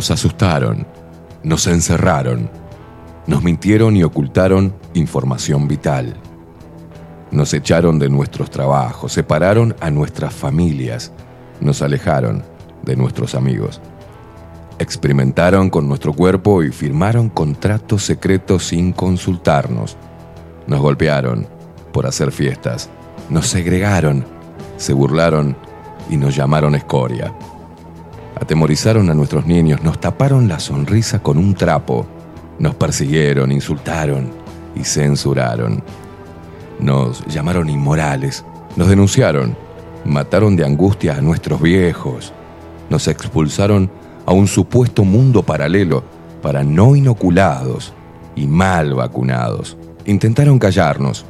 Nos asustaron, nos encerraron, nos mintieron y ocultaron información vital. Nos echaron de nuestros trabajos, separaron a nuestras familias, nos alejaron de nuestros amigos. Experimentaron con nuestro cuerpo y firmaron contratos secretos sin consultarnos. Nos golpearon por hacer fiestas, nos segregaron, se burlaron y nos llamaron escoria. Atemorizaron a nuestros niños, nos taparon la sonrisa con un trapo, nos persiguieron, insultaron y censuraron. Nos llamaron inmorales, nos denunciaron, mataron de angustia a nuestros viejos, nos expulsaron a un supuesto mundo paralelo para no inoculados y mal vacunados. Intentaron callarnos,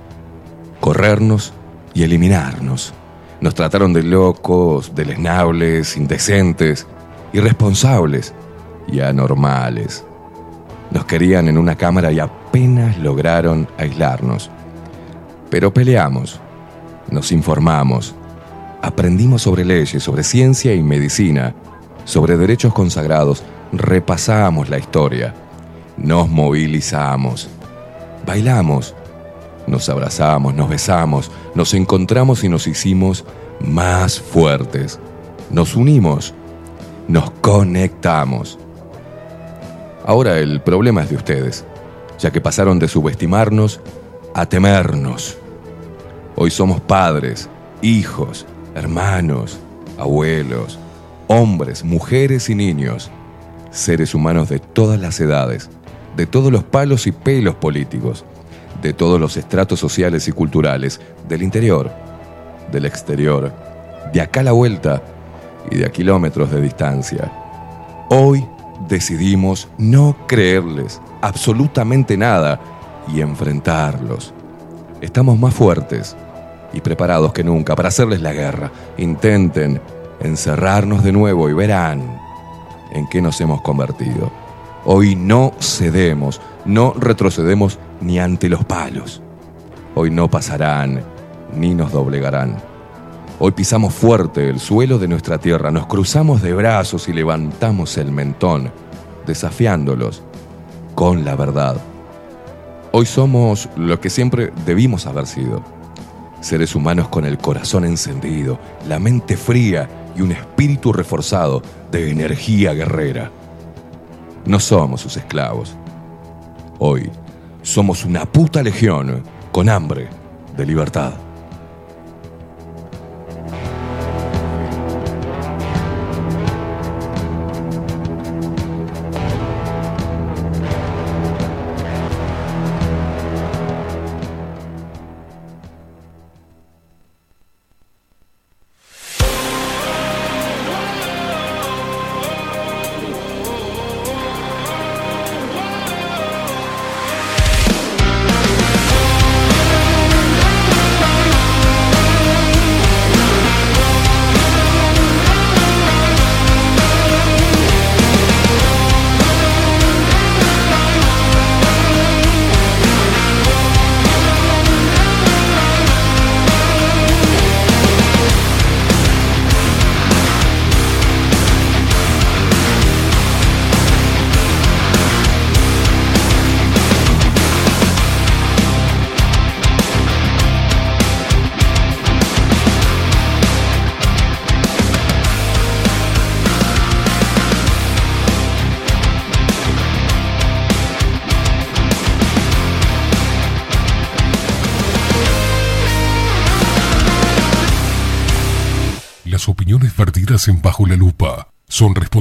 corrernos y eliminarnos. Nos trataron de locos, deleznables, indecentes, irresponsables y anormales. Nos querían en una cámara y apenas lograron aislarnos. Pero peleamos, nos informamos, aprendimos sobre leyes, sobre ciencia y medicina, sobre derechos consagrados, repasamos la historia, nos movilizamos, bailamos, nos abrazamos, nos besamos, nos encontramos y nos hicimos más fuertes, nos unimos, nos conectamos. Ahora el problema es de ustedes, ya que pasaron de subestimarnos a temernos. Hoy somos padres, hijos, hermanos, abuelos, hombres, mujeres y niños, seres humanos de todas las edades, de todos los palos y pelos políticos, de todos los estratos sociales y culturales, del interior, del exterior, de acá a la vuelta y de a kilómetros de distancia. Hoy decidimos no creerles absolutamente nada y enfrentarlos. Estamos más fuertes y preparados que nunca para hacerles la guerra. Intenten encerrarnos de nuevo y verán en qué nos hemos convertido. Hoy no cedemos, no retrocedemos ni ante los palos. Hoy no pasarán ni nos doblegarán. Hoy pisamos fuerte el suelo de nuestra tierra, nos cruzamos de brazos y levantamos el mentón, desafiándolos con la verdad. Hoy somos lo que siempre debimos haber sido. Seres humanos con el corazón encendido, la mente fría y un espíritu reforzado de energía guerrera. No somos sus esclavos. Hoy somos una puta legión con hambre de libertad.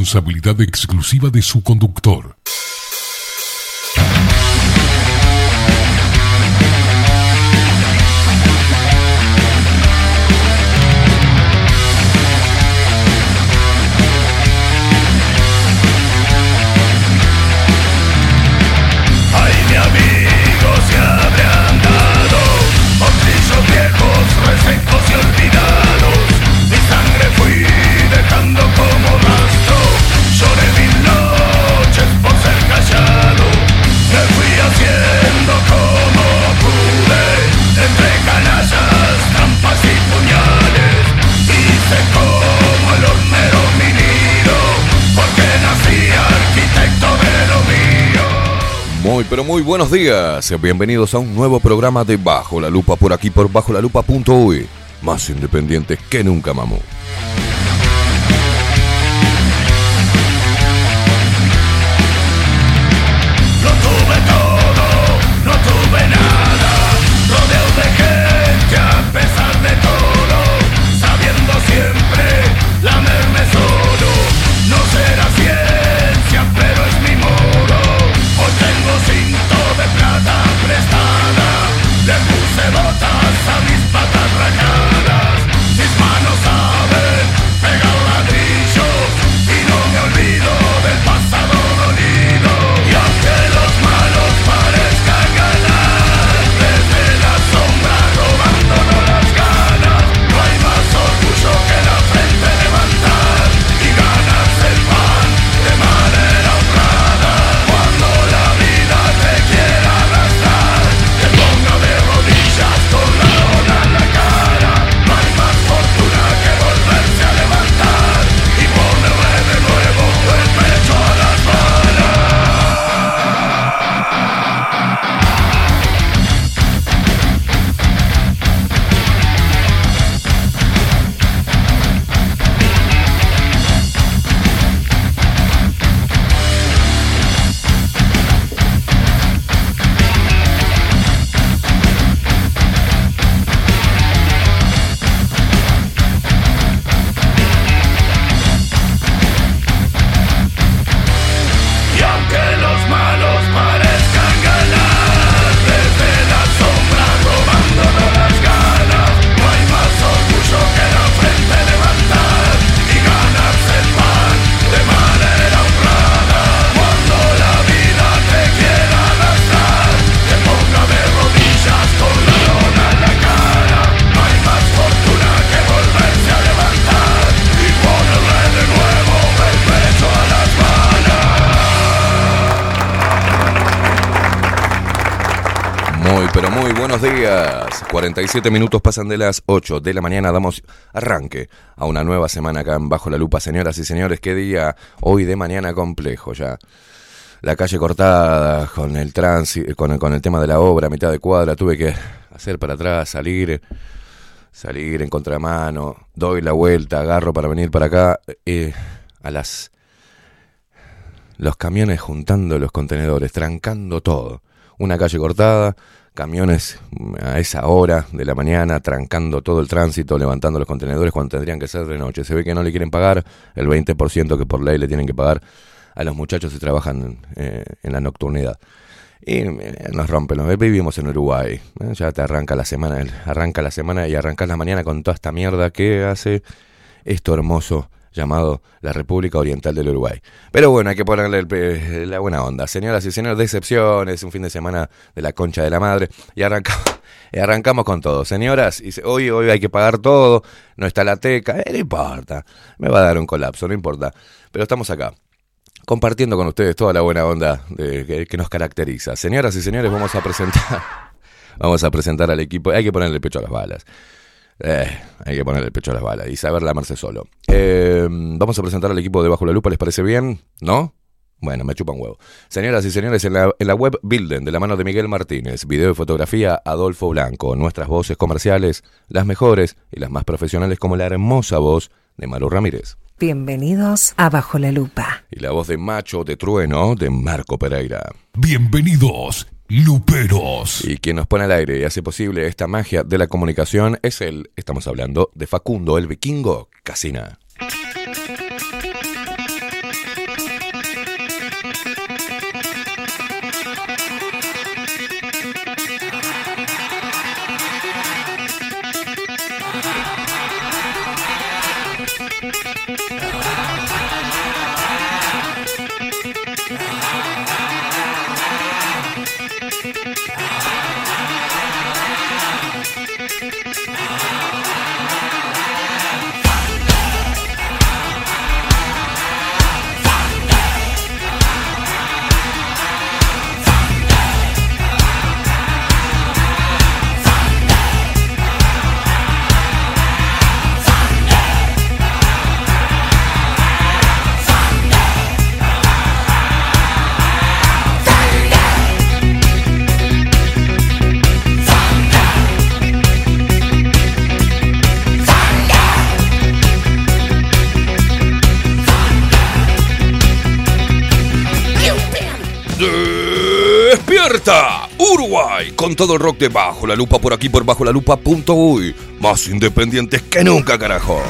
Responsabilidad exclusiva de su conductor. Pero muy buenos días. Bienvenidos a un nuevo programa de Bajo la Lupa por aquí por bajo la lupa.uy. Más independientes que nunca, mamú. 47 minutos pasan de las 8 de la mañana. Damos arranque a una nueva semana acá en Bajo la Lupa. Señoras y señores, qué día hoy de mañana complejo ya. La calle cortada con el tránsito, con el, con el tema de la obra, mitad de cuadra. Tuve que hacer para atrás, salir, salir en contramano. Doy la vuelta, agarro para venir para acá. Eh, a las. Los camiones juntando los contenedores, trancando todo. Una calle cortada, camiones a esa hora de la mañana, trancando todo el tránsito, levantando los contenedores cuando tendrían que ser de noche. Se ve que no le quieren pagar el 20% que por ley le tienen que pagar a los muchachos que trabajan eh, en la nocturnidad. Y eh, nos rompen, vivimos en Uruguay. ¿eh? Ya te arranca la semana, arranca la semana y arrancas la mañana con toda esta mierda que hace esto hermoso llamado la República Oriental del Uruguay. Pero bueno, hay que ponerle la buena onda. Señoras y señores, decepciones, un fin de semana de la concha de la madre. Y arrancamos, y arrancamos con todo. Señoras, y hoy, hoy hay que pagar todo, no está la teca, eh, no importa. Me va a dar un colapso, no importa. Pero estamos acá compartiendo con ustedes toda la buena onda de, que, nos caracteriza. Señoras y señores, vamos a presentar, vamos a presentar al equipo. Hay que ponerle el pecho a las balas. Eh, hay que poner el pecho a las balas y saber lamarse solo. Eh, vamos a presentar al equipo de Bajo la Lupa, ¿les parece bien? ¿No? Bueno, me chupan huevo. Señoras y señores, en la, en la web Bilden, de la mano de Miguel Martínez, video y fotografía Adolfo Blanco, nuestras voces comerciales, las mejores y las más profesionales, como la hermosa voz de Maru Ramírez. Bienvenidos a Bajo la Lupa. Y la voz de Macho de Trueno de Marco Pereira. Bienvenidos Luperos. Y quien nos pone al aire y hace posible esta magia de la comunicación es él. Estamos hablando de Facundo el Vikingo Casina. Con todo el rock de Bajo la Lupa por aquí por bajo la lupa.uy. Más independientes que nunca, carajo.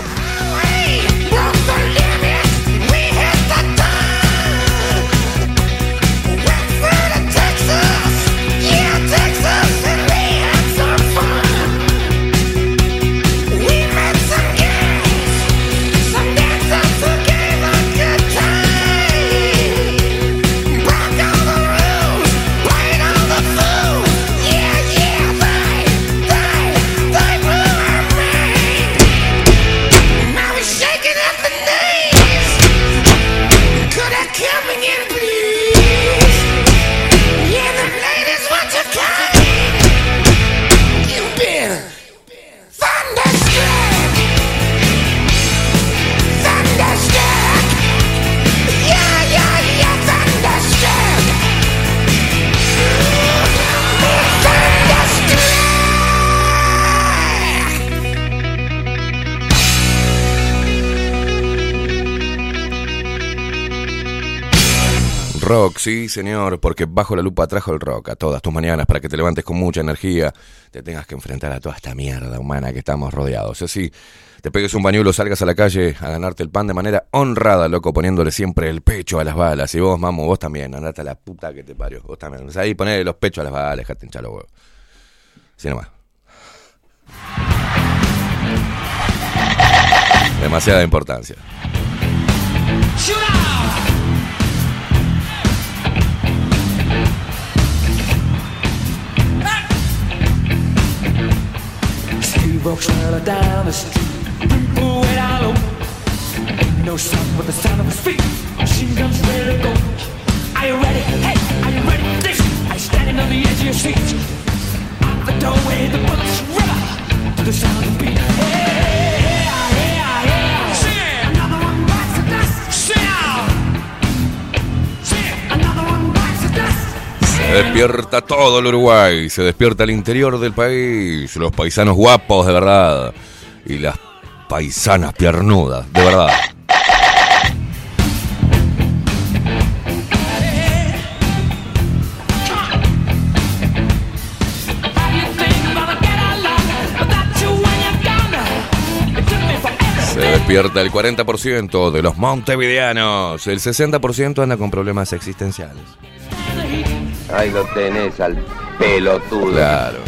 Sí, señor, porque bajo la lupa trajo el rock a todas tus mañanas para que te levantes con mucha energía, te tengas que enfrentar a toda esta mierda humana que estamos rodeados. Así, te pegues un bañuelo, salgas a la calle a ganarte el pan de manera honrada, loco, poniéndole siempre el pecho a las balas. Y vos, mamo, vos también, andate a la puta que te parió, vos también. ahí, ponele los pechos a las balas, dejate hinchar los huevos. Así. Demasiada importancia. Walks right down the street. People wait all over. Ain't no sound but the sound of his feet. Machine guns ready to go. Are you ready? Hey, are you ready? This I'm standing on the edge of your seat. Out the doorway, the bullets rubber to the sound of the beat. Hey. Se despierta todo el Uruguay, se despierta el interior del país, los paisanos guapos de verdad y las paisanas piernudas, de verdad. Se despierta el 40% de los montevideanos, el 60% anda con problemas existenciales. Ahí lo tenés al pelotudo. Claro.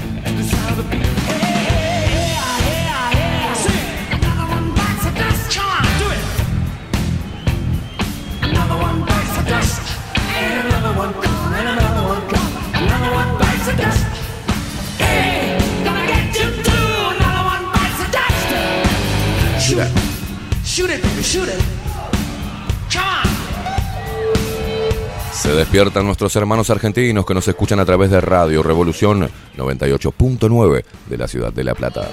Shoot it, shoot it. Se despiertan nuestros hermanos argentinos que nos escuchan a través de Radio Revolución 98.9 de la ciudad de La Plata.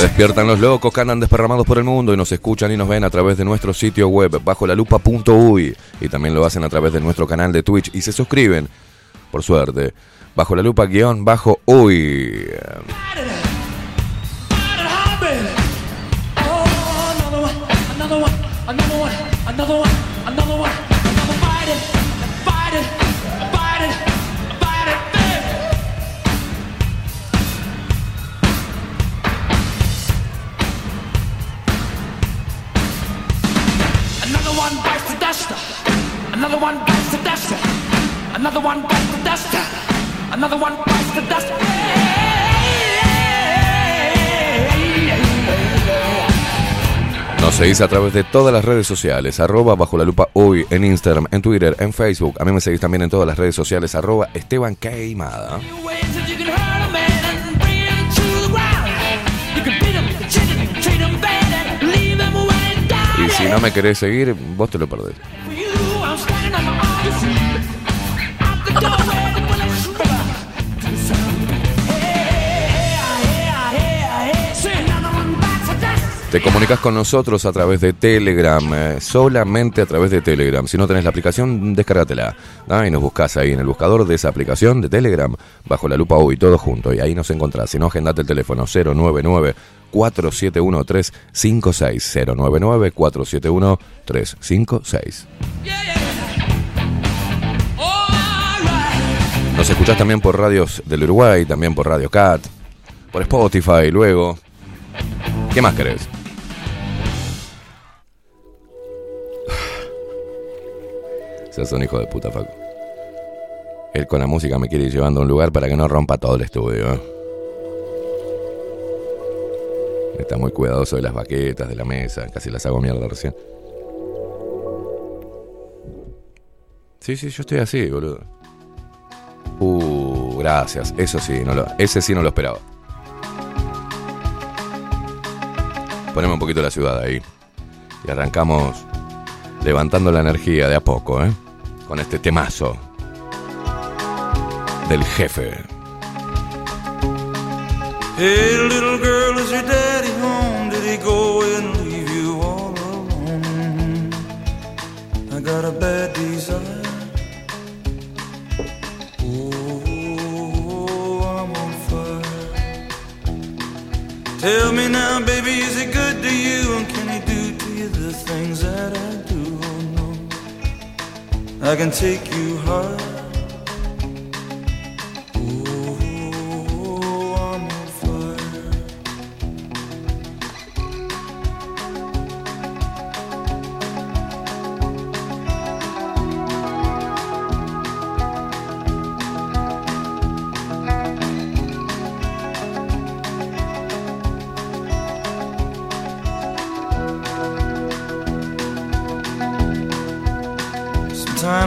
Despiertan los locos que andan desparramados por el mundo y nos escuchan y nos ven a través de nuestro sitio web bajo la lupa.uy y también lo hacen a través de nuestro canal de Twitch y se suscriben, por suerte, bajo la lupa guion bajo uy. Another one bites the dust. Another one bites the dust. Another one bites the dust. Nos seguís a través de todas las redes sociales, arroba bajo la lupa hoy, en Instagram, en Twitter, en Facebook. A mí me seguís también en todas las redes sociales, arroba Esteban Queimada. Si no me querés seguir, vos te lo perdés. Te comunicas con nosotros a través de Telegram, eh, solamente a través de Telegram. Si no tenés la aplicación, descárgatela. ¿ah? Y nos buscas ahí en el buscador de esa aplicación de Telegram, bajo la lupa y todo junto. Y ahí nos encontrás. Si no, agendate el teléfono 099 471 356 099 471 356. Nos escuchás también por radios del Uruguay, también por Radio Cat, por Spotify luego. ¿Qué más querés? Seas un hijo de puta, Facu. Él con la música me quiere ir llevando a un lugar para que no rompa todo el estudio. ¿eh? Está muy cuidadoso de las baquetas, de la mesa. Casi las hago mierda recién. Sí, sí, yo estoy así, boludo. Uh, gracias. Eso sí, no lo, ese sí no lo esperaba. Ponemos un poquito la ciudad ahí. Y arrancamos levantando la energía de a poco, ¿eh? Con este temazo del jefe. Hey, little girl, is your Tell me now, baby, is it good to you? And can he do to you the things that I do? Oh, no. I can take you high.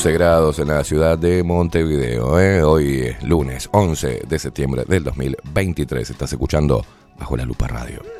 14 grados en la ciudad de Montevideo. ¿eh? Hoy es lunes 11 de septiembre del 2023. Estás escuchando Bajo la Lupa Radio.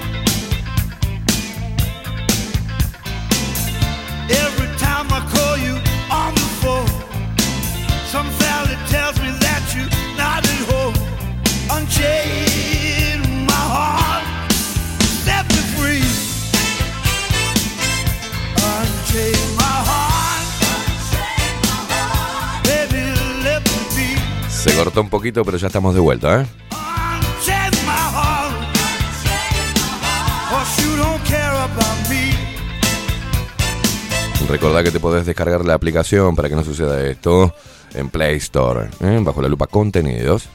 un poquito, pero ya estamos de vuelta, ¿eh? Recordá que te podés descargar la aplicación para que no suceda esto en Play Store, ¿eh? bajo la lupa contenidos.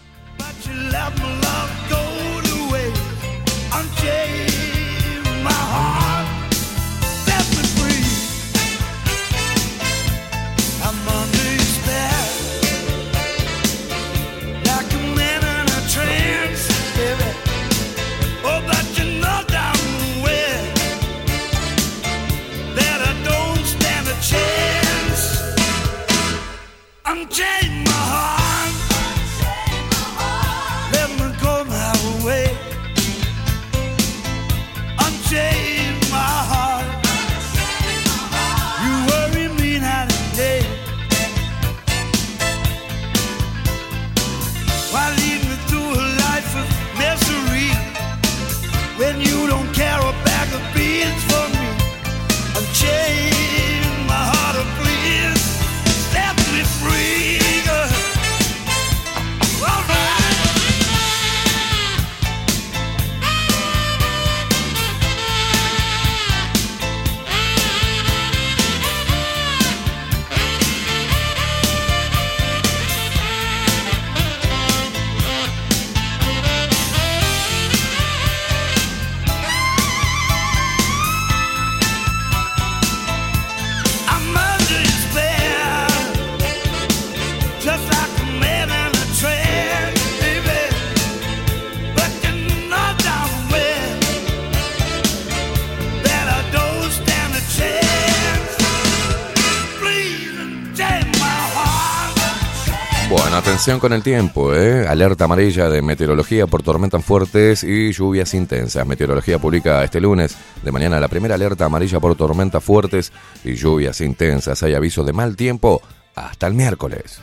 Con el tiempo, ¿eh? Alerta amarilla de meteorología por tormentas fuertes y lluvias intensas. Meteorología publica este lunes de mañana la primera alerta amarilla por tormentas fuertes y lluvias intensas. Hay aviso de mal tiempo hasta el miércoles.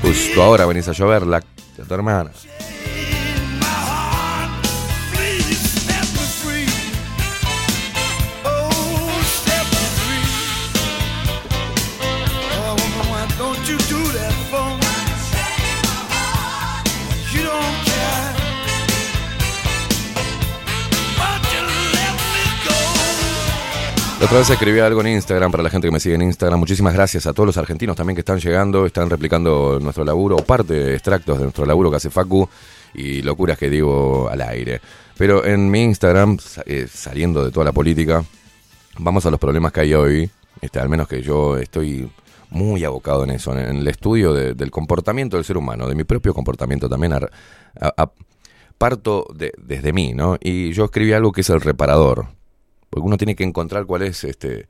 Justo ahora venís a llover la tu hermana. La otra vez escribí algo en Instagram para la gente que me sigue en Instagram. Muchísimas gracias a todos los argentinos también que están llegando, están replicando nuestro laburo, o parte de extractos de nuestro laburo que hace Facu y locuras que digo al aire. Pero en mi Instagram, eh, saliendo de toda la política, vamos a los problemas que hay hoy. Este, al menos que yo estoy muy abocado en eso, en el estudio del comportamiento del ser humano, de mi propio comportamiento también. parto de, desde mí, ¿no? Y yo escribí algo que es el reparador porque uno tiene que encontrar cuál es, este,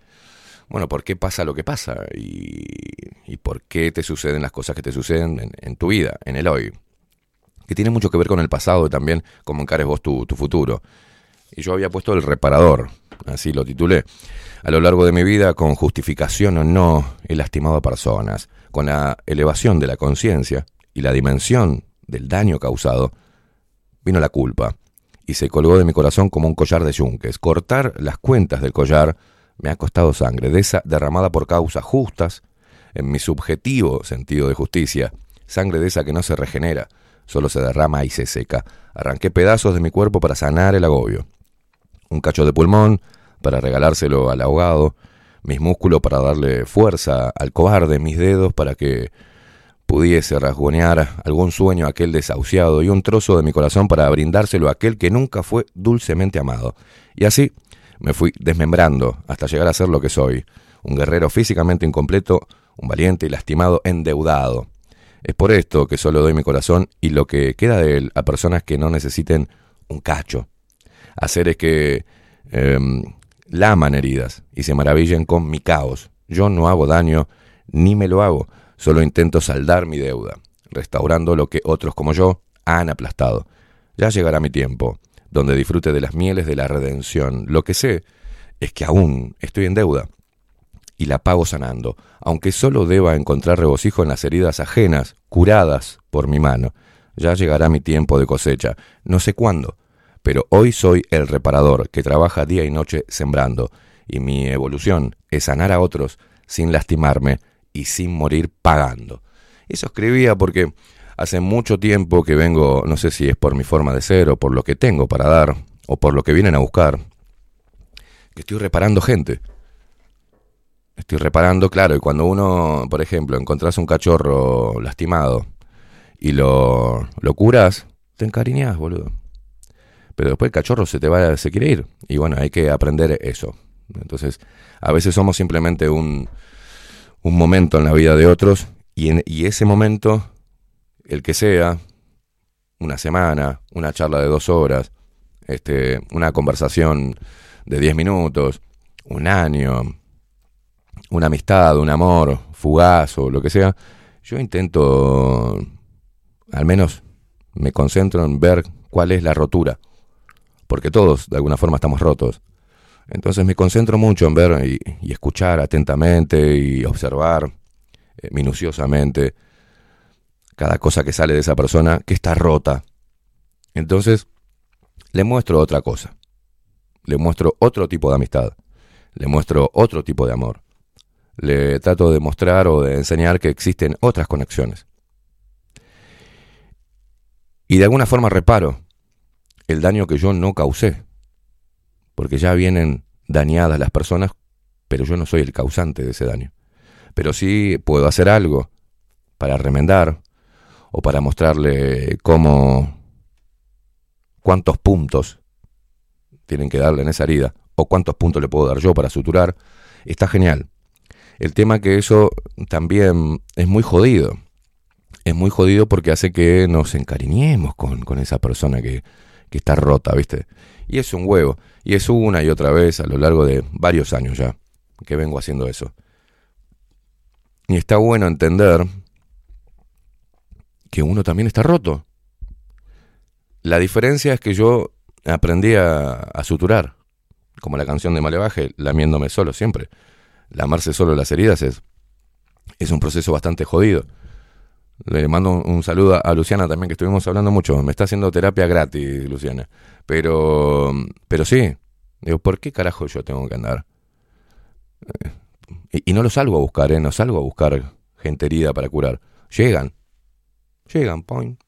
bueno, por qué pasa lo que pasa y, por qué te suceden las cosas que te suceden en, tu vida, en el hoy. Que tiene mucho que ver con el pasado y también cómo encares vos tu, tu futuro. Y yo había puesto el reparador, así lo titulé. A lo largo de mi vida, con justificación o no, he lastimado a personas. Con la elevación de la conciencia y la dimensión del daño causado, vino la culpa y se colgó de mi corazón como un collar de yunques. Cortar las cuentas del collar me ha costado sangre, de esa derramada por causas justas, en mi subjetivo sentido de justicia, sangre de esa que no se regenera, solo se derrama y se seca. Arranqué pedazos de mi cuerpo para sanar el agobio. Un cacho de pulmón para regalárselo al ahogado, mis músculos para darle fuerza al cobarde, mis dedos para que pudiese rasguñar algún sueño aquel desahuciado y un trozo de mi corazón para brindárselo a aquel que nunca fue dulcemente amado. Y así me fui desmembrando hasta llegar a ser lo que soy, un guerrero físicamente incompleto, un valiente y lastimado endeudado. Es por esto que solo doy mi corazón y lo que queda de él a personas que no necesiten un cacho, a seres que em, laman heridas y se maravillen con mi caos. Yo no hago daño ni me lo hago, Solo intento saldar mi deuda, restaurando lo que otros como yo han aplastado. Ya llegará mi tiempo, donde disfrute de las mieles de la redención. Lo que sé es que aún estoy en deuda y la pago sanando, aunque solo deba encontrar regocijo en las heridas ajenas, curadas por mi mano. Ya llegará mi tiempo de cosecha, no sé cuándo, pero hoy soy el reparador que trabaja día y noche sembrando, y mi evolución es sanar a otros sin lastimarme y sin morir pagando. Eso escribía porque hace mucho tiempo que vengo, no sé si es por mi forma de ser o por lo que tengo para dar o por lo que vienen a buscar, que estoy reparando gente. Estoy reparando, claro, y cuando uno, por ejemplo, encontrás un cachorro lastimado y lo, lo curas, te encariñás, boludo. Pero después el cachorro se te va, se quiere ir. Y bueno, hay que aprender eso. Entonces, a veces somos simplemente un, un momento en la vida de otros y, en, y ese momento, el que sea, una semana, una charla de dos horas, este, una conversación de diez minutos, un año, una amistad, un amor fugaz o lo que sea, yo intento, al menos me concentro en ver cuál es la rotura, porque todos de alguna forma estamos rotos. Entonces me concentro mucho en ver y, escuchar atentamente y observar eh, minuciosamente cada cosa que sale de esa persona que está rota. Entonces le muestro otra cosa. Le muestro otro tipo de amistad. Le muestro otro tipo de amor. Le trato de mostrar o de enseñar que existen otras conexiones. Y de alguna forma reparo el daño que yo no causé porque ya vienen dañadas las personas, pero yo no soy el causante de ese daño. Pero sí puedo hacer algo para remendar o para mostrarle cómo, cuántos puntos tienen que darle en esa herida o cuántos puntos le puedo dar yo para suturar, está genial. El tema que eso también es muy jodido. Es muy jodido porque hace que nos encariñemos con, con esa persona que, que está rota, ¿viste? Y es un huevo. Y es una y otra vez a lo largo de varios años ya. que vengo haciendo eso. Y está bueno entender que uno también está roto. La diferencia es que yo aprendí a, suturar, como la canción de Malevaje, lamiéndome solo siempre. Lamarse solo las heridas es, es un proceso bastante jodido. Le mando un, saludo a Luciana también, que estuvimos hablando mucho. Me está haciendo terapia gratis, Luciana. Pero, pero sí. Digo, ¿por qué carajo yo tengo que andar? Eh, y, no lo salgo a buscar, ¿eh? No salgo a buscar gente herida para curar. Llegan. Llegan, point.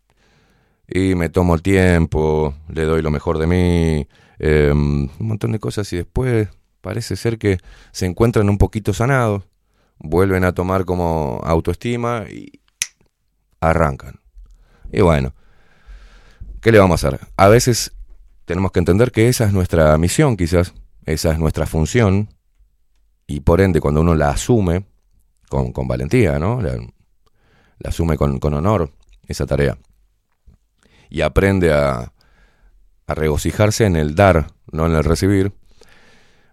Y me tomo el tiempo, le doy lo mejor de mí, em, un montón de cosas y después parece ser que se encuentran un poquito sanados, vuelven a tomar como autoestima y, arrancan. Y bueno, ¿qué le vamos a hacer? A veces tenemos que entender que esa es nuestra misión, quizás, esa es nuestra función, y por ende, cuando uno la asume con, con valentía, ¿no? La, asume con, con, honor esa tarea, y aprende a, a regocijarse en el dar, no en el recibir.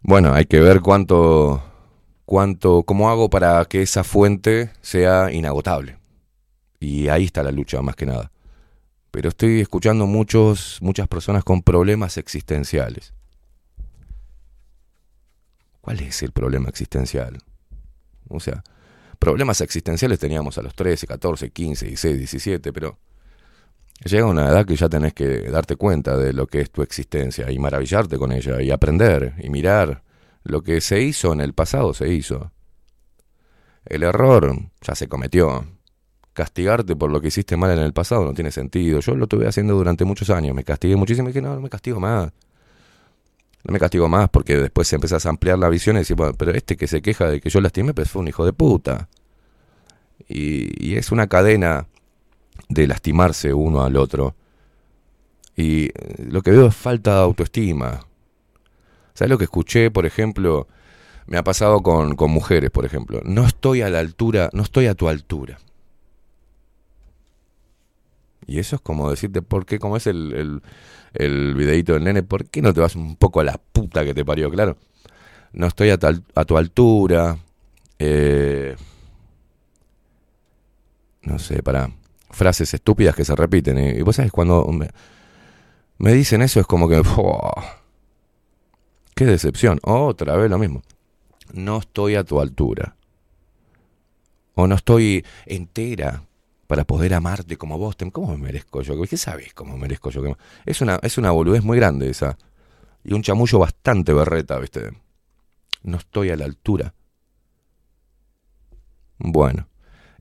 Bueno, hay que ver cuánto, cuánto, cómo hago para que esa fuente sea inagotable. Y ahí está la lucha, más que nada. Pero estoy escuchando muchos, muchas personas con problemas existenciales. ¿Cuál es el problema existencial? O sea, problemas existenciales teníamos a los 13, 14, 15, 16, 17, pero llega una edad que ya tenés que darte cuenta de lo que es tu existencia y maravillarte con ella y aprender y mirar. Lo que se hizo en el pasado se hizo. El error ya se cometió castigarte por lo que hiciste mal en el pasado no tiene sentido. Yo lo estuve haciendo durante muchos años, me castigué muchísimo y dije, no, no me castigo más. No me castigo más porque después empezás a ampliar la visión y decís, bueno, pero este que se queja de que yo lastimé, pues fue un hijo de puta. Y, es una cadena de lastimarse uno al otro. Y eh, lo que veo es falta de autoestima. ¿Sabes lo que escuché, por ejemplo? Me ha pasado con mujeres, por ejemplo. No estoy a la altura, no estoy a tu altura. Y eso es como decirte, ¿por qué? Como es el, el, videito del nene, ¿por qué no te vas un poco a la puta que te parió? Claro, no estoy a, a tu altura. Eh, no sé, para frases estúpidas que se repiten. Y, vos sabés, cuando me, dicen eso es como que... ¡Qué decepción! Otra vez lo mismo. No estoy a tu altura. O no estoy entera para poder amarte como vos. ¿Cómo me merezco yo? ¿Qué sabes cómo merezco yo? Es una, es una boludez muy grande esa. Y un chamullo bastante berreta, ¿viste? No estoy a la altura. Bueno.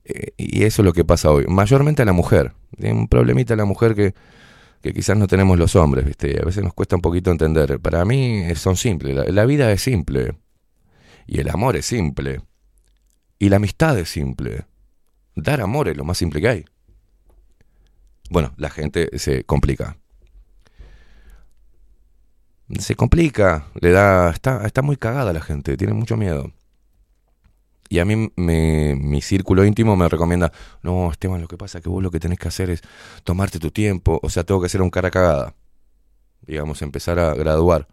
Eh, y eso es lo que pasa hoy. Mayormente a la mujer. Un problemita a la mujer que, que quizás no tenemos los hombres, ¿viste? A veces nos cuesta un poquito entender. Para mí son simples. la vida es simple. Y el amor es simple. Y la amistad es simple. Dar amor es lo más simple que hay. Bueno, la gente se complica. Se complica, le da. Está, está muy cagada la gente, tiene mucho miedo. Y a mí me, mi círculo íntimo me recomienda, no, Esteban, lo que pasa es que vos lo que tenés que hacer es tomarte tu tiempo, o sea, tengo que hacer un cara cagada. Digamos, empezar a graduar.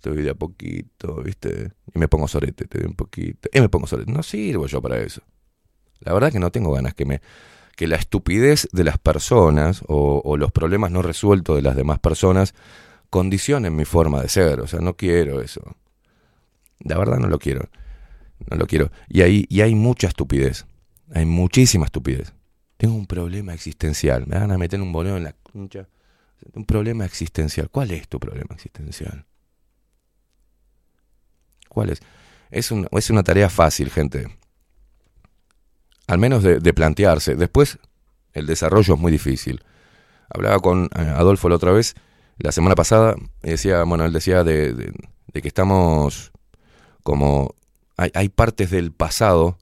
Te doy de a poquito, ¿viste? Y me pongo sorete, te doy un poquito. Y me pongo sorete. No sirvo yo para eso. La verdad que no tengo ganas que me que la estupidez de las personas o, los problemas no resueltos de las demás personas condicionen mi forma de ser. O sea, no quiero eso. La verdad no lo quiero. No lo quiero. Y, ahí, y hay mucha estupidez. Hay muchísima estupidez. Tengo un problema existencial. Me van a meter un boleo en la concha. Un problema existencial. ¿Cuál es tu problema existencial? ¿Cuál es? Es, un, es una tarea fácil, gente al menos de, plantearse. Después, el desarrollo es muy difícil. Hablaba con eh, Adolfo la otra vez, la semana pasada, y decía, bueno, él decía de, que estamos como... Hay, hay, partes del pasado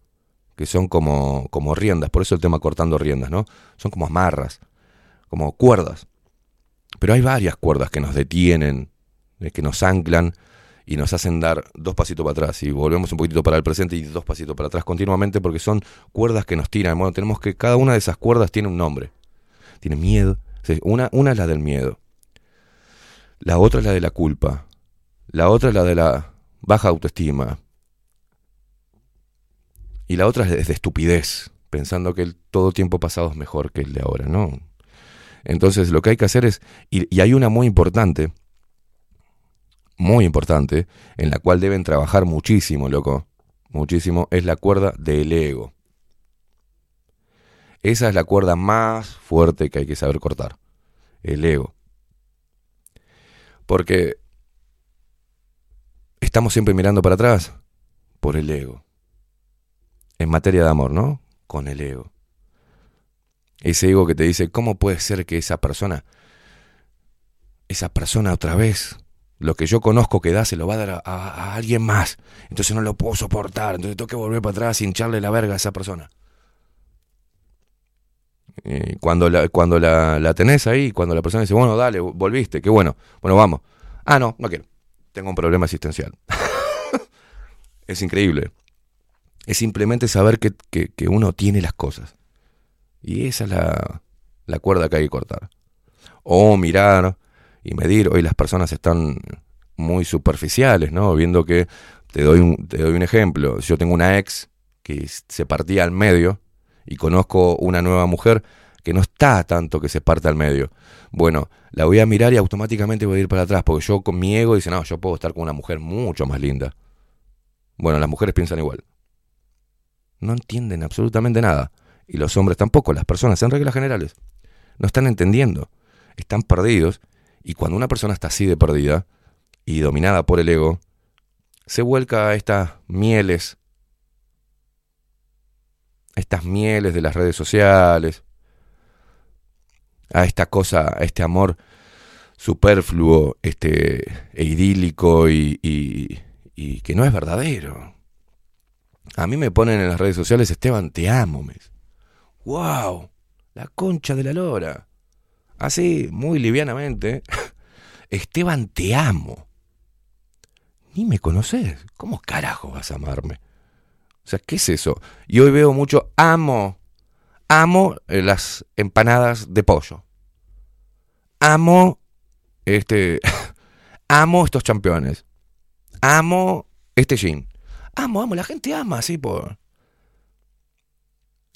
que son como, como riendas, por eso el tema cortando riendas, ¿no? Son como amarras, como cuerdas. Pero hay varias cuerdas que nos detienen, eh, que nos anclan y nos hacen dar dos pasitos para atrás y volvemos un poquito para el presente y dos pasitos para atrás continuamente porque son cuerdas que nos tiran. Bueno, tenemos que cada una de esas cuerdas tiene un nombre. Tiene miedo. Una, una es la del miedo. La otra es la de la culpa. La otra es la de la baja autoestima. Y la otra es de estupidez, pensando que el todo tiempo pasado es mejor que el de ahora, ¿no? Entonces lo que hay que hacer es, y, y hay una muy importante, muy importante, en la cual deben trabajar muchísimo, loco, muchísimo, es la cuerda del ego. Esa es la cuerda más fuerte que hay que saber cortar, el ego. Porque estamos siempre mirando para atrás por el ego. En materia de amor, ¿no? Con el ego. Ese ego que te dice, ¿cómo puede ser que esa persona, esa persona otra vez, lo que yo conozco que da, se lo va a dar a, alguien más? Entonces no lo puedo soportar, entonces tengo que volver para atrás y hincharle la verga a esa persona. Y cuando la, cuando la, tenés ahí, cuando la persona dice, bueno, dale, volviste, qué bueno, bueno, vamos. Ah, no, no quiero. Tengo un problema existencial. es increíble. Es simplemente saber que, que uno tiene las cosas. Y esa es la, la cuerda que hay que cortar. O mirar y medir. Hoy las personas están muy superficiales, ¿no? Viendo que, te doy un, te doy un ejemplo, yo tengo una ex que se partía al medio y conozco una nueva mujer que no está tanto que se parte al medio. Bueno, la voy a mirar y automáticamente voy a ir para atrás, porque yo con mi ego dice, no, yo puedo estar con una mujer mucho más linda. Bueno, las mujeres piensan igual. No entienden absolutamente nada y los hombres tampoco, las personas en reglas generales, no están entendiendo, están perdidos, y cuando una persona está así de perdida y dominada por el ego, se vuelca a estas mieles, estas mieles de las redes sociales, a esta cosa, a este amor superfluo, este, e idílico y, que no es verdadero. A mí me ponen en las redes sociales, Esteban, te amo, mes. ¡Wow! La concha de la lora. Así, muy livianamente. Esteban, te amo. Ni me conoces. ¿Cómo carajo vas a amarme? O sea, ¿qué es eso? Y hoy veo mucho amo. Amo eh, las empanadas de pollo. Amo este. amo estos campeones. Amo este jean. Amo, amo. La gente ama así por.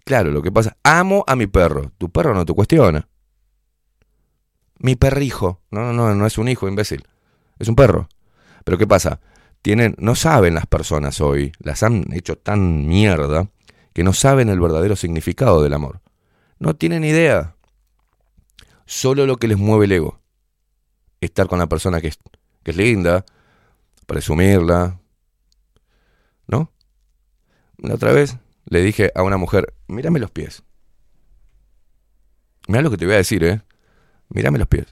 Claro, lo que pasa, amo a mi perro. Tu perro no te cuestiona. Mi perrijo. No, no, no, no es un hijo, imbécil. Es un perro. Pero ¿qué pasa? Tienen, no saben las personas hoy, las han hecho tan mierda, que no saben el verdadero significado del amor. No tienen idea. Solo lo que les mueve el ego. Estar con la persona que es, que es linda, presumirla. ¿No? La otra vez le dije a una mujer, mírame los pies. Mira lo que te voy a decir, ¿eh? Mírame los pies.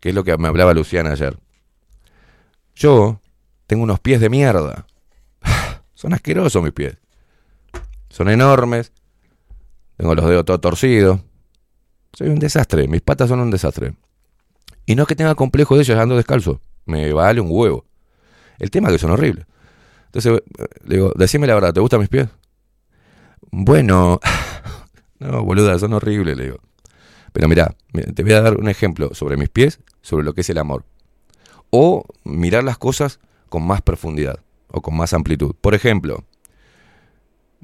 Que es lo que me hablaba Luciana ayer. Yo tengo unos pies de mierda. Son asquerosos mis pies. Son enormes. Tengo los dedos todos torcidos. Soy un desastre. Mis patas son un desastre. Y no es que tenga complejo de ellos ando descalzo. Me vale un huevo. El tema es que son horribles. Entonces le digo, decime la verdad, ¿te gustan mis pies? Bueno, no, boluda, son horribles, le digo. Pero mira, te voy a dar un ejemplo sobre mis pies, sobre lo que es el amor. O mirar las cosas con más profundidad o con más amplitud. Por ejemplo,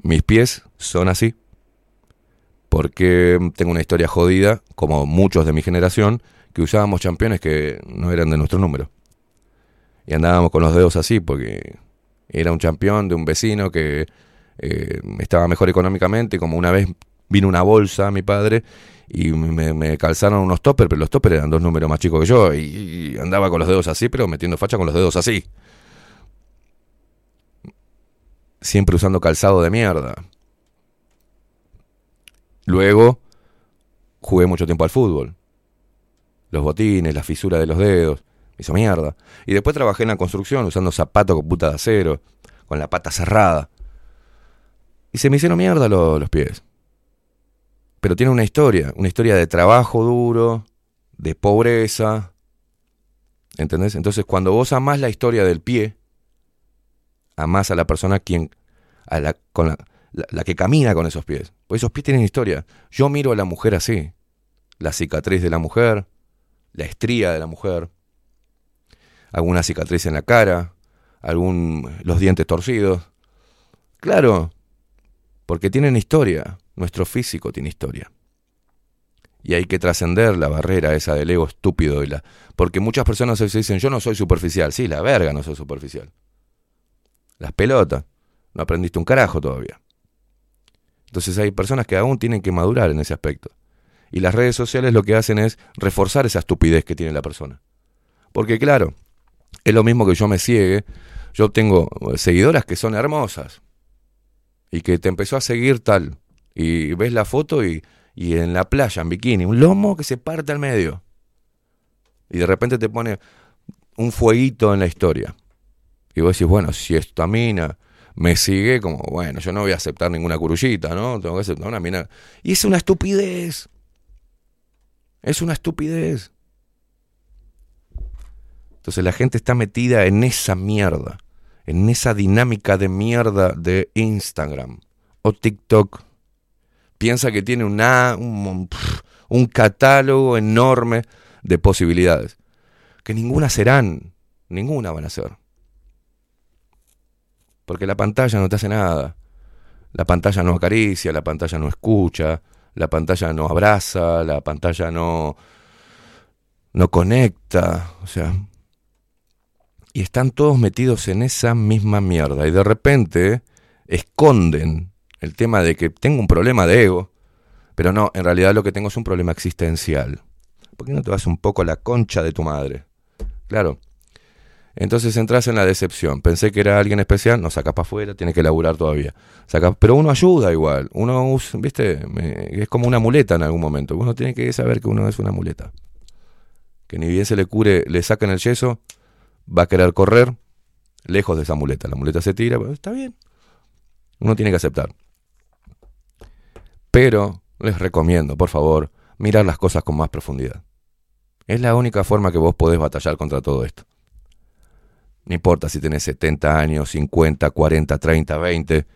mis pies son así porque tengo una historia jodida, como muchos de mi generación, que usábamos championes que no eran de nuestro número. Y andábamos con los dedos así porque era un campeón de un vecino que eh, estaba mejor económicamente, como una vez vino una bolsa a mi padre y me, calzaron unos toppers, pero los toppers eran dos números más chicos que yo y, andaba con los dedos así, pero metiendo facha con los dedos así. Siempre usando calzado de mierda. Luego jugué mucho tiempo al fútbol. Los botines, la fisura de los dedos, me hizo mierda. Y después trabajé en la construcción usando zapatos con puta de acero, con la pata cerrada. Y se me hicieron mierda los pies. Pero tiene una historia, una historia de trabajo duro, de pobreza. ¿Entendés? Entonces, cuando vos amás la historia del pie, amás a la persona quien, a la, con la, que camina con esos pies. Porque esos pies tienen historia. Yo miro a la mujer así. La cicatriz de la mujer, la estría de la mujer, alguna cicatriz en la cara, algún, los dientes torcidos. Claro, Porque tienen historia. Nuestro físico tiene historia. Y hay que trascender la barrera esa del ego estúpido. Y la... Porque muchas personas se dicen, yo no soy superficial. Sí, la verga no soy superficial. Las pelotas. No aprendiste un carajo todavía. Entonces hay personas que aún tienen que madurar en ese aspecto. Y las redes sociales lo que hacen es reforzar esa estupidez que tiene la persona. Porque claro, es lo mismo que yo me ciegue. Yo tengo seguidoras que son hermosas. Y que te empezó a seguir tal. Y ves la foto y y en la playa, en bikini, un lomo que se parte al medio. Y de repente te pone un fueguito en la historia. Y vos decís, bueno, si esta mina me sigue, como, bueno, yo no voy a aceptar ninguna curullita, ¿no? Tengo que aceptar una mina. Y es una estupidez. Es una estupidez. Entonces la gente está metida en esa mierda, en esa dinámica de mierda de Instagram o TikTok piensa que tiene un, un catálogo enorme de posibilidades, que ninguna serán, ninguna van a ser. Porque la pantalla no te hace nada. La pantalla no acaricia, la pantalla no escucha, la pantalla no abraza, la pantalla no, no conecta, o sea. Y están todos metidos en esa misma mierda. Y de repente esconden el tema de que tengo un problema de ego, pero no, en realidad lo que tengo es un problema existencial. ¿Por qué no te vas un poco a la concha de tu madre? Claro. Entonces entras en la decepción. Pensé que era alguien especial, no sacas para afuera, tienes que laburar todavía. pero uno ayuda igual. Uno, viste, es como una muleta en algún momento. Uno tiene que saber que uno es una muleta. Que ni bien se le cure, le sacan el yeso, va a querer correr lejos de esa muleta. La muleta se tira, pero está bien. Uno tiene que aceptar. Pero les recomiendo, por favor, mirar las cosas con más profundidad. Es la única forma que vos podés batallar contra todo esto. No importa si tenés 70 años, 50, 40, 30, 20,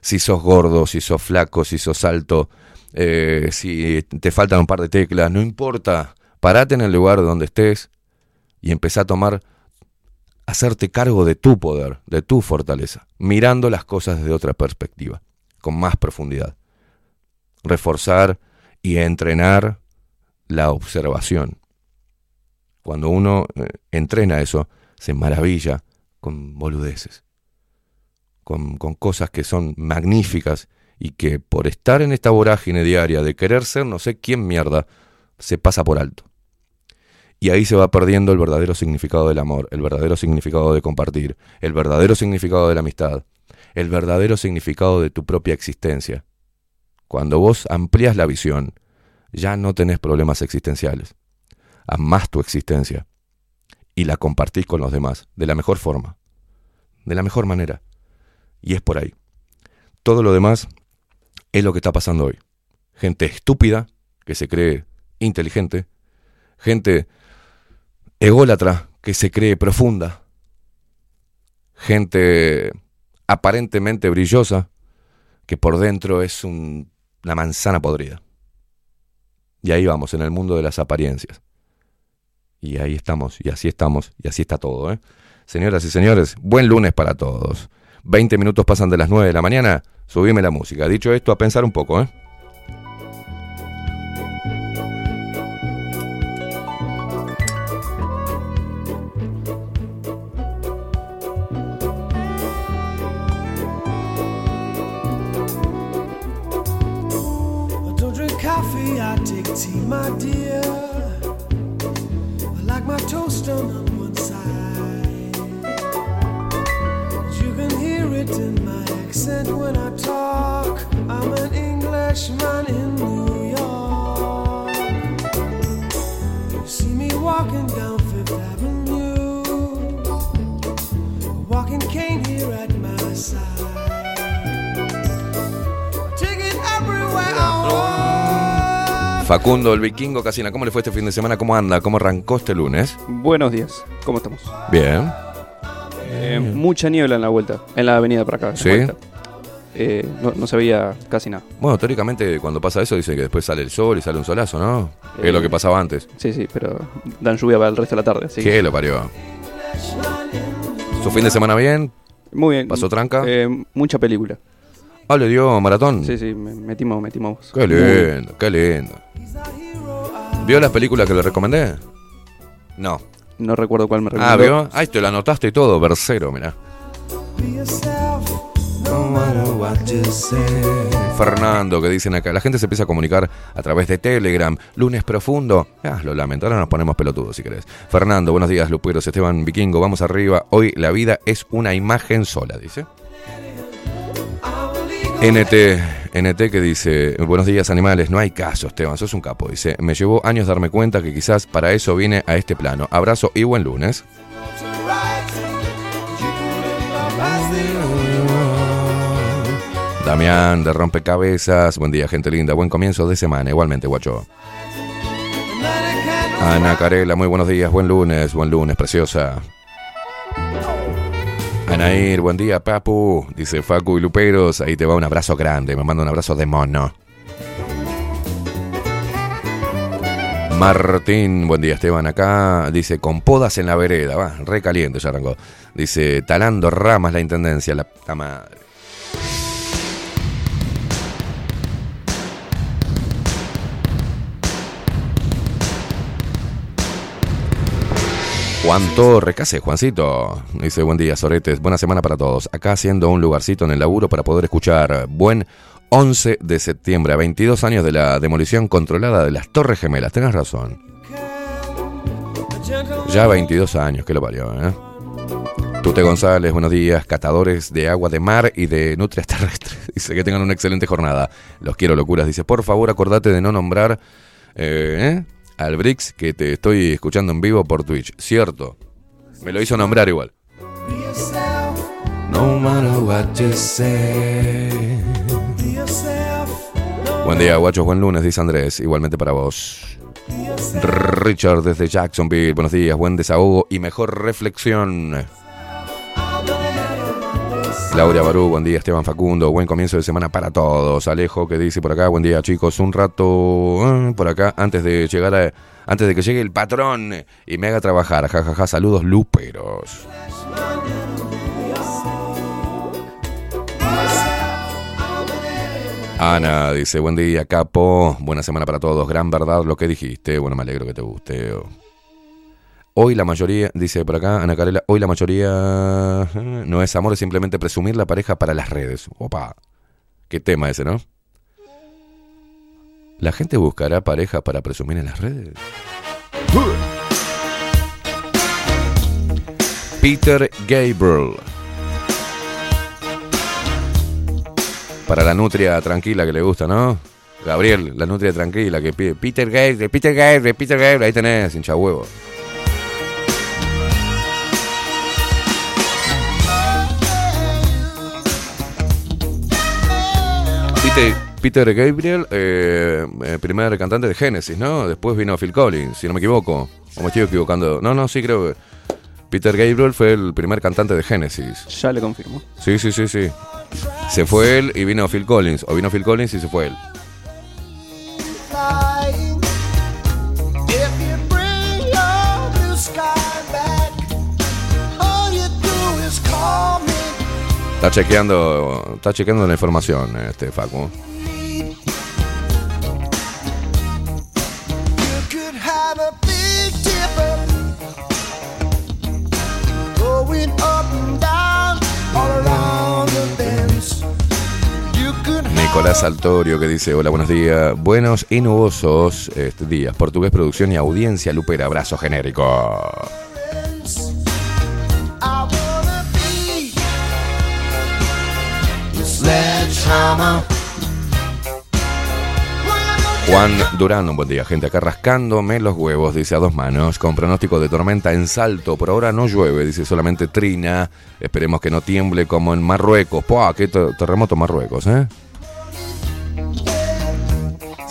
si sos gordo, si sos flaco, si sos alto, eh, si te faltan un par de teclas, no importa. Parate en el lugar donde estés y empezá a tomar, hacerte cargo de tu poder, de tu fortaleza, mirando las cosas desde otra perspectiva, con más profundidad reforzar y entrenar la observación. Cuando uno eh, entrena eso, se maravilla con boludeces, con, con cosas que son magníficas y que por estar en esta vorágine diaria de querer ser no sé quién mierda, se pasa por alto. Y ahí se va perdiendo el verdadero significado del amor, el verdadero significado de compartir, el verdadero significado de la amistad, el verdadero significado de tu propia existencia. Cuando vos amplías la visión, ya no tenés problemas existenciales. Amás tu existencia y la compartís con los demás de la mejor forma, de la mejor manera. Y es por ahí. Todo lo demás es lo que está pasando hoy. Gente estúpida que se cree inteligente, gente ególatra que se cree profunda, gente aparentemente brillosa que por dentro es un la manzana podrida. Y ahí vamos, en el mundo de las apariencias. Y ahí estamos, y así estamos, y así está todo. ¿eh? Señoras y señores, buen lunes para todos. 20 minutos pasan de las 9 de la mañana, subime la música. Dicho esto, a pensar un poco, ¿eh? My dear. I like my toast on one side. You can hear it in my accent when I talk. I'm an Englishman in New York. You see me walking down Fifth Avenue, a walking cane here at my side. Facundo, el vikingo Casina, ¿cómo le fue este fin de semana? ¿Cómo anda? ¿Cómo arrancó este lunes? Buenos días, ¿cómo estamos? Bien. Eh, mucha niebla en la vuelta, en la avenida para acá. ¿Sí? Eh, no, se veía casi nada. Bueno, teóricamente cuando pasa eso dice que después sale el sol y sale un solazo, ¿no? es lo que pasaba antes. Sí, sí, pero dan lluvia para el resto de la tarde. ¿Qué lo parió? ¿Su fin de semana bien? Muy bien. ¿Pasó tranca? Eh, mucha película. Ah, le dio maratón. Sí, sí, me- metimos, metimos. Qué lindo, qué lindo. ¿Vio las películas que le recomendé? No. No recuerdo cuál me Ah, recomendó. ¿vio? Ay, te lo anotaste y todo, versero, mirá. Fernando, que dicen acá, la gente se empieza a comunicar a través de Telegram, lunes profundo. Ah, lo lamento, ahora nos ponemos pelotudos si querés. Fernando, buenos días, Luperos, Esteban Vikingo, vamos arriba. Hoy la vida es una imagen sola, dice. NT, NT que dice, buenos días animales, no hay caso, Esteban, sos un capo. Dice, me llevó años darme cuenta que quizás para eso vine a este plano. Abrazo y buen lunes. Damián de Rompecabezas, buen día gente linda, buen comienzo de semana, igualmente guacho. Ana Carela, muy buenos días, buen lunes, buen lunes, preciosa. Anair, buen día, papu, dice Facu y Luperos, ahí te va un abrazo grande, me manda un abrazo de mono. Martín, buen día Esteban, acá dice con podas en la vereda, va, re caliente ya arrancó. Dice talando ramas la intendencia, la puta madre. ¿Qué hace, Juancito? Dice, buen día, Soretes, buena semana para todos. Acá haciendo un lugarcito en el laburo para poder escuchar. Buen 11 de septiembre, a 22 años de la demolición controlada de las Torres Gemelas. Tenés razón. Ya 22 años, que lo parió, ¿eh? Tute González, buenos días, catadores de agua de mar y de nutrias terrestres. Dice que tengan una excelente jornada. Los quiero, locuras. Dice, por favor, acordate de no nombrar eh, ¿eh? Al Brix que te estoy escuchando en vivo por Twitch. Cierto. Me lo hizo nombrar igual. Say. Buen día, guachos. Buen lunes, dice Andrés. Igualmente para vos. Richard desde Jacksonville. Buenos días, buen desahogo y mejor reflexión. Laura Barú, buen día Esteban Facundo, buen comienzo de semana para todos. Alejo que dice por acá, buen día chicos, un rato eh, por acá antes de llegar a, antes de que llegue el patrón y me haga trabajar. Jajaja, saludos luperos. Ana dice, buen día, capo. Buena semana para todos. Gran verdad lo que dijiste. Bueno, me alegro que te guste. Hoy la mayoría, dice por acá Ana Carela, hoy la mayoría eh, no es amor, es simplemente presumir la pareja para las redes. Opa, qué tema ese, ¿no? ¿La gente buscará pareja para presumir en las redes? Peter Gabriel. Para la nutria tranquila que le gusta, ¿no? Gabriel, la nutria tranquila que pide. Peter Gabriel, Peter Gabriel, Peter Gabriel. Ahí tenés, hincha huevo. Peter, Peter Gabriel, eh, eh, primer cantante de Genesis, ¿no? Después vino Phil Collins, si no me equivoco. O me estoy equivocando. No, no, sí creo que. Peter Gabriel fue el primer cantante de Genesis. Ya le confirmo. Sí, sí, sí, sí. Se fue él y vino Phil Collins. O vino Phil Collins y se fue él. Está chequeando, está chequeando la información, este Facu. Nicolás Altorio que dice, hola, buenos días, buenos y nubosos este, días, portugués, producción y audiencia, Lupera, abrazo genérico. Juan Durán, buen día, gente acá rascándome los huevos, dice a dos manos, con pronóstico de tormenta en salto. Por ahora no llueve, dice solamente trina. Esperemos que no tiemble como en Marruecos. ¡Pua! ¡Qué te- terremoto Marruecos, eh!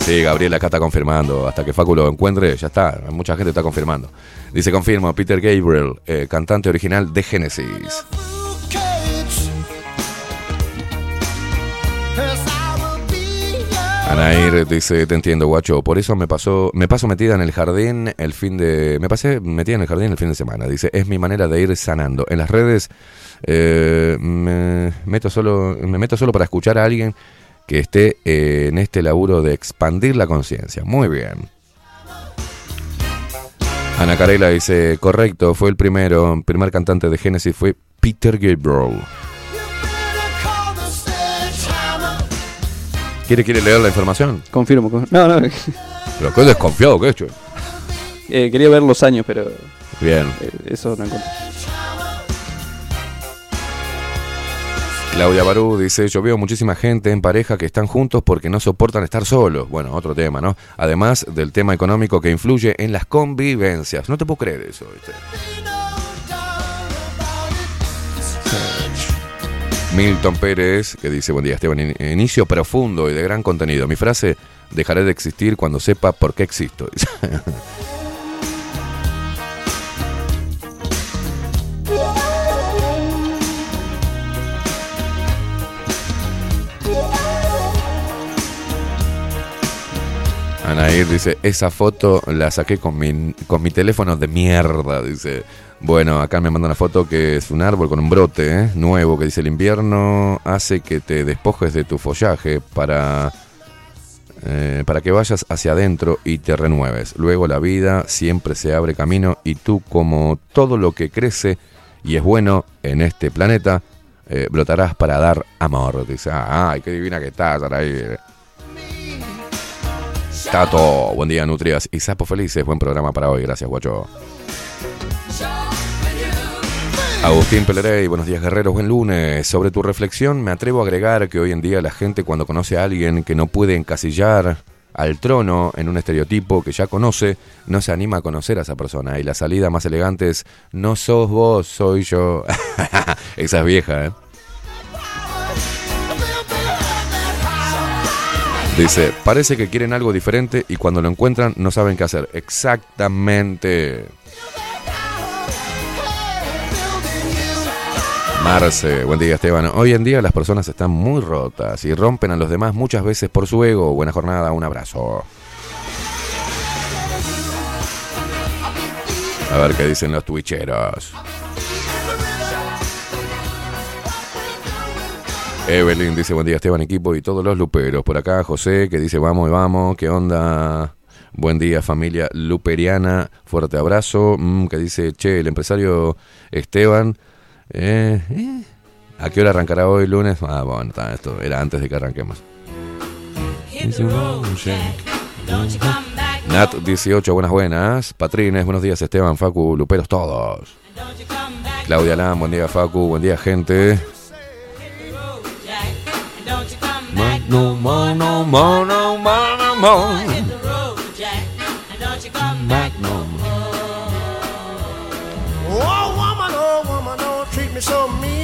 Sí, Gabriel acá está confirmando. Hasta que Facu lo encuentre, ya está. Mucha gente está confirmando. Dice, confirmo, Peter Gabriel, eh, cantante original de Genesis. Anair dice, te entiendo, guacho. Por eso me pasó, me paso metida en el jardín el fin de. Me pasé metida en el jardín el fin de semana. Dice, es mi manera de ir sanando. En las redes eh, me meto solo, me meto solo para escuchar a alguien que esté eh, en este laburo de expandir la conciencia. Muy bien. Ana Carela dice, correcto, fue el primero, primer cantante de Genesis fue Peter Gabriel. ¿Quiere, quiere leer la información? Confirmo. con- No, no. Pero qué desconfiado que he hecho. eh, quería ver los años, pero Bien. eh, eso no encontré. Claudia Barú dice, yo veo muchísima gente en pareja que están juntos porque no soportan estar solos. Bueno, otro tema, ¿no? Además del tema económico que influye en las convivencias. No te puedo creer eso, ¿viste? Milton Pérez, que dice, buen día Esteban, In- inicio profundo y de gran contenido. Mi frase, dejaré de existir cuando sepa por qué existo. Anair dice, esa foto la saqué con mi, con mi teléfono de mierda, dice. Bueno, acá me manda una foto que es un árbol con un brote ¿eh? nuevo que dice el invierno hace que te despojes de tu follaje para, eh, para que vayas hacia adentro y te renueves. Luego la vida siempre se abre camino y tú como todo lo que crece y es bueno en este planeta, eh, brotarás para dar amor. Dice, "Ah, ay, qué divina que estás. Tato, buen día, Nutrias y Sapos Felices. Buen programa para hoy, gracias, guacho. Agustín Pelerey, buenos días, guerreros, buen lunes. Sobre tu reflexión, me atrevo a agregar que hoy en día la gente, cuando conoce a alguien que no puede encasillar al trono en un estereotipo que ya conoce, no se anima a conocer a esa persona. Y la salida más elegante es: No sos vos, soy yo. esa es vieja, ¿eh? Dice, parece que quieren algo diferente y cuando lo encuentran no saben qué hacer. Exactamente. Marce, buen día Esteban. Hoy en día las personas están muy rotas y rompen a los demás muchas veces por su ego. Buena jornada, un abrazo. A ver qué dicen los twitcheros. Evelyn dice buen día Esteban equipo y todos los luperos. Por acá José que dice vamos y vamos, ¿qué onda? Buen día familia luperiana, fuerte abrazo. Mm, que dice, che, el empresario Esteban, eh, eh, ¿a qué hora arrancará hoy lunes? Ah, bueno, está, esto era antes de que arranquemos. Nat 18, buenas buenas. Patrines, buenos días Esteban, Facu, luperos todos. Claudia Lam, buen día Facu, buen día gente. No more, no more, no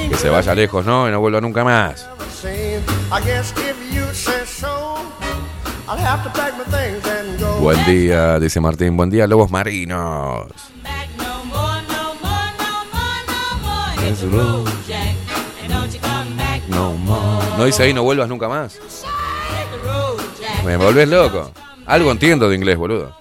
Que se vaya lejos, ¿no? Y no vuelva nunca más. I guess if you say so, I'll have to pack my things and go. Buen día, dice Martín. Buen día, lobos marinos. No more. No dice ahí, no vuelvas nunca más. Me volvés loco. Algo entiendo de inglés, boludo.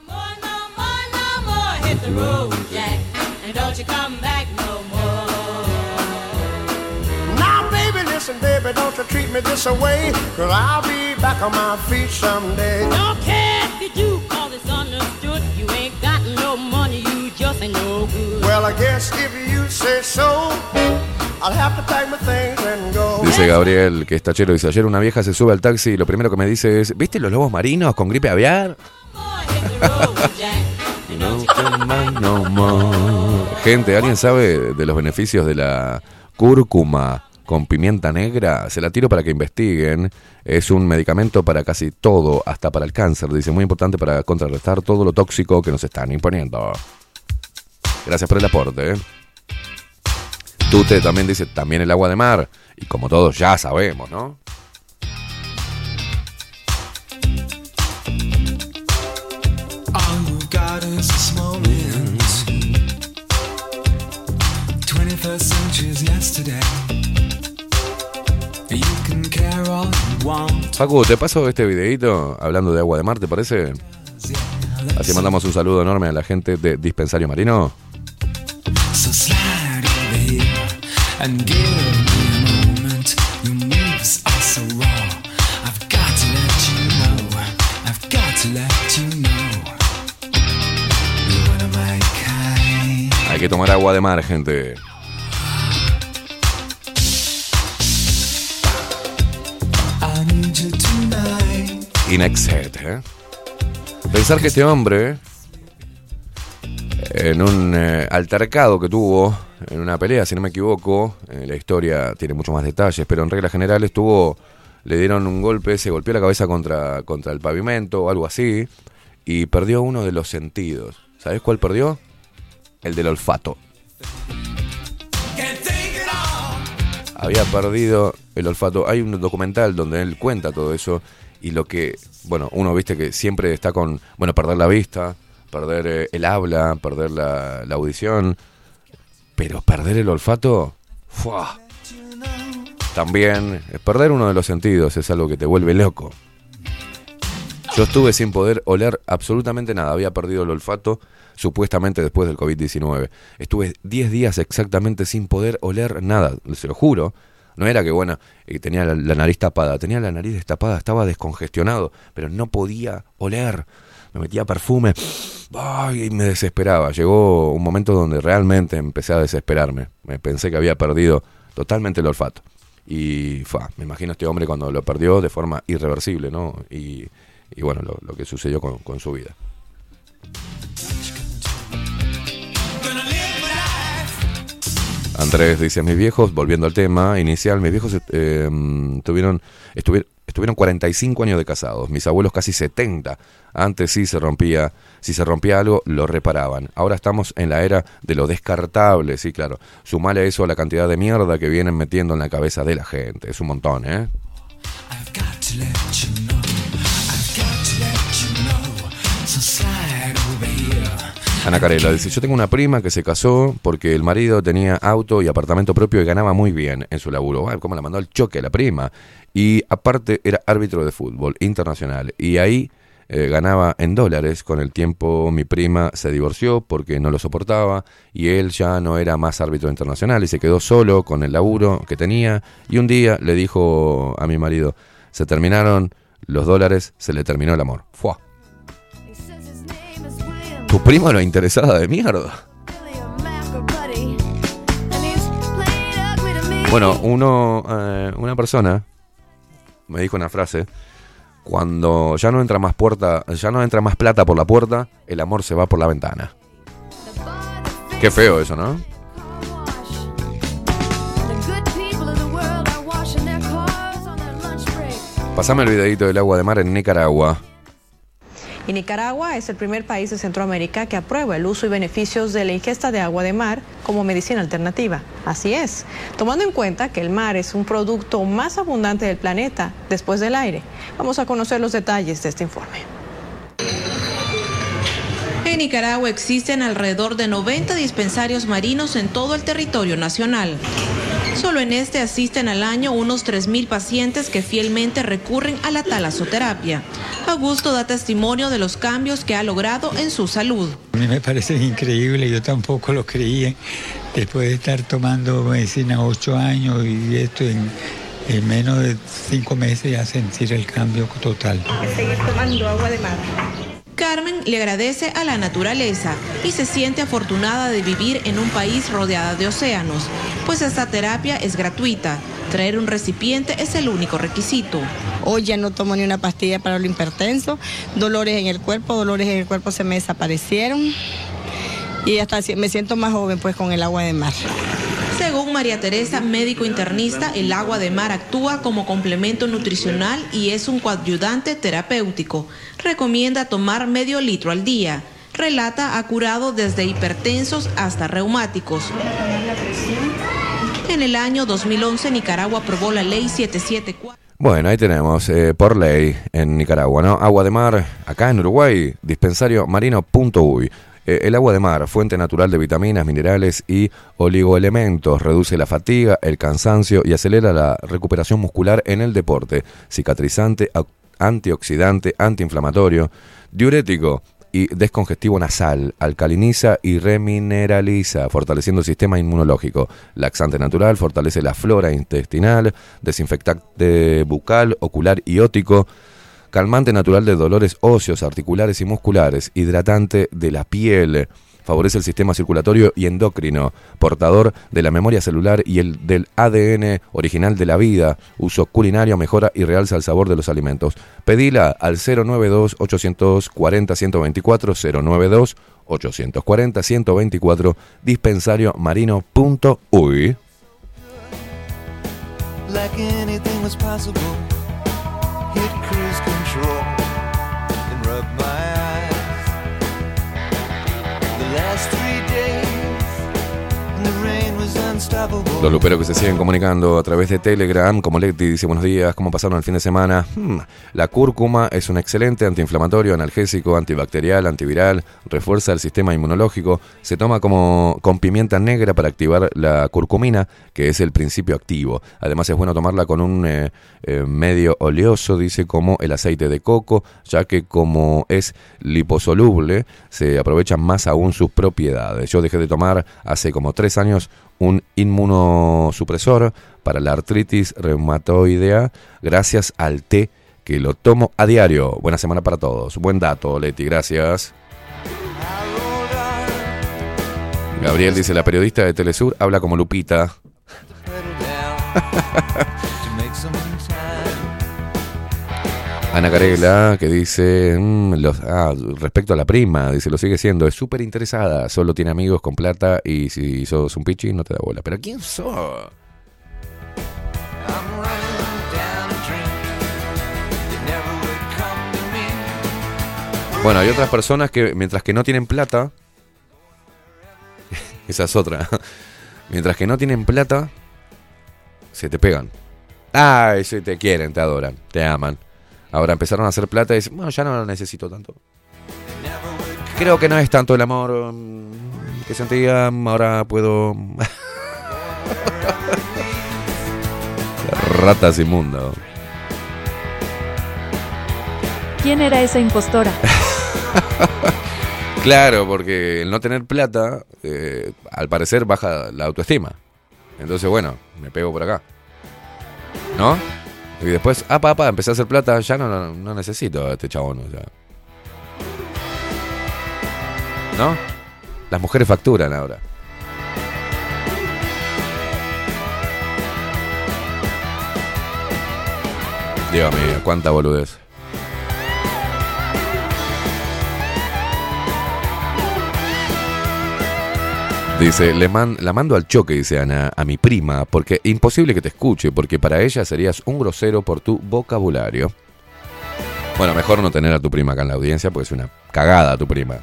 Me this away, cause I'll be back on my feet someday. Don't care if you do, cause it's understood. You ain't got no money, you just ain't no good. Well, I guess if you say so, I'll have to pack my things and go. Dice Gabriel, que está chero. Dice, ayer una vieja se sube al taxi y lo primero que me dice es, ¿viste los lobos marinos con gripe aviar? No more. Gente, ¿alguien sabe de los beneficios de la cúrcuma con pimienta negra? Se la tiro para que investiguen. Es un medicamento para casi todo, hasta para el cáncer. Dice, muy importante para contrarrestar todo lo tóxico que nos están imponiendo. Gracias por el aporte. ¿eh? Tute también dice, también el agua de mar. Y como todos ya sabemos, ¿no? Facu, te paso este videito hablando de agua de mar, ¿te parece? Así mandamos un saludo enorme a la gente de Dispensario Marino. So slide over here and give me tonight. Inexced, ¿eh? Pensar que este hombre, en un eh, altercado que tuvo, en una pelea, si no me equivoco, eh, la historia tiene muchos más detalles, pero en regla general estuvo, le dieron un golpe, se golpeó la cabeza contra, contra el pavimento o algo así, y perdió uno de los sentidos. ¿Sabes cuál perdió? El del olfato. Había perdido el olfato. Hay un documental donde él cuenta todo eso y lo que, bueno, uno viste que siempre está con, bueno, perder la vista, perder eh, el habla, perder la, audición, pero perder el olfato, ¡fua! también eh, perder uno de los sentidos es algo que te vuelve loco. Yo estuve sin poder oler absolutamente nada, había perdido el olfato supuestamente después del COVID-19. Estuve 10 días exactamente sin poder oler nada, se lo juro. No era que, bueno, eh, tenía la, nariz tapada, tenía la nariz destapada, estaba descongestionado, pero no podía oler. Me metía perfume y me desesperaba. Llegó un momento donde realmente empecé a desesperarme. Me pensé que había perdido totalmente el olfato. Y fa, me imagino este hombre cuando lo perdió de forma irreversible, ¿no? Y, y bueno, lo, lo que sucedió con, con su vida. Andrés dice, mis viejos, volviendo al tema inicial, mis viejos eh, tuvieron, estuvieron, estuvieron 45 años de casados, mis abuelos casi 70. Antes sí se rompía, si se rompía algo, lo reparaban. Ahora estamos en la era de lo descartable, sí, claro. Sumale eso a la cantidad de mierda que vienen metiendo en la cabeza de la gente. Es un montón, ¿eh? I've got to Ana Carela dice, yo tengo una prima que se casó porque el marido tenía auto y apartamento propio y ganaba muy bien en su laburo. Ay, ¿Cómo la mandó al choque la prima? Y aparte era árbitro de fútbol internacional. Y ahí eh, ganaba en dólares. Con el tiempo mi prima se divorció porque no lo soportaba y él ya no era más árbitro internacional y se quedó solo con el laburo que tenía. Y un día le dijo a mi marido, se terminaron los dólares, se le terminó el amor. Fua. Tu prima lo interesada de mierda. Bueno, uno, eh, una persona me dijo una frase. Cuando ya no entra más puerta, ya no entra más plata por la puerta, el amor se va por la ventana. Qué feo eso, ¿no? Pasame el videito del agua de mar en Nicaragua. Y Nicaragua es el primer país de Centroamérica que aprueba el uso y beneficios de la ingesta de agua de mar como medicina alternativa. Así es, tomando en cuenta que el mar es un producto más abundante del planeta después del aire. Vamos a conocer los detalles de este informe. En Nicaragua existen alrededor de 90 dispensarios marinos en todo el territorio nacional. Solo en este asisten al año unos 3.000 pacientes que fielmente recurren a la talasoterapia. Augusto da testimonio de los cambios que ha logrado en su salud. A mí me parece increíble, yo tampoco lo creía. Después de estar tomando medicina ocho años y esto en, en menos de cinco meses ya sentir el cambio total. Seguir tomando agua de mar. Carmen le agradece a la naturaleza y se siente afortunada de vivir en un país rodeada de océanos, pues esta terapia es gratuita. Traer un recipiente es el único requisito. Hoy ya no tomo ni una pastilla para lo hipertenso, dolores en el cuerpo, dolores en el cuerpo se me desaparecieron y hasta me siento más joven pues con el agua de mar. María Teresa, médico internista, el agua de mar actúa como complemento nutricional y es un coadyuvante terapéutico. Recomienda tomar medio litro al día. Relata ha curado desde hipertensos hasta reumáticos. En el año 2011 Nicaragua aprobó la ley 774. Bueno, ahí tenemos, eh, por ley, en Nicaragua, ¿no? Agua de mar, acá en Uruguay, dispensario marino.uy. Eh, el agua de mar, fuente natural de vitaminas, minerales y oligoelementos, reduce la fatiga, el cansancio y acelera la recuperación muscular en el deporte. Cicatrizante, antioxidante, antiinflamatorio, diurético y descongestivo nasal, alcaliniza y remineraliza, fortaleciendo el sistema inmunológico. Laxante natural, fortalece la flora intestinal, desinfectante bucal, ocular y ótico, calmante natural de dolores óseos, articulares y musculares, hidratante de la piel, favorece el sistema circulatorio y endocrino, portador de la memoria celular y el del ADN original de la vida, uso culinario, mejora y realza el sabor de los alimentos. Pedila al 092 840 124 092 840 124 dispensario marino.uy. like Los luperos que se siguen comunicando a través de Telegram, como Leti dice buenos días, ¿cómo pasaron el fin de semana? Hmm, La cúrcuma es un excelente antiinflamatorio, analgésico, antibacterial, antiviral, refuerza el sistema inmunológico, se toma como con pimienta negra para activar la curcumina, que es el principio activo. Además es bueno tomarla con un eh, eh, medio oleoso, dice como el aceite de coco, ya que como es liposoluble, se aprovechan más aún sus propiedades. Yo dejé de tomar hace como tres años un inmunosupresor para la artritis reumatoidea gracias al té que lo tomo a diario. Buena semana para todos. Buen dato, Leti, gracias. Gabriel dice, la periodista de Telesur habla como Lupita. Ana Carela, que dice, mm, ah, respecto a la prima, dice, lo sigue siendo, es súper interesada, solo tiene amigos con plata y si sos un pichi no te da bola. Pero ¿quién sos? Bueno, hay otras personas que mientras que no tienen plata, esa es otra, mientras que no tienen plata, se te pegan. Ay, sí, te quieren, te adoran, te aman. Ahora empezaron a hacer plata y dicen, bueno, ya no lo necesito tanto. Creo que no es tanto el amor mm, que sentía, ahora puedo... Ratas inmundo. ¿Quién era esa impostora? Claro, porque el no tener plata, eh, al parecer baja la autoestima. Entonces, bueno, me pego por acá. ¿No? Y después, ah, papá, empecé a hacer plata, ya no, no, necesito a este chabón. O sea. ¿No? Las mujeres facturan ahora. Dios mío, cuánta boludez. Dice, le man- la mando al choque, dice Ana, a mi prima, porque imposible que te escuche, porque para ella serías un grosero por tu vocabulario. Bueno, mejor no tener a tu prima acá en la audiencia, porque es una cagada tu prima.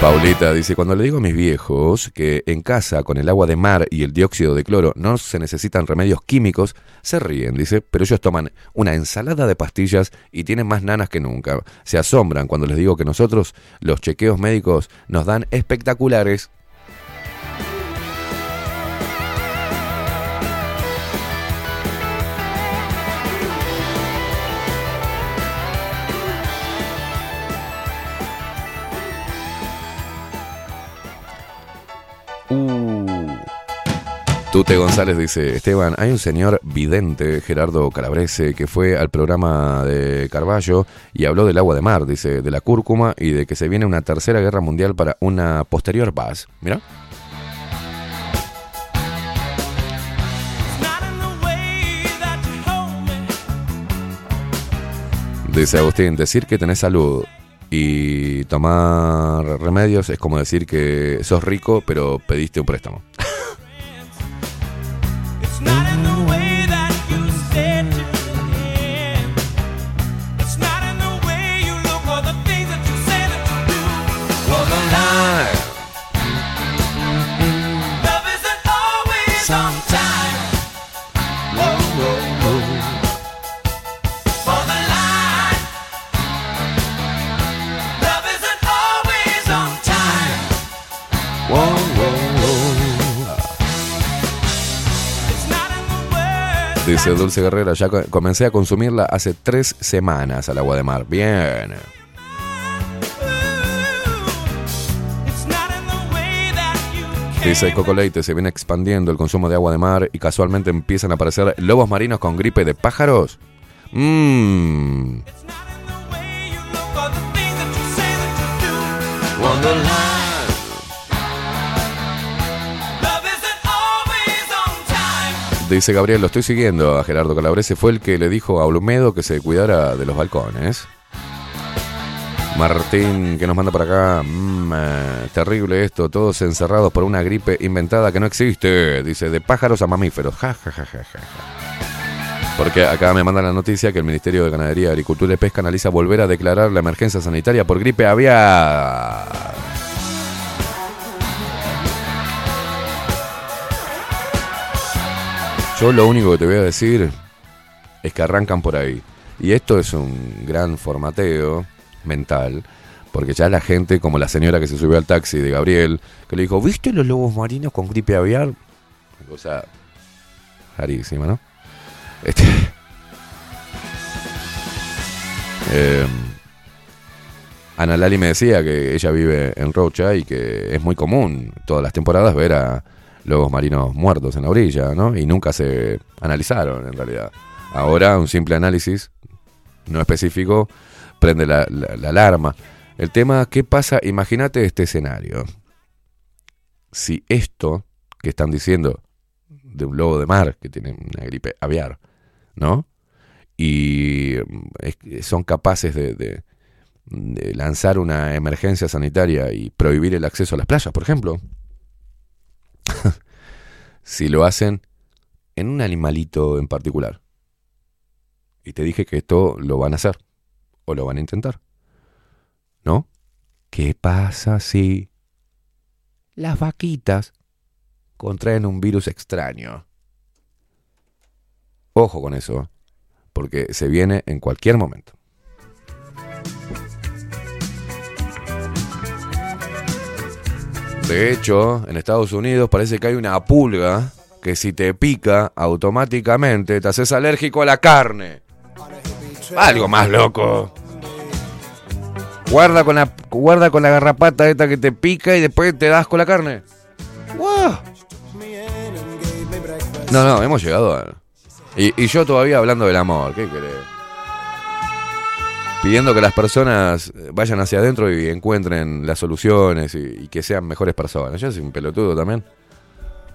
Paulita dice, cuando le digo a mis viejos que en casa con el agua de mar y el dióxido de cloro no se necesitan remedios químicos, se ríen, dice, pero ellos toman una ensalada de pastillas y tienen más nanas que nunca. Se asombran cuando les digo que nosotros los chequeos médicos nos dan espectaculares. Tute González dice, Esteban, hay un señor vidente, Gerardo Calabrese, que fue al programa de Carballo y habló del agua de mar, dice, de la cúrcuma y de que se viene una tercera guerra mundial para una posterior paz. Mira. Dice Agustín, decir que tenés salud y tomar remedios es como decir que sos rico pero pediste un préstamo. Dice Dulce Guerrero, ya co- comencé a consumirla hace tres semanas al agua de mar. Bien. Dice Coco Leite, se viene expandiendo el consumo de agua de mar y casualmente empiezan a aparecer lobos marinos con gripe de pájaros. Mmm. Dice Gabriel, lo estoy siguiendo a Gerardo Calabrese, fue el que le dijo a Olmedo que se cuidara de los balcones. Martín, que nos manda para acá, mm, eh, terrible esto, todos encerrados por una gripe inventada que no existe, dice, de pájaros a mamíferos. Ja, ja, ja, ja, ja. Porque acá me mandan la noticia que el Ministerio de Ganadería, Agricultura y Pesca analiza volver a declarar la emergencia sanitaria por gripe aviar. Yo lo único que te voy a decir es que arrancan por ahí. Y esto es un gran formateo mental, porque ya la gente, como la señora que se subió al taxi de Gabriel, que le dijo, ¿viste los lobos marinos con gripe aviar? Una cosa rarísima, ¿no? Este... Eh, Ana Lali me decía que ella vive en Rocha y que es muy común todas las temporadas ver a lobos marinos muertos en la orilla, ¿no? Y nunca se analizaron en realidad. Ahora un simple análisis no específico prende la, la- la alarma. El tema, ¿qué pasa? Imagínate este escenario. Si esto que están diciendo de un lobo de mar que tiene una gripe aviar, ¿no? Y mm, son capaces de lanzar una emergencia sanitaria y prohibir el acceso a las playas, por ejemplo. Si lo hacen en un animalito en particular. Y te dije que esto lo van a hacer o lo van a intentar. ¿No? ¿Qué pasa si las vaquitas contraen un virus extraño? Ojo con eso, porque se viene en cualquier momento. De hecho, en Estados Unidos parece que hay una pulga que si te pica, automáticamente te haces alérgico a la carne. Algo más loco. Guarda con la, guarda con la garrapata esta que te pica y después te das con la carne. ¡Wow! No, no, hemos llegado a... Y, y yo todavía hablando del amor, ¿qué querés? Pidiendo que las personas vayan hacia adentro y encuentren las soluciones y, y que sean mejores personas. Yo soy un pelotudo también.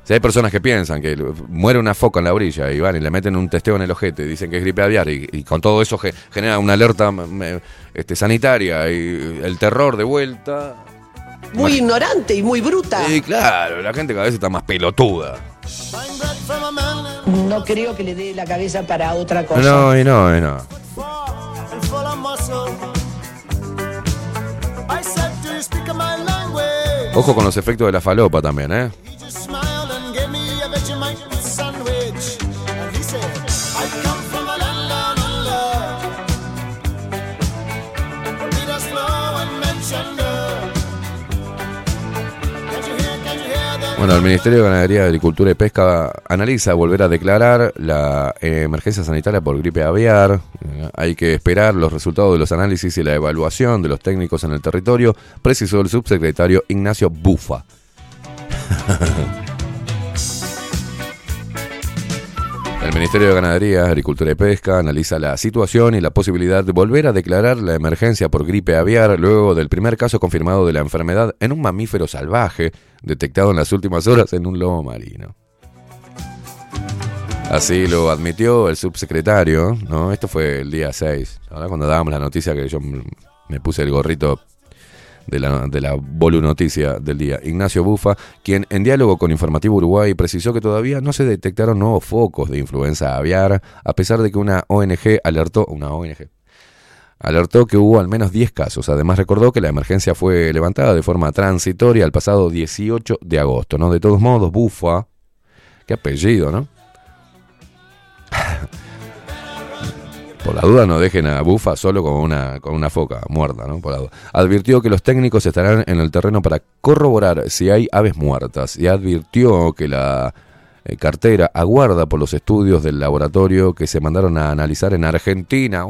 Si hay personas que piensan que muere una foca en la orilla y van y le meten un testeo en el ojete dicen que es gripe aviar y, y con todo eso ge- genera una alerta este, sanitaria y el terror de vuelta. Muy ignorante y muy bruta. Y claro, la gente cada vez está más pelotuda. No creo que le dé la cabeza para otra cosa. No, y no, y no. Ojo con los efectos de la falopa también, ¿eh? Bueno, el Ministerio de Ganadería, Agricultura y Pesca analiza volver a declarar la eh, emergencia sanitaria por gripe aviar. Eh, hay que esperar los resultados de los análisis y la evaluación de los técnicos en el territorio, precisó el subsecretario Ignacio Bufa. El Ministerio de Ganadería, Agricultura y Pesca analiza la situación y la posibilidad de volver a declarar la emergencia por gripe aviar luego del primer caso confirmado de la enfermedad en un mamífero salvaje detectado en las últimas horas en un lobo marino. Así lo admitió el subsecretario, ¿no? Esto fue el día 6, ahora cuando dábamos la noticia que yo me puse el gorrito de la, de la Bolu Noticia del día, Ignacio Bufa, quien en diálogo con Informativo Uruguay precisó que todavía no se detectaron nuevos focos de influenza aviar, a pesar de que una ONG alertó, una ONG, alertó que hubo al menos 10 casos. Además recordó que la emergencia fue levantada de forma transitoria el pasado 18 de agosto, ¿no? De todos modos, Bufa, qué apellido, ¿no? Por la duda no dejen a Bufa solo con una, con una foca muerta, ¿no? Por la duda. Advirtió que los técnicos estarán en el terreno para corroborar si hay aves muertas y advirtió que la eh, cartera aguarda por los estudios del laboratorio que se mandaron a analizar en Argentina.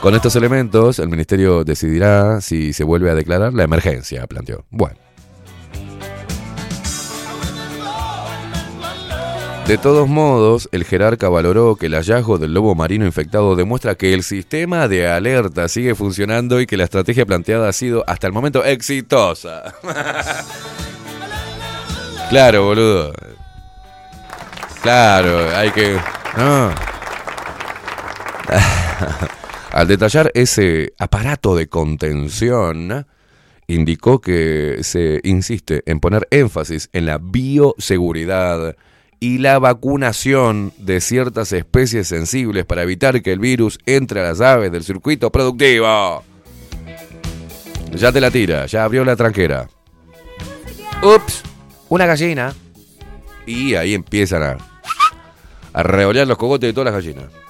Con estos elementos, el ministerio decidirá si se vuelve a declarar la emergencia, planteó. Bueno. De todos modos, el jerarca valoró que el hallazgo del lobo marino infectado demuestra que el sistema de alerta sigue funcionando y que la estrategia planteada ha sido hasta el momento exitosa. claro, boludo. Claro, hay que... Al detallar ese aparato de contención, indicó que se insiste en poner énfasis en la bioseguridad y la vacunación de ciertas especies sensibles para evitar que el virus entre a las aves del circuito productivo. Ya te la tira, ya abrió la tranquera. Ups, una gallina. Y ahí empiezan a, a revolear los cogotes de todas las gallinas.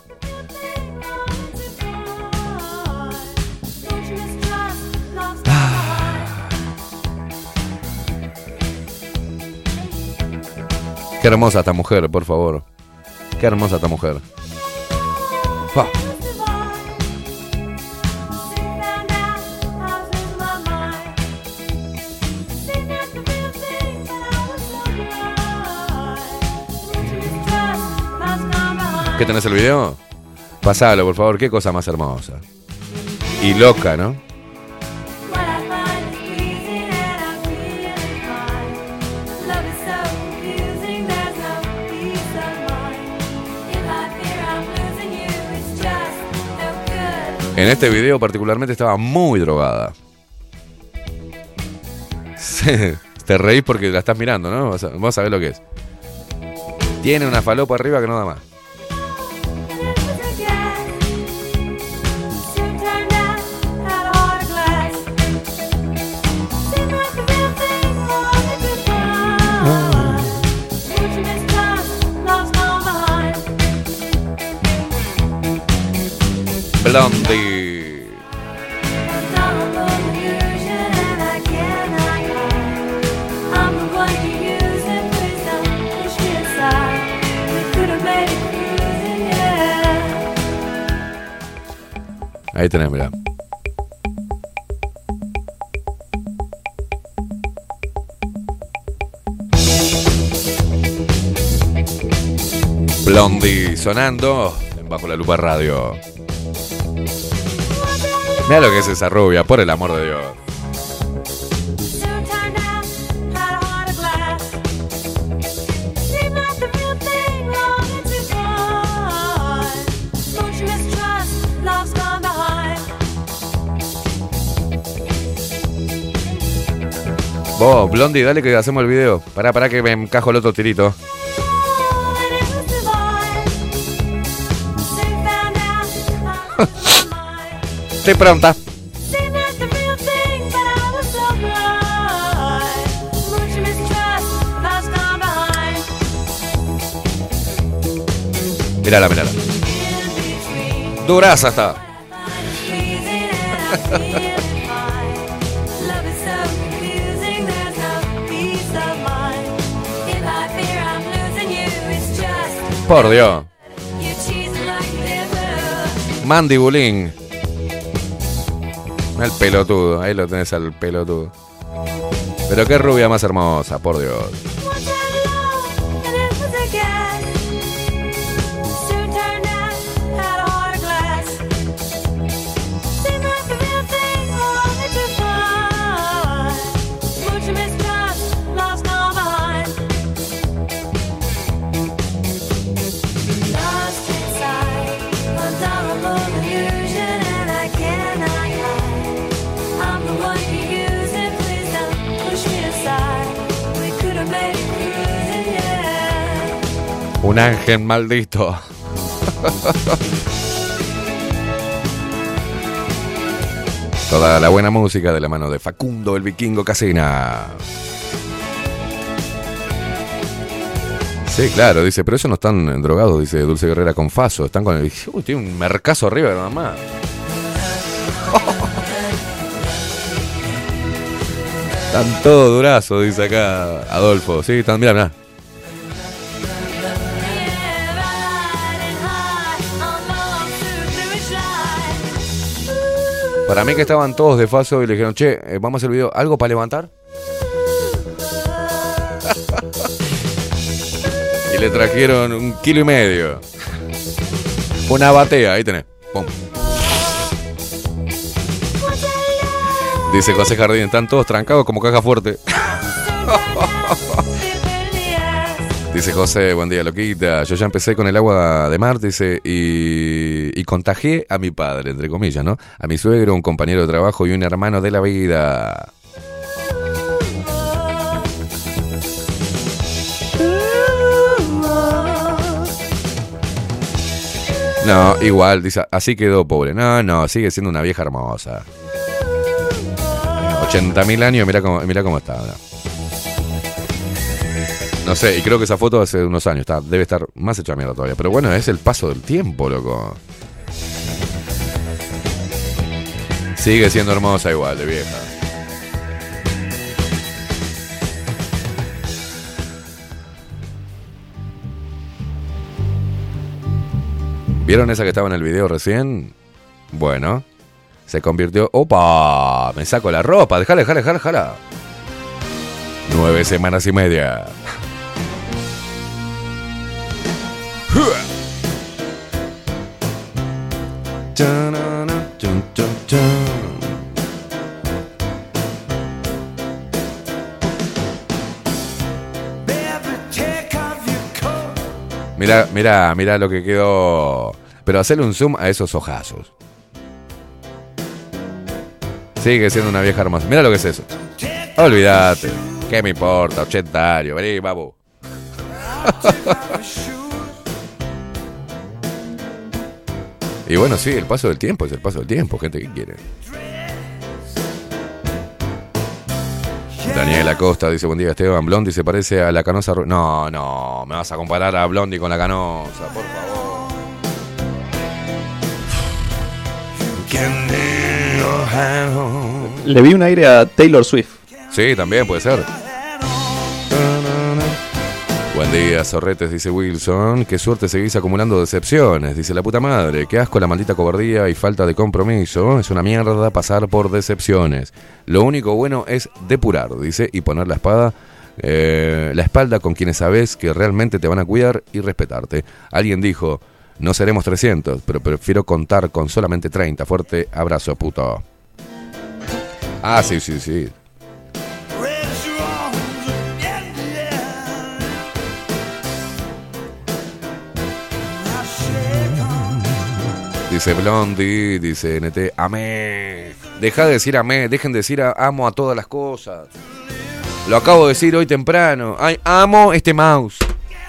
Qué hermosa esta mujer, por favor. Qué hermosa esta mujer. ¿Qué tenés el video? Pasalo, por favor, qué cosa más hermosa. Y loca, ¿no? En este video particularmente estaba muy drogada. Te reís porque la estás mirando, ¿no? A ver lo que es. Tiene una falopa arriba que no da más. Blondie. Ahí tenés, mirá. Blondie sonando en Bajo la Lupa Radio. Mira lo que es esa rubia, por el amor de Dios. Vos, Blondie, dale que hacemos el video. Pará, pará que me encajo el otro tirito. Estoy pronta. Mírala, mírala. Duraza está. Por Dios. Mandy Bulín. El pelotudo, ahí lo tenés al pelotudo. Pero qué rubia más hermosa, por Dios. Un ángel maldito. Toda la buena música de la mano de Facundo el Vikingo Casina. Sí, claro, dice, pero eso no están drogados, dice Dulce Guerrera con Faso. Están con el. Uy, tiene un mercazo arriba nada más. Están todos durazos, dice acá Adolfo. Sí, están, mira, mira. Para mí que estaban todos de faso y le dijeron, che, eh, vamos a hacer el video, ¿algo para levantar? y le trajeron un kilo y medio. Una batea, ahí tenés. Pum. Dice José Jardín, están todos trancados como caja fuerte. Dice José, buen día, loquita. Yo ya empecé con el agua de mar, dice, y, y contagié a mi padre, entre comillas, ¿no? A mi suegro, un compañero de trabajo y un hermano de la vida. No, igual, dice, así quedó pobre. No, no, sigue siendo una vieja hermosa. 80.000 años, mira cómo, mira cómo está. ahora. No sé, y creo que esa foto hace unos años, está, debe estar más hecha mierda todavía. Pero bueno, es el paso del tiempo, loco. Sigue siendo hermosa igual, de vieja. ¿Vieron esa que estaba en el video recién? Bueno, se convirtió. ¡Opa! Me saco la ropa. Déjala, déjala, déjala, déjala. Nueve semanas y media. Mira, mira, mira lo que quedó. Pero hacerle un zoom a esos ojazos. Sigue siendo una vieja hermosa. Mira lo que es eso. Olvídate. ¿Qué me importa? 80 años. Vení, babu. y bueno, sí, el paso del tiempo es el paso del tiempo, gente que quiere. Daniel Acosta dice, buen día Esteban, Blondie se parece a la canosa... No, no, me vas a comparar a Blondie con la canosa, por favor. Le vi un aire a Taylor Swift. Sí, también puede ser. Día, zorretes, dice Wilson. Qué suerte seguís acumulando decepciones, dice la puta madre. Qué asco la maldita cobardía y falta de compromiso. Es una mierda pasar por decepciones. Lo único bueno es depurar, dice, y poner la espada, eh, la espalda con quienes sabes que realmente te van a cuidar y respetarte. Alguien dijo, no seremos 300, pero prefiero contar con solamente 30. Fuerte abrazo, puto. Ah, sí, sí, sí. Dice Blondie, dice NT, amé. Deja de decir amé, dejen de decir a- amo a todas las cosas. Lo acabo de decir hoy temprano. Amo este mouse,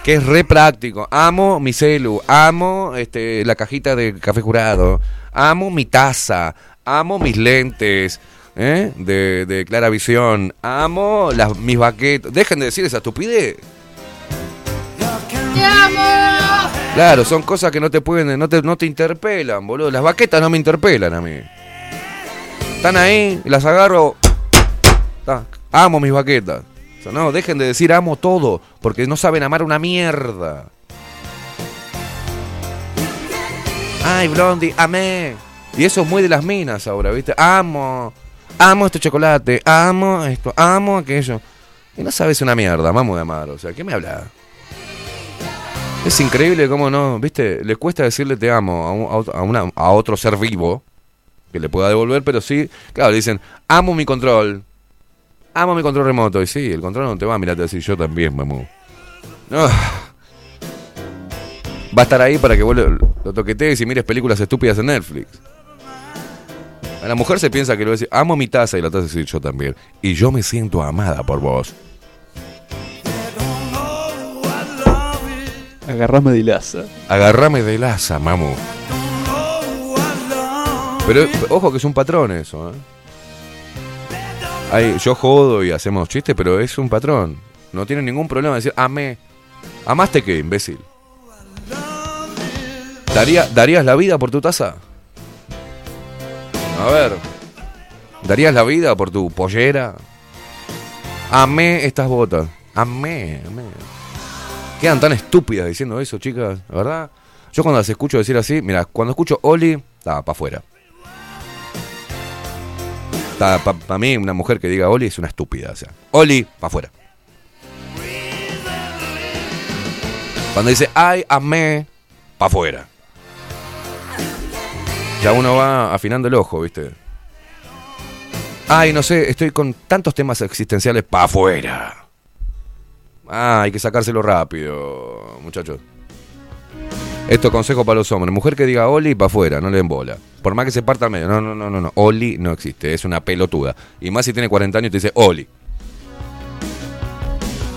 que es re práctico. Amo mi celu, amo este, la cajita de café jurado. Amo mi taza, amo mis lentes. ¿eh? De, de clara visión, amo mis baquetas. Dejen de decir esa estupidez. ¡Te amo! Claro, son cosas que no te pueden, no te, no te interpelan, boludo. Las baquetas no me interpelan a mí. Están ahí, las agarro. Amo mis baquetas. O sea, no, dejen de decir amo todo, porque no saben amar una mierda. Ay, Blondie, amé. Y eso es muy de las minas ahora, ¿viste? Amo, amo este chocolate, amo esto, amo aquello. Y no sabes una mierda, vamos de amar. O sea, ¿qué me habla? Es increíble cómo no, viste, le cuesta decirle te amo a, un- a una- a otro ser vivo que le pueda devolver, pero sí, claro, le dicen, amo mi control, amo mi control remoto. Y sí, el control no te va a mirar, te decir yo también, mamú. No. Va a estar ahí para que vos lo, lo toquetees y mires películas estúpidas en Netflix. A la mujer se piensa que le va a decir, amo mi taza y la taza decir yo también. Y yo me siento amada por vos. Agarrame de laza. Agarrame de laza, mamu. Pero ojo que es un patrón eso, ¿eh? Ay, yo jodo y hacemos chistes, pero es un patrón. No tiene ningún problema decir amé. ¿Amaste qué, imbécil? ¿Daría, ¿Darías la vida por tu taza? A ver. ¿Darías la vida por tu pollera? Amé estas botas. Amé, amé. Quedan tan estúpidas diciendo eso, chicas, la verdad. Yo cuando las escucho decir así, mira, cuando escucho Oli, está para afuera. Para mí, una mujer que diga Oli es una estúpida. O sea, Oli, para afuera. Cuando dice ay, amé, para afuera. Ya uno va afinando el ojo, ¿viste? Ay, no sé, estoy con tantos temas existenciales para afuera. Ah, hay que sacárselo rápido, muchachos. Esto consejo para los hombres. Mujer que diga Oli, para afuera, no le den bola. Por más que se parta al medio. No, no, no, no, no. Oli no existe, es una pelotuda. Y más si tiene 40 años y te dice Oli.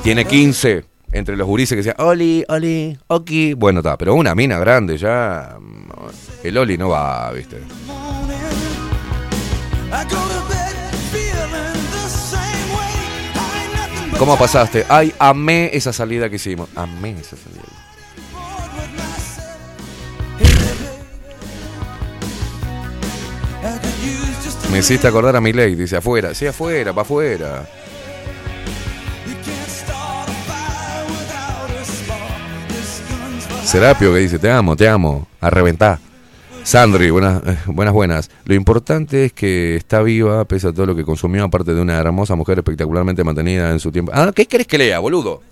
Tiene 15 entre los gurises que decían Oli, Oli, Oki. Bueno, está, pero una mina grande ya. mm, El Oli no va, viste. ¿Cómo pasaste? Ay, amé esa salida que hicimos. Amé esa salida. Me hiciste acordar a mi ley, dice afuera. Sí, afuera, para afuera. Serapio que dice, te amo, te amo, a reventar. Sandri, buenas, eh, buenas, buenas. Lo importante es que está viva, pese a todo lo que consumió, aparte de una hermosa mujer espectacularmente mantenida en su tiempo. Ah, ¿qué querés que lea, boludo?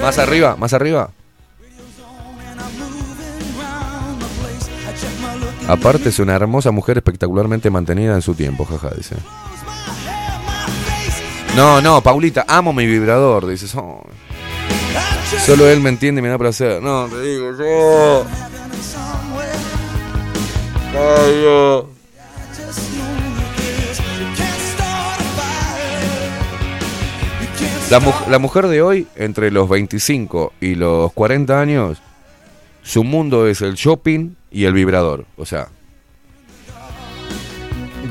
Más arriba, más arriba. Aparte es una hermosa mujer espectacularmente mantenida en su tiempo, jaja, dice. No, no, Paulita, amo mi vibrador, dice. "Oh, Solo él me entiende y me da placer. No, te digo, yo. La, mu- la mujer de hoy, entre los 25 y los 40 años, su mundo es el shopping y el vibrador. O sea,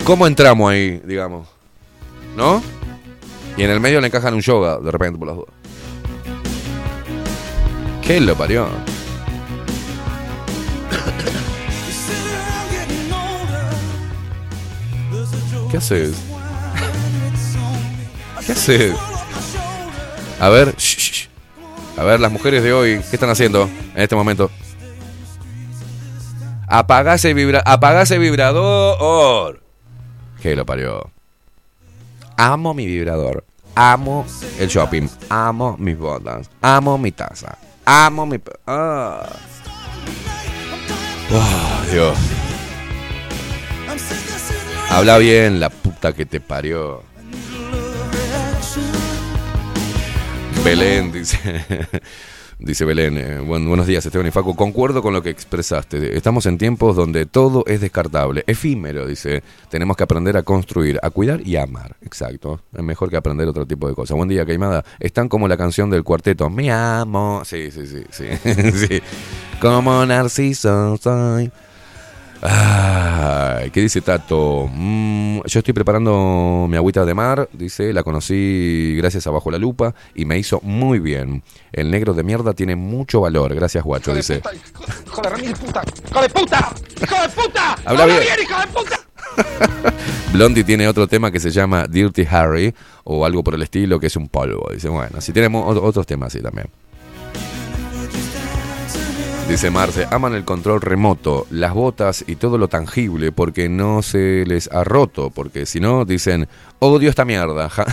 ¿cómo entramos ahí, digamos? ¿No? Y en el medio le encajan un yoga, de repente, por las dudas. ¿Qué lo parió? ¿Qué haces? ¿Qué haces? A ver, a ver, las mujeres de hoy, ¿qué están haciendo en este momento? Apaga ese, vibra vibrador. ¿Qué lo parió? Amo mi vibrador. Amo el shopping. Amo mis botas. Amo mi taza. Amo mi... Ah. Oh, Dios. Habla bien, la puta que te parió. Belén dice. Dice Belén, eh, buen- buenos días Esteban y Facu, concuerdo con lo que expresaste, estamos en tiempos donde todo es descartable, efímero, dice, tenemos que aprender a construir, a cuidar y a amar, exacto, es mejor que aprender otro tipo de cosas. Buen día, Caimada, están como la canción del cuarteto, me amo, sí, sí, sí, sí, sí. como Narciso soy. Ay, ¿qué dice Tato? Mm, yo estoy preparando mi agüita de mar, dice, la conocí gracias a Bajo la Lupa y me hizo muy bien. El negro de mierda tiene mucho valor, gracias guacho, dice. ¡Hijo de puta! ¡Hijo de puta! ¡Hijo de puta! Habla bien. hijo de puta! Blondie tiene otro tema que se llama Dirty Harry o algo por el estilo que es un polvo. Dice, bueno, si tenemos ot- otros temas así también. Dice Marce, aman el control remoto, las botas y todo lo tangible porque no se les ha roto, porque si no dicen, odio esta mierda. ja".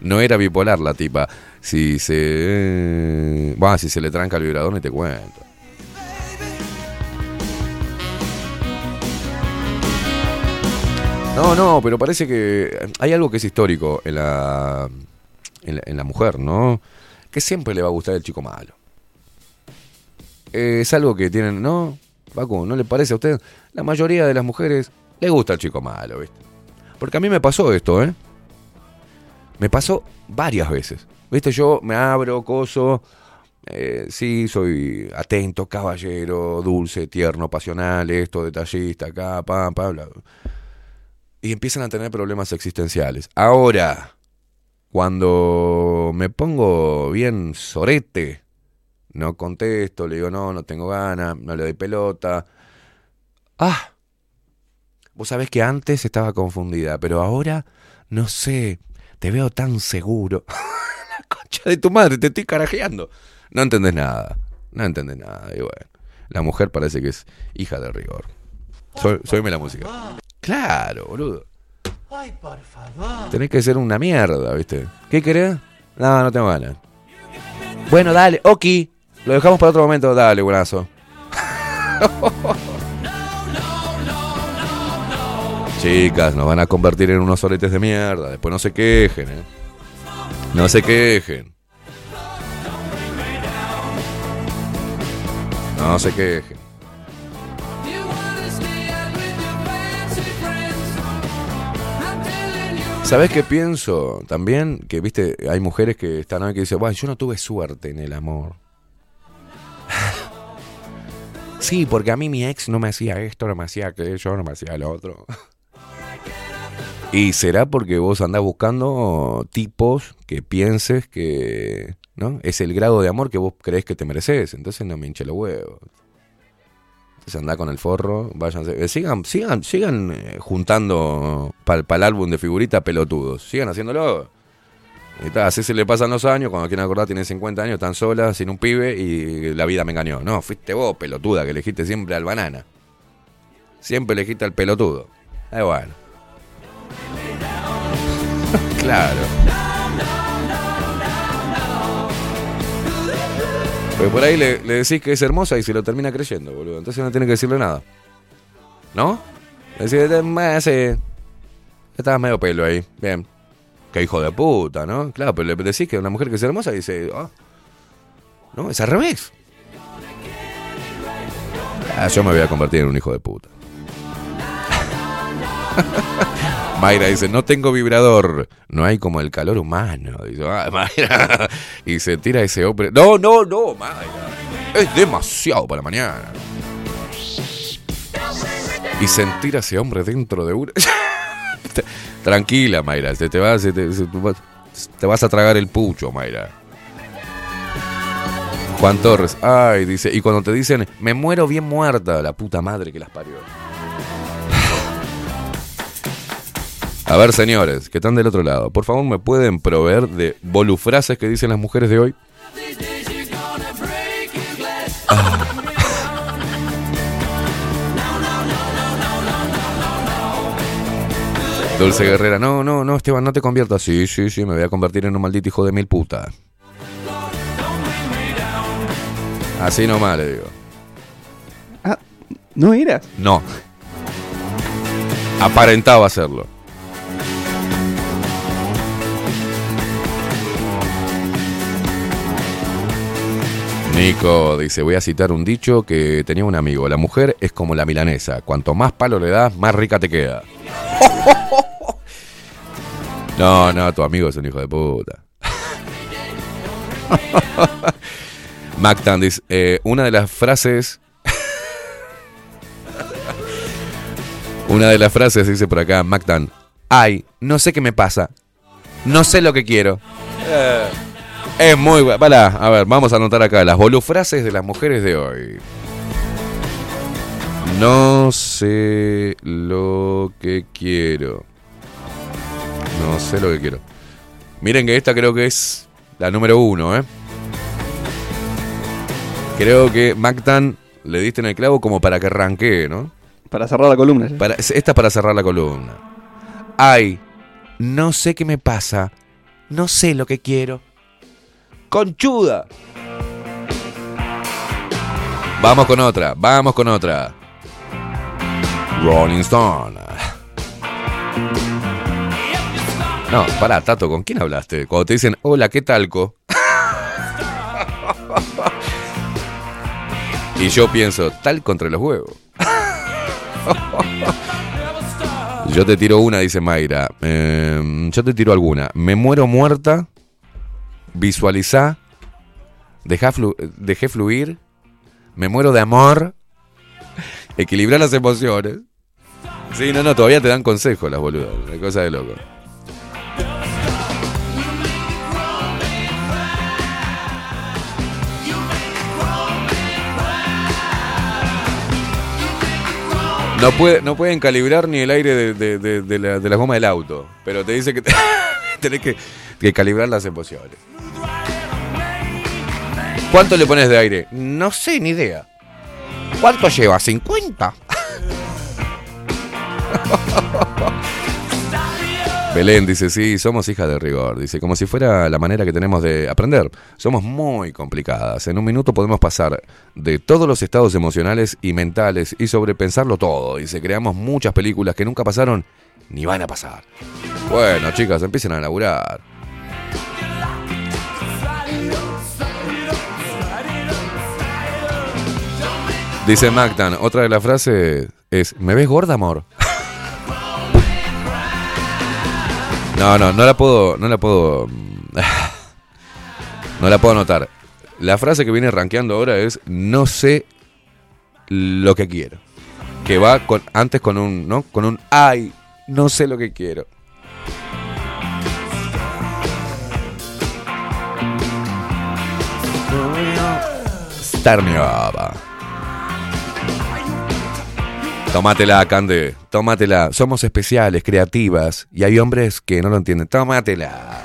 no era bipolar la tipa. Si se... Bah, si se le tranca el vibrador ni te cuento. No, no, pero parece que hay algo que es histórico en la, en la mujer, ¿no? Que siempre le va a gustar el chico malo. Eh, es algo que tienen, ¿no? Paco, ¿no le parece a usted? La mayoría de las mujeres le gusta el chico malo, ¿viste? Porque a mí me pasó esto, ¿eh? Me pasó varias veces. ¿Viste? Yo me abro, coso. eh, sí, soy atento, caballero, dulce, tierno, pasional, esto, detallista, acá, pam, pam, bla. Y empiezan a tener problemas existenciales. Ahora, cuando me pongo bien sorete, no contesto, le digo no, no tengo ganas, no le doy pelota. Ah, vos sabés que antes estaba confundida, pero ahora no sé. Te veo tan seguro. la concha de tu madre, te estoy carajeando. No entendés nada. No entendés nada. Y bueno, la mujer parece que es hija de rigor. Soy, soyme la música. Claro, boludo. Ay, por favor. Tenés que ser una mierda, ¿viste? ¿Qué querés? No, no tengo ganas. Bueno, dale, ok. Lo dejamos para otro momento. Dale, buenazo. Chicas, nos van a convertir en unos soletes de mierda. Después no se quejen, ¿eh? No se quejen. No se quejen. ¿Sabes qué pienso? También que, viste, hay mujeres que están ahí que dicen, bueno, yo no tuve suerte en el amor. Sí, porque a mí mi ex no me hacía esto, no me hacía aquello, no me hacía lo otro. y será porque vos andás buscando tipos que pienses que, ¿no? Es el grado de amor que vos crees que te mereces. Entonces no me hinche los huevos. Entonces andá con el forro, váyanse. eh, sigan, sigan, sigan eh, juntando para el álbum de figuritas pelotudos. Sigan haciéndolo. Y tal, así se le pasan los años, cuando quieren acordar tienen 50 años, están solas, sin un pibe y la vida me engañó. No, fuiste vos, pelotuda, que elegiste siempre al banana. Siempre elegiste al pelotudo. Eh, bueno. claro. Porque por ahí le, decís que es hermosa y se lo termina creyendo, boludo. Entonces no tiene que decirle nada. ¿No? Decís, "Eh, me hace- Estabas medio pelo ahí. Bien. Qué hijo de puta, ¿no? Claro, pero le decís que una mujer que es hermosa dice, ah, no, es al revés. Ah, yo me voy a convertir en un hijo de puta. Mayra dice, no tengo vibrador. No hay como el calor humano. Dice, "Ah, Mayra. Y se tira ese hombre. No, no, no, Mayra. Es demasiado para mañana. Y sentir a ese hombre dentro de una... Tranquila, Mayra. Te, va, se te, vas a tragar el pucho, Mayra. Juan Torres. Ay, dice. Y cuando te dicen, me muero bien muerta, la puta madre que las parió. A ver, señores, que están del otro lado, por favor, ¿me pueden proveer de bolufrases que dicen las mujeres de hoy? Ah. Dulce Guerrera, no, no, no, Esteban, no te conviertas. Sí, sí, sí, me voy a convertir en un maldito hijo de mil puta. Así nomás le digo. ¿No eras? No. Aparentaba hacerlo. Nico dice, voy a citar un dicho que tenía un amigo. La mujer es como la milanesa. Cuanto más palo le das, más rica te queda. No, no, tu amigo es un hijo de puta. Mactan dice, eh, una de las frases... una de las frases dice por acá, Mactan. Ay, no sé qué me pasa. No sé lo que quiero. Eh, es muy bueno. A ver, vamos a anotar acá las bolufrases de las mujeres de hoy. No sé lo que quiero. No sé lo que quiero. Miren que esta creo que es la número uno, ¿eh? Creo que Mactan le diste en el clavo como para que arranque, ¿no? Para cerrar la columna. Para, esta es para cerrar la columna. Ay, no sé qué me pasa. No sé lo que quiero. Conchuda. Vamos con otra, vamos con otra. Rolling Stone. No, pará, Tato, ¿con quién hablaste? Cuando te dicen, hola, ¿qué talco? y yo pienso, tal contra los huevos. Yo te tiro una, dice Mayra. Eh, yo te tiro alguna. Me muero muerta. Visualizá. Deja flu- dejé fluir. Me muero de amor. Equilibrar las emociones. Sí, no, no, todavía te dan consejos las boludas. Una cosa de loco. No, puede, no pueden calibrar ni el aire de, de- de- la, goma del auto. Pero te dice que te, Tenés que, que calibrar las emociones. ¿Cuánto le pones de aire? No sé, ni idea. ¿Cuánto lleva? ¿50? Belén dice, sí, somos hijas de rigor. Dice, como si fuera la manera que tenemos de aprender. Somos muy complicadas. En un minuto podemos pasar de todos los estados emocionales y mentales y sobrepensarlo todo. Dice, creamos muchas películas que nunca pasaron ni van a pasar. Bueno, chicas, empiecen a laburar. Dice Magdan, otra de las frases es, ¿me ves gorda, amor? No, no, no la puedo, no la puedo, no la puedo anotar. La frase que viene rankeando ahora es, no sé lo que quiero. Que va con, antes con un, ¿no? Con un, ay, no sé lo que quiero. Up. Tómatela, Cande. Tómatela. Somos especiales, creativas. Y hay hombres que no lo entienden. Tómatela.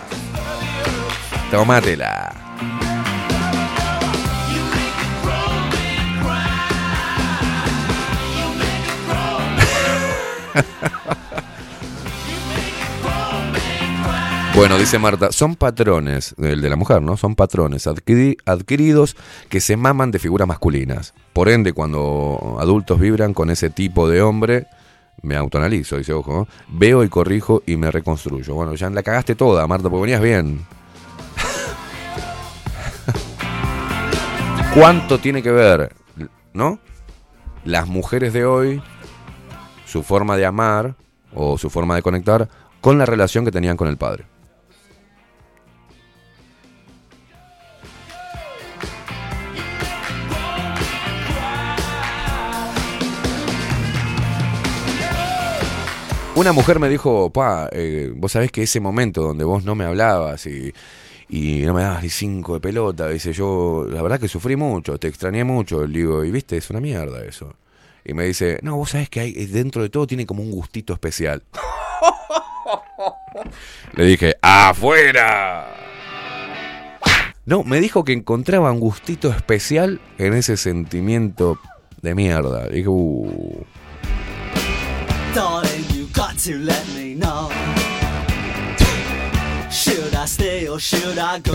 Tómatela. Bueno, dice Marta, son patrones, el de la mujer, ¿no? Son patrones adquiri- adquiridos que se maman de figuras masculinas. Por ende, cuando adultos vibran con ese tipo de hombre, me autoanalizo, dice, ojo, ¿no? veo y corrijo y me reconstruyo. Bueno, ya la cagaste toda, Marta, porque venías bien. ¿Cuánto tiene que ver, no? Las mujeres de hoy, su forma de amar o su forma de conectar con la relación que tenían con el padre. Una mujer me dijo, pa, eh, vos sabés que ese momento donde vos no me hablabas y, y no me dabas ni cinco de pelota, dice yo, la verdad que sufrí mucho, te extrañé mucho, le digo, y viste, es una mierda eso. Y me dice, no, vos sabés que hay, dentro de todo tiene como un gustito especial. Le dije, ¡afuera! No, me dijo que encontraba un gustito especial en ese sentimiento de mierda. Dije, uh.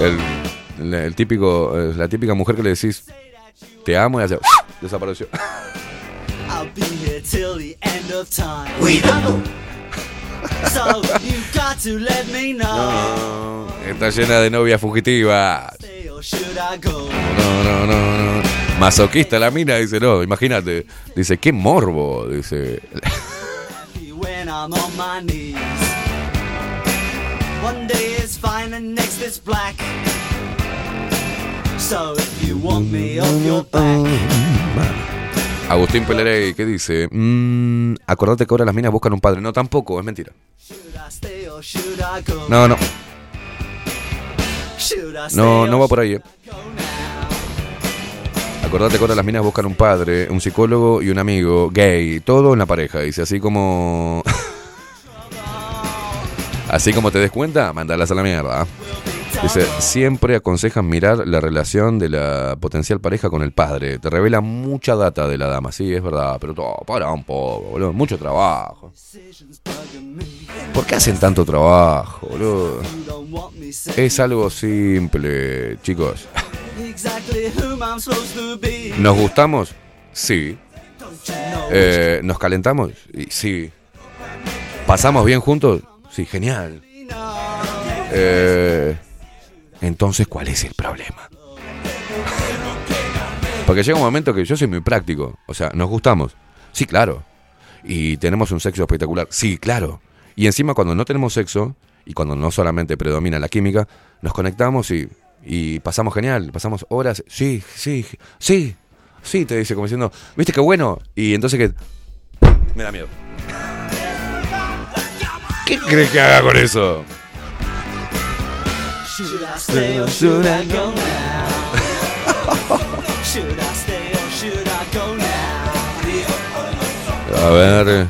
El, el- el típico, eh, la típica mujer que le decís, te amo y hace, desapareció. I'll be here till the end of time. Cuidado. So you got to let me know. Está llena de novias fugitivas. No, no, no, no. Masoquista la mina, dice, no, imagínate. Dice, qué morbo, dice. I'm on my knees. One day is fine and next is black. So if you want me off your back. Agustín Pelerey, ¿qué dice? Mm, acordate que ahora las minas buscan un padre. No, tampoco, es mentira. No, no, no, no va por ahí. eh. Acordate que ahora las minas buscan un padre, un psicólogo y un amigo gay, todo en la pareja. Dice, así como... así como te des cuenta, mandarlas a la mierda. Dice, siempre aconsejan mirar la relación de la potencial pareja con el padre. Te revela mucha data de la dama, sí, es verdad, pero todo, para un poco, boludo, mucho trabajo. ¿Por qué hacen tanto trabajo, boludo? Es algo simple, chicos. Exactly whom I'm supposed to be. ¿Nos gustamos? Sí. Eh, ¿Nos calentamos? Sí. ¿Pasamos bien juntos? Sí, genial. Eh, entonces, ¿cuál es el problema? Porque llega un momento que yo soy muy práctico. O sea, ¿nos gustamos? Sí, claro. ¿Y tenemos un sexo espectacular? Sí, claro. Y encima cuando no tenemos sexo, y cuando no solamente predomina la química, nos conectamos y, y pasamos genial, pasamos horas. Sí, sí, sí, sí, te dice como diciendo, ¿viste qué bueno? Y entonces que... Me da miedo. ¿Qué crees que haga con eso? A ver...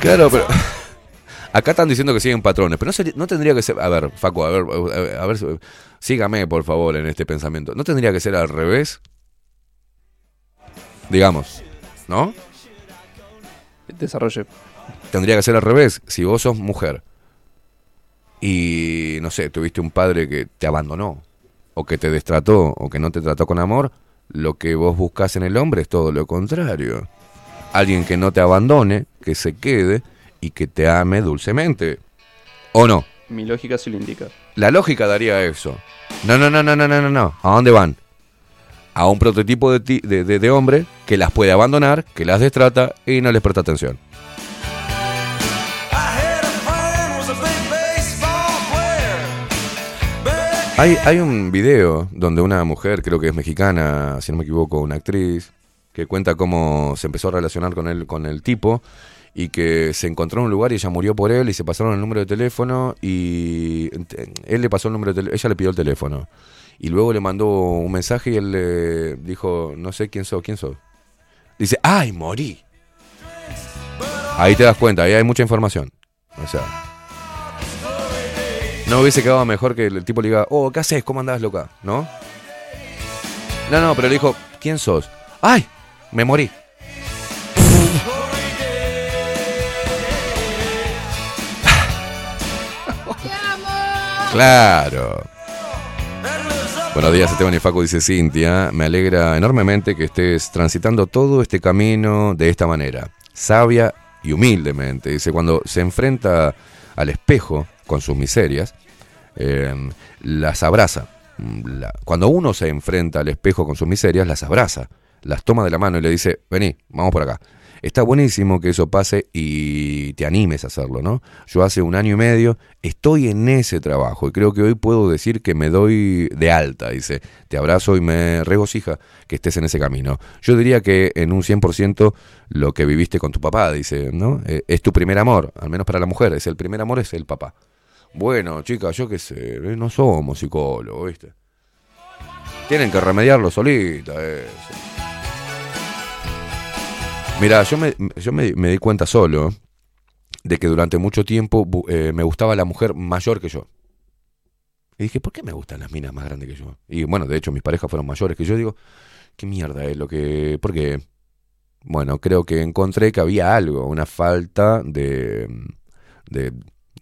Claro, pero. Acá están diciendo que siguen patrones, pero no, sería- no tendría que ser. A ver, Facu, a ver, a ver, sígame por favor en este pensamiento. ¿No tendría que ser al revés? Digamos, ¿no? Desarrolle. Tendría que ser al revés. Si vos sos mujer y, no sé, tuviste un padre que te abandonó, o que te destrató, o que no te trató con amor, lo que vos buscas en el hombre es todo lo contrario. Alguien que no te abandone, que se quede y que te ame dulcemente. ¿O no? Mi lógica sí lo indica. La lógica daría eso. No, no, no, no, no, no, no, no. ¿A dónde van? A un prototipo de, ti- de, de- de hombre que las puede abandonar, que las destrata y no les presta atención. Hay, hay un video donde una mujer, creo que es mexicana, si no me equivoco, una actriz, que cuenta cómo se empezó a relacionar con él, con el tipo, y que se encontró en un lugar y ella murió por él y se pasaron el número de teléfono y él le pasó el número de ella le pidió el teléfono. Y luego le mandó un mensaje y él le dijo, no sé quién sos, quién sos. Dice, ay, morí. Ahí te das cuenta, ahí hay mucha información. O sea, no hubiese quedado mejor que el tipo le diga, oh, ¿qué haces? ¿Cómo andás, loca? ¿No? No, no, pero le dijo, ¿quién sos? ¡Ay! Me morí. Claro. Buenos días, Esteban y Facu, dice Cintia. Me alegra enormemente que estés transitando todo este camino de esta manera, sabia y humildemente. Dice, cuando se enfrenta al espejo con sus miserias, eh, las abraza. Cuando uno se enfrenta al espejo con sus miserias, las abraza, las toma de la mano y le dice, vení, vamos por acá. Está buenísimo que eso pase y te animes a hacerlo, ¿no? Yo hace un año y medio estoy en ese trabajo y creo que hoy puedo decir que me doy de alta, dice. Te abrazo y me regocija que estés en ese camino. Yo diría que en un 100% lo que viviste con tu papá, dice, ¿no? Eh, es tu primer amor, al menos para la mujer, es el primer amor, es el papá. Bueno, chicas, yo qué sé, eh, no somos psicólogos, ¿viste? Tienen que remediarlo solita, eso. Mira, yo me, yo me, me di cuenta solo de que durante mucho tiempo eh, me gustaba la mujer mayor que yo. Y dije, ¿por qué me gustan las minas más grandes que yo? Y bueno, de hecho mis parejas fueron mayores que yo. Digo, ¿qué mierda es lo que...? ¿Por qué? Bueno, creo que encontré que había algo, una falta de, de,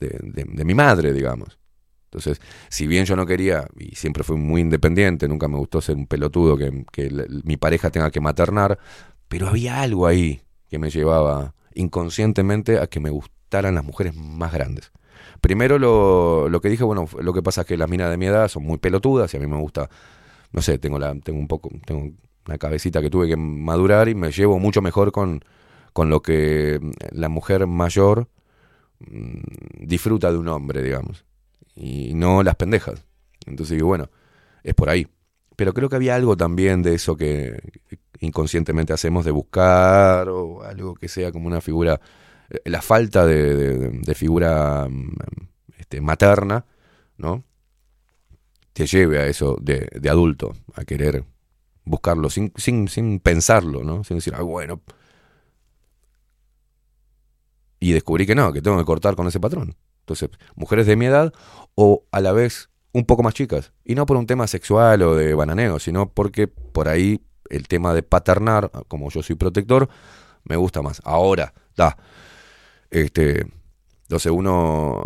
de, de- de mi madre, digamos. Entonces, si bien yo no quería, y siempre fui muy independiente, nunca me gustó ser un pelotudo que, que mi pareja tenga que maternar, pero había algo ahí que me llevaba inconscientemente a que me gustaran las mujeres más grandes. Primero lo, lo que dije, bueno, lo que pasa es que las minas de mi edad son muy pelotudas y a mí me gusta, no sé, tengo la, tengo un poco, tengo una cabecita que tuve que madurar y me llevo mucho mejor con, con lo que la mujer mayor mm, disfruta de un hombre, digamos, y no las pendejas. Entonces digo, bueno, es por ahí. Pero creo que había algo también de eso que inconscientemente hacemos de buscar o algo que sea como una figura, eh, la falta de, figura mm, este, materna, ¿no? Te lleve a eso de, de adulto, a querer buscarlo sin, sin, sin pensarlo, ¿no? Sin decir, ah, bueno. Y descubrí que no, que tengo que cortar con ese patrón. Entonces, mujeres de mi edad o a la vez un poco más chicas. Y no por un tema sexual o de bananeo, sino porque por ahí el tema de paternar, como yo soy protector, me gusta más. Ahora, da. Este, entonces uno...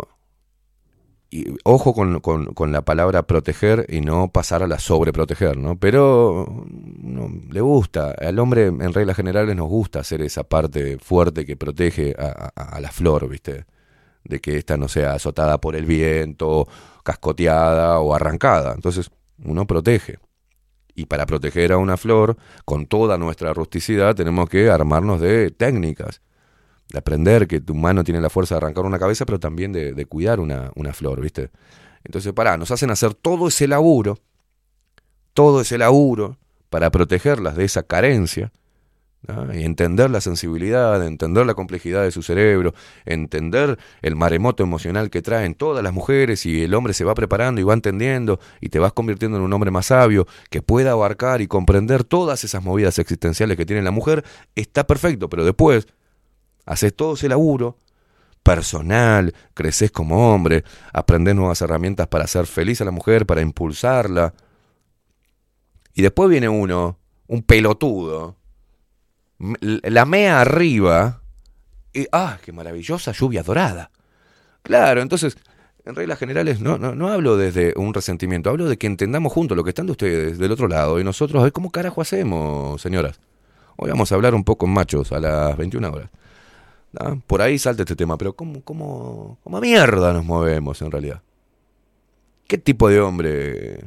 y ojo con, con- con la palabra proteger y no pasar a la sobreproteger, ¿no? Pero no, le gusta. Al hombre, en reglas generales, nos gusta hacer esa parte fuerte que protege a, a- a la flor, ¿viste? De que ésta no sea azotada por el viento, cascoteada o arrancada. Entonces, uno protege. Y para proteger a una flor, con toda nuestra rusticidad, tenemos que armarnos de técnicas. De aprender que tu mano tiene la fuerza de arrancar una cabeza, pero también de, cuidar una, una flor, ¿viste? Entonces, pará, nos hacen hacer todo ese laburo, todo ese laburo para protegerlas de esa carencia, y entender la sensibilidad, entender la complejidad de su cerebro, entender el maremoto emocional que traen todas las mujeres y el hombre se va preparando y va entendiendo y te vas convirtiendo en un hombre más sabio que pueda abarcar y comprender todas esas movidas existenciales que tiene la mujer, está perfecto, pero después haces todo ese laburo personal, creces como hombre, aprendes nuevas herramientas para hacer feliz a la mujer, para impulsarla. Y después viene uno, un pelotudo, la mea arriba, y ¡ah, qué maravillosa lluvia dorada! Claro, entonces, en reglas generales, no, no, no hablo desde un resentimiento, hablo de que entendamos juntos lo que están de ustedes del otro lado y nosotros, a cómo carajo hacemos, señoras. Hoy vamos a hablar un poco en machos a las 21 horas. Por ahí salta este tema, pero ¿cómo, cómo, cómo mierda nos movemos en realidad? ¿Qué tipo de hombre?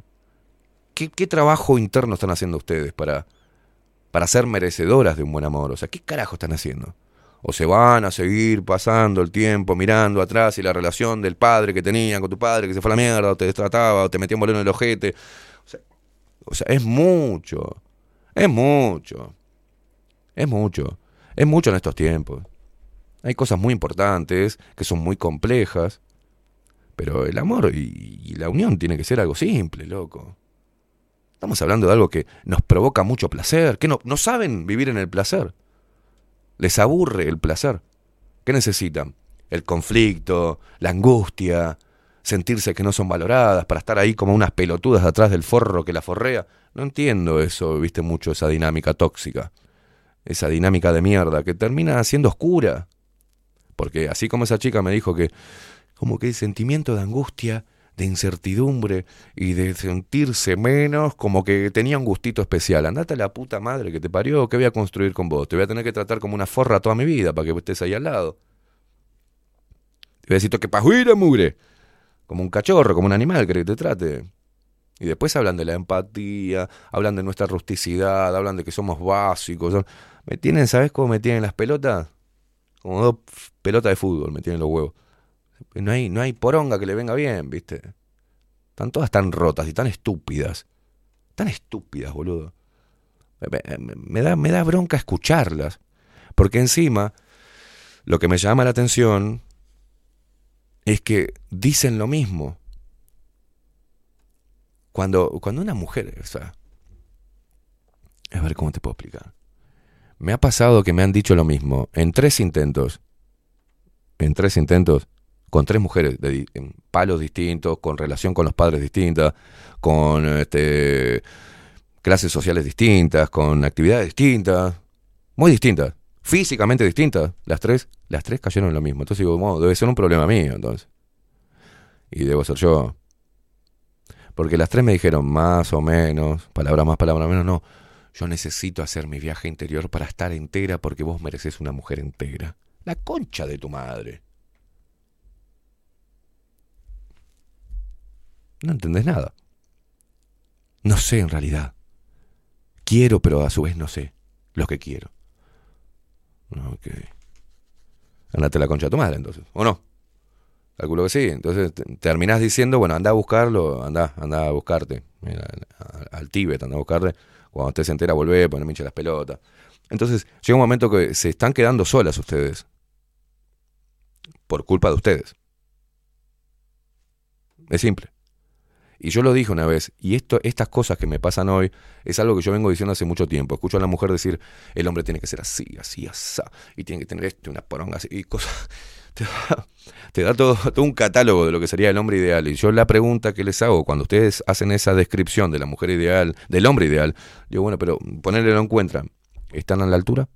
¿Qué, qué trabajo interno están haciendo ustedes para, para ser merecedoras de un buen amor? O sea, ¿qué carajo están haciendo? O se van a seguir pasando el tiempo mirando atrás y la relación del padre que tenían con tu padre que se fue a la mierda, o te destrataba, o te metía un en el ojete. O sea, o sea, es mucho. Es mucho. Es mucho. Es mucho en estos tiempos. Hay cosas muy importantes que son muy complejas. Pero el amor y, y la unión tiene que ser algo simple, loco. Estamos hablando de algo que nos provoca mucho placer. Que no, no saben vivir en el placer. Les aburre el placer. ¿Qué necesitan? El conflicto, la angustia, sentirse que no son valoradas, para estar ahí como unas pelotudas atrás del forro que la forrea. No entiendo eso, viste mucho, esa dinámica tóxica. Esa dinámica de mierda que termina siendo oscura. Porque así como esa chica me dijo que, como que el sentimiento de angustia, de incertidumbre y de sentirse menos, como que tenía un gustito especial. Andate a la puta madre que te parió, ¿qué voy a construir con vos? Te voy a tener que tratar como una forra toda mi vida para que estés ahí al lado. Te voy a decir que pajuira mugre. Como un cachorro, como un animal que te trate. Y después hablan de la empatía, hablan de nuestra rusticidad, hablan de que somos básicos. Me tienen, ¿sabes cómo me tienen las pelotas? Como dos pelotas de fútbol me tienen los huevos. No hay, no hay poronga que le venga bien, ¿viste? Están todas tan rotas y tan estúpidas. Tan estúpidas, boludo. Me, da, me da bronca escucharlas. Porque encima, lo que me llama la atención es que dicen lo mismo. Cuando, cuando una mujer, a ver cómo te puedo explicar. Me ha pasado que me han dicho lo mismo en tres intentos. En tres intentos, con tres mujeres de en palos distintos, con relación con los padres distintas, con este, clases sociales distintas, con actividades distintas, muy distintas, físicamente distintas. Las tres, las tres cayeron en lo mismo. Entonces digo, "Bueno, debe ser un problema mío, entonces. Y debo ser yo. Porque las tres me dijeron más o menos, palabra más, palabra menos, no. Yo necesito hacer mi viaje interior para estar entera porque vos mereces una mujer entera. La concha de tu madre. No entendés nada. No sé en realidad. Quiero, pero a su vez no sé lo que quiero. Ok. Andate la concha de tu madre entonces, ¿o no? Calculo que sí. Entonces te- terminás diciendo, bueno, anda a buscarlo, anda, anda a buscarte. Mira, a- al Tíbet, anda a buscarte. Cuando estés entera, volvé, poneme hincha las pelotas. Entonces, llega un momento que se están quedando solas ustedes. Por culpa de ustedes. Es simple. Y yo lo dije una vez, y esto, estas cosas que me pasan hoy es algo que yo vengo diciendo hace mucho tiempo. Escucho a la mujer decir, el hombre tiene que ser así, así, así, y tiene que tener esto, una poronga así, y cosas. Te da, te todo un catálogo de lo que sería el hombre ideal. Y yo la pregunta que les hago cuando ustedes hacen esa descripción de la mujer ideal, del hombre ideal, digo, bueno, pero ponerle lo encuentran. ¿Están a la altura?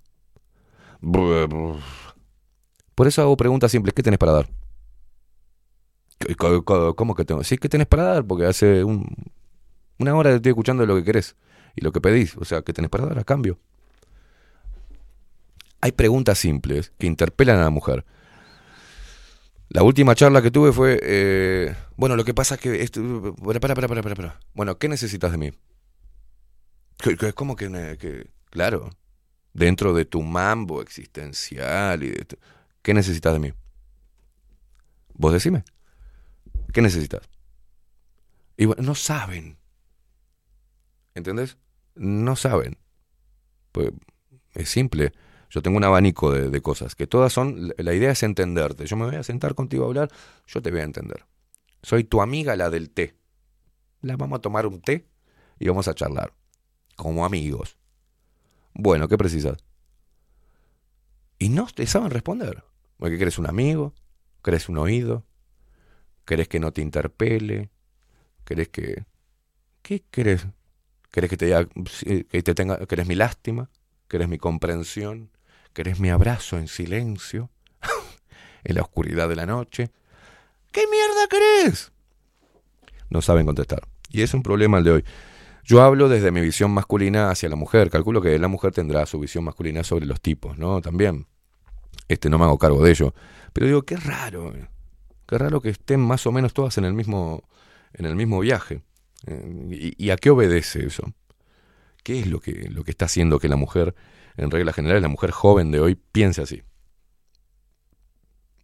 Por eso hago preguntas simples. ¿Qué tenés para dar? ¿Qué- co- co- ¿Cómo que tengo? Sí, ¿qué tenés para dar? Porque hace un- una hora te estoy escuchando lo que querés y lo que pedís. O sea, ¿qué tenés para dar a cambio? Hay preguntas simples que interpelan a la mujer. La última charla que tuve fue, eh, bueno, lo que pasa es que... Esto. Bueno, ¿qué necesitas de mí? ¿Qué- qué- ¿Cómo que, Claro, dentro de tu mambo existencial y de ¿Qué necesitas de mí? Vos decime. ¿Qué necesitas? Y bueno, no saben. ¿Entendés? No saben. Pues es simple. Yo tengo un abanico de, cosas que todas son. La idea es entenderte. Yo me voy a sentar contigo a hablar, yo te voy a entender. Soy tu amiga, la del té. La vamos a tomar un té y vamos a charlar. Como amigos. Bueno, ¿qué precisas? Y no te saben responder. ¿Qué quieres? ¿Un amigo? ¿Querés un oído? ¿Querés que no te interpele? ¿Querés que... ¿Qué querés? ¿Querés que te diga, que te tenga, querés mi lástima? ¿Querés mi comprensión? ¿Querés mi abrazo en silencio? en la oscuridad de la noche. ¿Qué mierda querés? No saben contestar. Y es un problema el de hoy. Yo hablo desde mi visión masculina hacia la mujer. Calculo que la mujer tendrá su visión masculina sobre los tipos, ¿no? También. Este, no me hago cargo de ello. Pero digo, qué raro. Qué raro que estén más o menos todas en el mismo, en el mismo viaje. Eh, ¿Y, y a qué obedece eso? ¿Qué es lo que, lo que está haciendo que la mujer, en regla general, la mujer joven de hoy, piense así?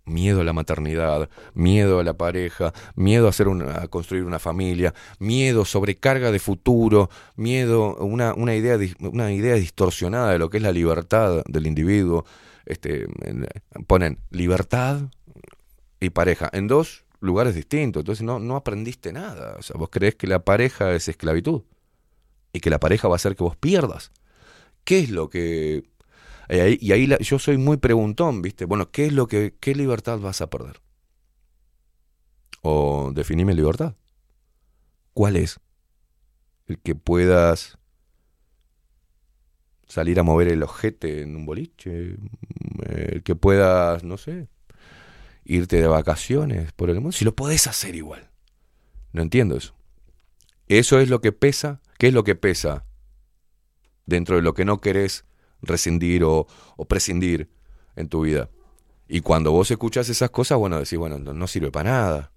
Miedo a la maternidad, miedo a la pareja, miedo a, hacer una- a construir una familia, miedo, sobrecarga de futuro, miedo, una, una, idea, una idea distorsionada de lo que es la libertad del individuo. Este, en- ponen libertad y pareja en dos lugares distintos. Entonces no, no aprendiste nada. O sea, vos creés que la pareja es esclavitud y que la pareja va a hacer que vos pierdas. ¿Qué es lo que... Y ahí, y ahí la- yo soy muy preguntón, ¿viste? Bueno, ¿qué es lo que... ¿Qué libertad vas a perder? O definime libertad. ¿Cuál es? El que puedas salir a mover el ojete en un boliche, el que puedas, no sé, irte de vacaciones por el mundo, si lo podés hacer igual. No entiendo eso. Eso es lo que pesa. ¿Qué es lo que pesa dentro de lo que no querés rescindir o, prescindir en tu vida? Y cuando vos escuchás esas cosas, bueno, decís, bueno, no, no sirve para nada.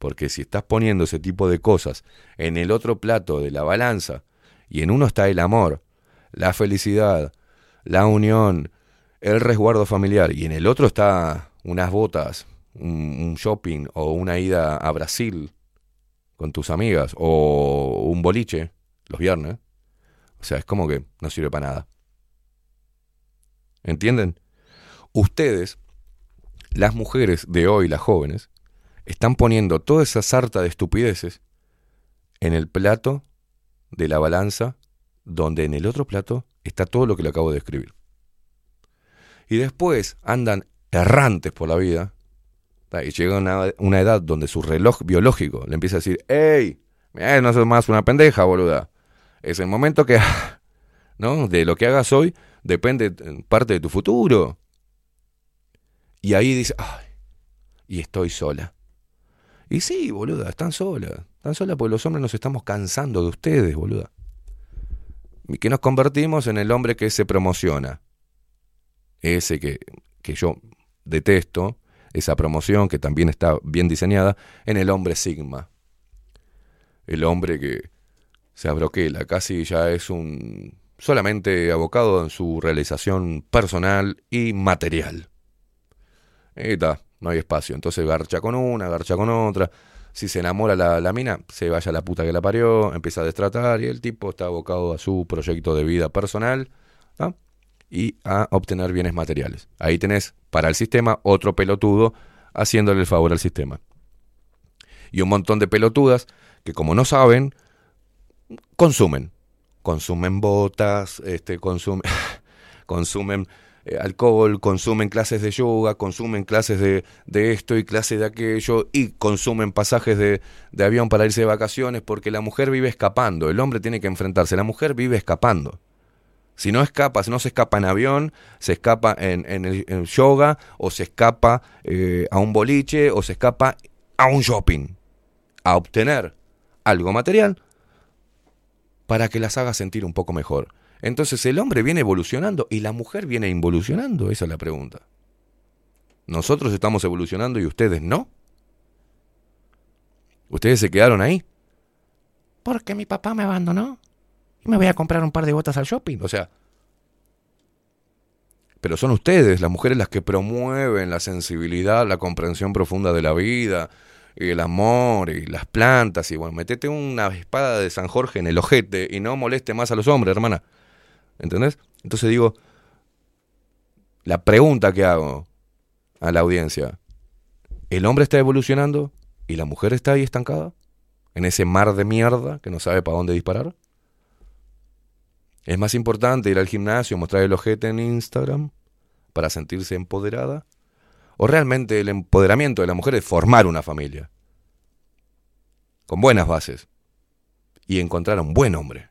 Porque si estás poniendo ese tipo de cosas en el otro plato de la balanza, y en uno está el amor, la felicidad, la unión, el resguardo familiar, y en el otro está unas botas, un, shopping o una ida a Brasil con tus amigas o un boliche los viernes. O sea, es como que no sirve para nada. ¿Entienden? Ustedes, las mujeres de hoy, las jóvenes, están poniendo toda esa sarta de estupideces en el plato de la balanza, donde en el otro plato está todo lo que le acabo de describir. Y después andan errantes por la vida, y llega una, una edad donde su reloj biológico le empieza a decir, ¡Ey! mirá, no sos más una pendeja, boluda. Es el momento que, ¿no? De lo que hagas hoy depende eh, parte de tu futuro. Y ahí dice, ¡ay! Y estoy sola. Y sí, boluda, están solas. Están solas porque los hombres nos estamos cansando de ustedes, boluda. Y que nos convertimos en el hombre que se promociona. Ese que, que yo detesto, esa promoción que también está bien diseñada, en el hombre sigma. El hombre que se abroquela, casi ya es un solamente abocado en su realización personal y material. Y está, no hay espacio. Entonces garcha con una, garcha con otra. Si se enamora la, la mina, se vaya a la puta que la parió, empieza a destratar y el tipo está abocado a su proyecto de vida personal. Y a obtener bienes materiales. Ahí tenés para el sistema otro pelotudo haciéndole el favor al sistema. Y un montón de pelotudas que como no saben, consumen. Consumen botas, este, consumen, consumen eh, alcohol, consumen clases de yoga, consumen clases de, de esto y clases de aquello, y consumen pasajes de, de avión para irse de vacaciones, porque la mujer vive escapando, el hombre tiene que enfrentarse, la mujer vive escapando. Si no escapa, si no se escapa en avión, se escapa en, en el yoga, o se escapa eh, a un boliche, o se escapa a un shopping, a obtener algo material para que las haga sentir un poco mejor. Entonces el hombre viene evolucionando y la mujer viene involucionando, esa es la pregunta. ¿Nosotros estamos evolucionando y ustedes no? ¿Ustedes se quedaron ahí? Porque mi papá me abandonó y me voy a comprar un par de botas al shopping. O sea, pero son ustedes, las mujeres, las que promueven la sensibilidad, la comprensión profunda de la vida, y el amor, y las plantas, y bueno, metete una espada de San Jorge en el ojete y no moleste más a los hombres, hermana. ¿Entendés? Entonces digo, la pregunta que hago a la audiencia, ¿el hombre está evolucionando y la mujer está ahí estancada? ¿En ese mar de mierda que no sabe para dónde disparar? ¿Es más importante ir al gimnasio, mostrar el ojete en Instagram para sentirse empoderada? O realmente el empoderamiento de la mujer es formar una familia. Con buenas bases. Y encontrar a un buen hombre.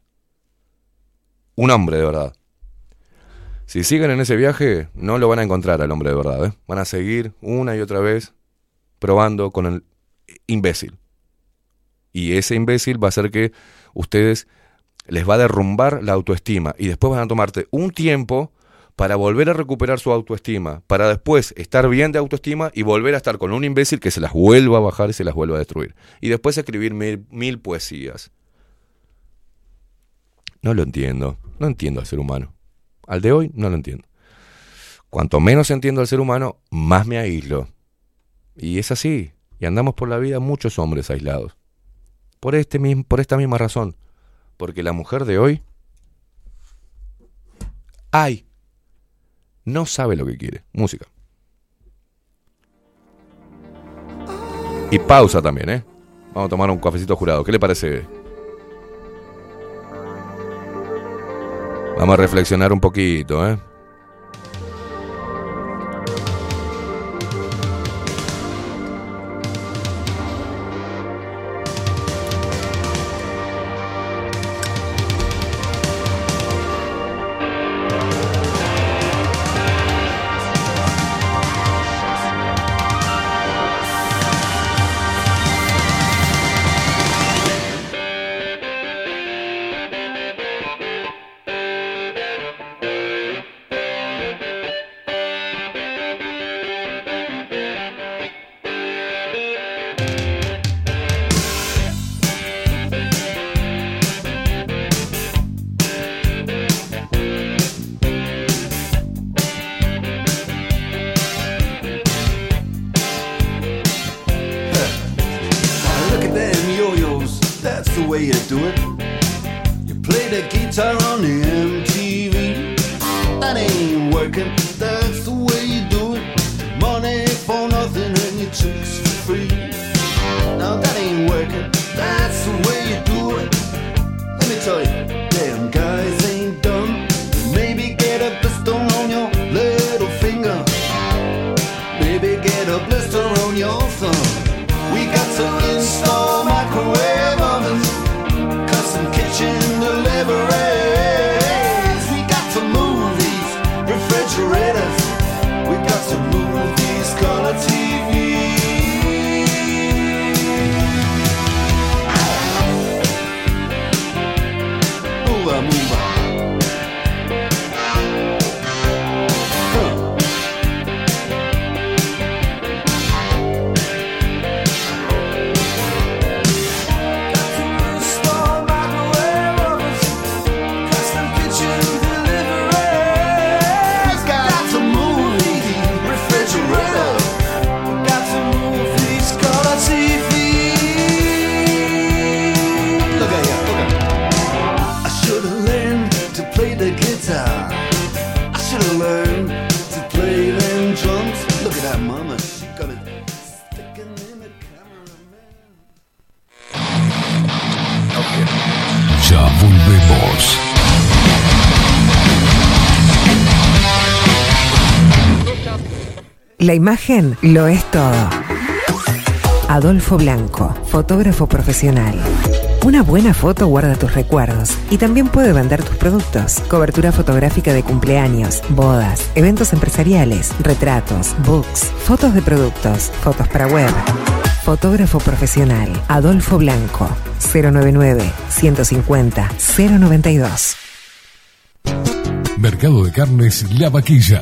Un hombre de verdad. Si siguen en ese viaje, no lo van a encontrar al hombre de verdad. ¿eh? Van a seguir una y otra vez probando con el imbécil. Y ese imbécil va a hacer que ustedes les va a derrumbar la autoestima. Y después van a tomarte un tiempo para volver a recuperar su autoestima, para después estar bien de autoestima y volver a estar con un imbécil que se las vuelva a bajar y se las vuelva a destruir. Y después escribir mil, poesías. No lo entiendo, no entiendo al ser humano. Al de hoy no lo entiendo. Cuanto menos entiendo al ser humano, más me aíslo. Y es así. Y andamos por la vida muchos hombres aislados. Por, este, por esta misma razón. Porque la mujer de hoy... ¡Ay! No sabe lo que quiere. Música. Y pausa también, ¿eh? Vamos a tomar un cafecito jurado. ¿Qué le parece? Vamos a reflexionar un poquito, ¿eh? Lo es todo. Adolfo Blanco, fotógrafo profesional. Una buena foto guarda tus recuerdos y también puede vender tus productos. Cobertura fotográfica de cumpleaños, bodas, eventos empresariales, retratos, books, fotos de productos, fotos para web. Fotógrafo profesional, Adolfo Blanco, 099 150 092. Mercado de Carnes La Vaquilla.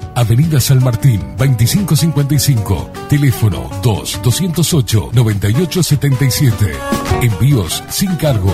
Avenida San Martín, 2555. Teléfono 2-208-9877. Envíos sin cargo.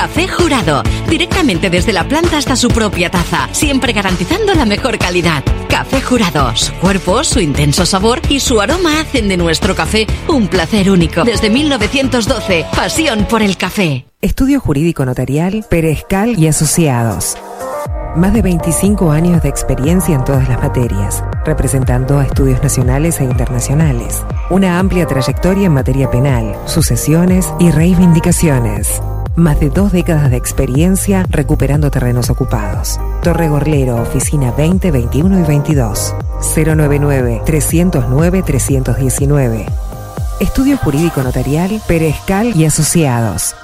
Café Jurado, directamente desde la planta hasta su propia taza, siempre garantizando la mejor calidad. Café Jurado, su cuerpo, su intenso sabor y su aroma hacen de nuestro café un placer único. Desde 1912, pasión por el café. Estudio Jurídico Notarial, Perezcal y Asociados. Más de 25 años de experiencia en todas las materias, representando a estudios nacionales e internacionales. Una amplia trayectoria en materia penal, sucesiones y reivindicaciones. Más de dos décadas de experiencia recuperando terrenos ocupados. Torre Gorlero, oficina 20, 21 y 22. 099-309-319. Estudio Jurídico Notarial, Perezcal y Asociados.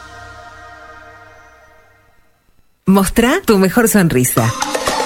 Mostrá tu mejor sonrisa.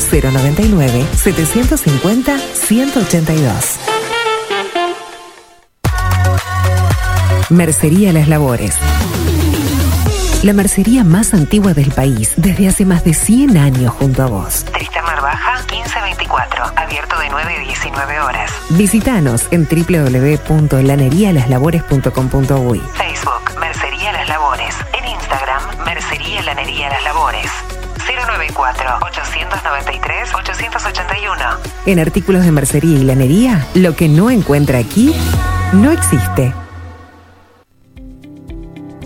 099 750 182. Mercería Las Labores. La mercería más antigua del país, desde hace más de 100 años junto a vos. Tristamar Baja 1524, abierto de 9 a 19 horas. Visítanos en www.lanerialaslabores.com.uy. Facebook, Mercería Las Labores. En Instagram, Mercería Lanería Las Labores. 094-893-881. En artículos de mercería y lanería, lo que no encuentra aquí no existe.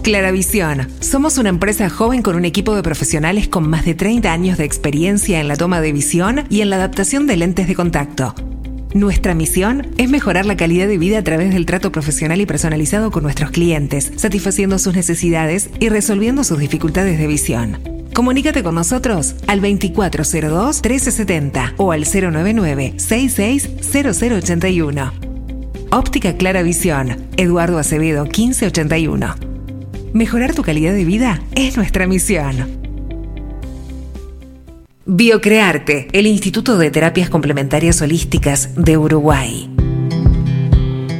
Claravisión. Somos una empresa joven con un equipo de profesionales con más de 30 años de experiencia en la toma de visión y en la adaptación de lentes de contacto. Nuestra misión es mejorar la calidad de vida a través del trato profesional y personalizado con nuestros clientes, satisfaciendo sus necesidades y resolviendo sus dificultades de visión. Comunícate con nosotros al 2402-1370 o al 099-660081. Óptica Clara Visión, Eduardo Acevedo 1581. Mejorar tu calidad de vida es nuestra misión. Biocrearte, el Instituto de Terapias Complementarias Holísticas de Uruguay.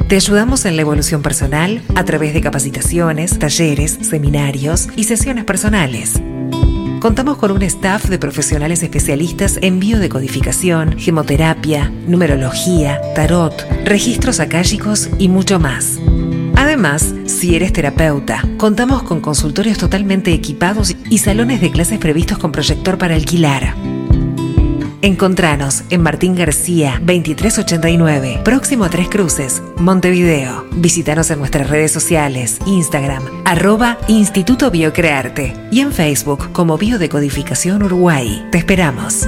Te ayudamos en la evolución personal a través de capacitaciones, talleres, seminarios y sesiones personales. Contamos con un staff de profesionales especialistas en biodecodificación, gemoterapia, numerología, tarot, registros akáshicos y mucho más. Además, si eres terapeuta, contamos con consultorios totalmente equipados y salones de clases previstos con proyector para alquilar. Encontranos en Martín García 2389, próximo a Tres Cruces, Montevideo. Visítanos en nuestras redes sociales, Instagram, arroba Instituto Biocrearte y en Facebook como Biodecodificación Uruguay. Te esperamos.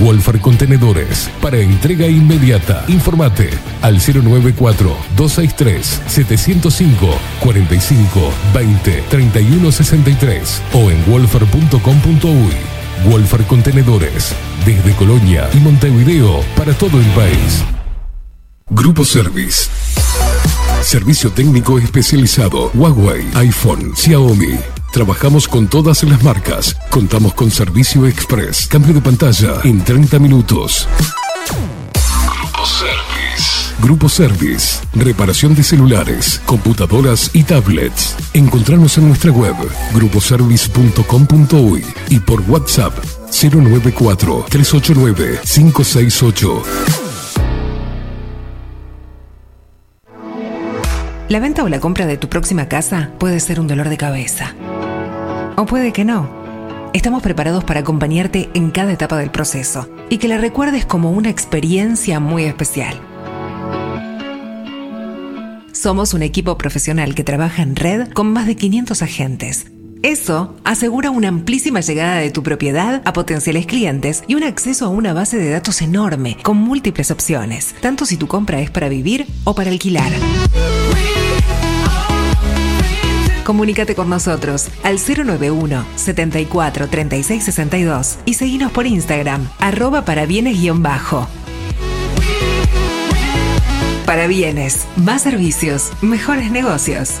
Wolfer Contenedores para entrega inmediata. Informate al 094-263-705 45 20 31 63 o en wolfer.com.uy. Wolfer Contenedores desde Colonia y Montevideo para todo el país. Grupo Service. Servicio técnico especializado. Huawei, iPhone, Xiaomi. Trabajamos con todas las marcas. Contamos con servicio express. Cambio de pantalla en 30 minutos. Grupo Service. Grupo Service. Reparación de celulares, computadoras y tablets. Encontrarnos en nuestra web gruposervice.com.uy y por WhatsApp 094 389 568. La venta o la compra de tu próxima casa puede ser un dolor de cabeza. O puede que no. estamos preparados para acompañarte en cada etapa del proceso y que la recuerdes como una experiencia muy especial. Somos un equipo profesional que trabaja en red con más de 500 agentes. Eso asegura una amplísima llegada de tu propiedad a potenciales clientes y un acceso a una base de datos enorme con múltiples opciones, tanto si tu compra es para vivir o para alquilar. Comunícate con nosotros al 091 74 36 62 y seguinos por Instagram, arroba para bienes-bajo. Para bienes, más servicios, mejores negocios.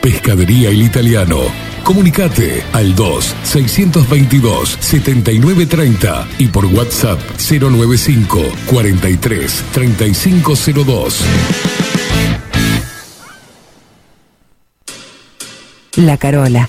Pescadería El Italiano. Comunicate al 2-622-7930 y por WhatsApp 095 43 3502. La Carola.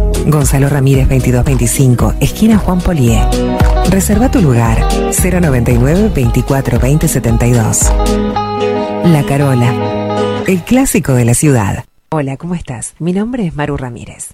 Gonzalo Ramírez 2225, esquina Juan Polié. Reserva tu lugar 099 24 20 72. La Carola, el clásico de la ciudad. Hola, ¿cómo estás? Mi nombre es Maru Ramírez.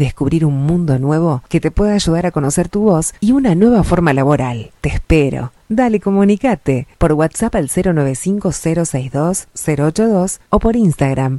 descubrir un mundo nuevo que te pueda ayudar a conocer tu voz y una nueva forma laboral. Te espero. Dale, comunicate por WhatsApp al 095-062-082 o por Instagram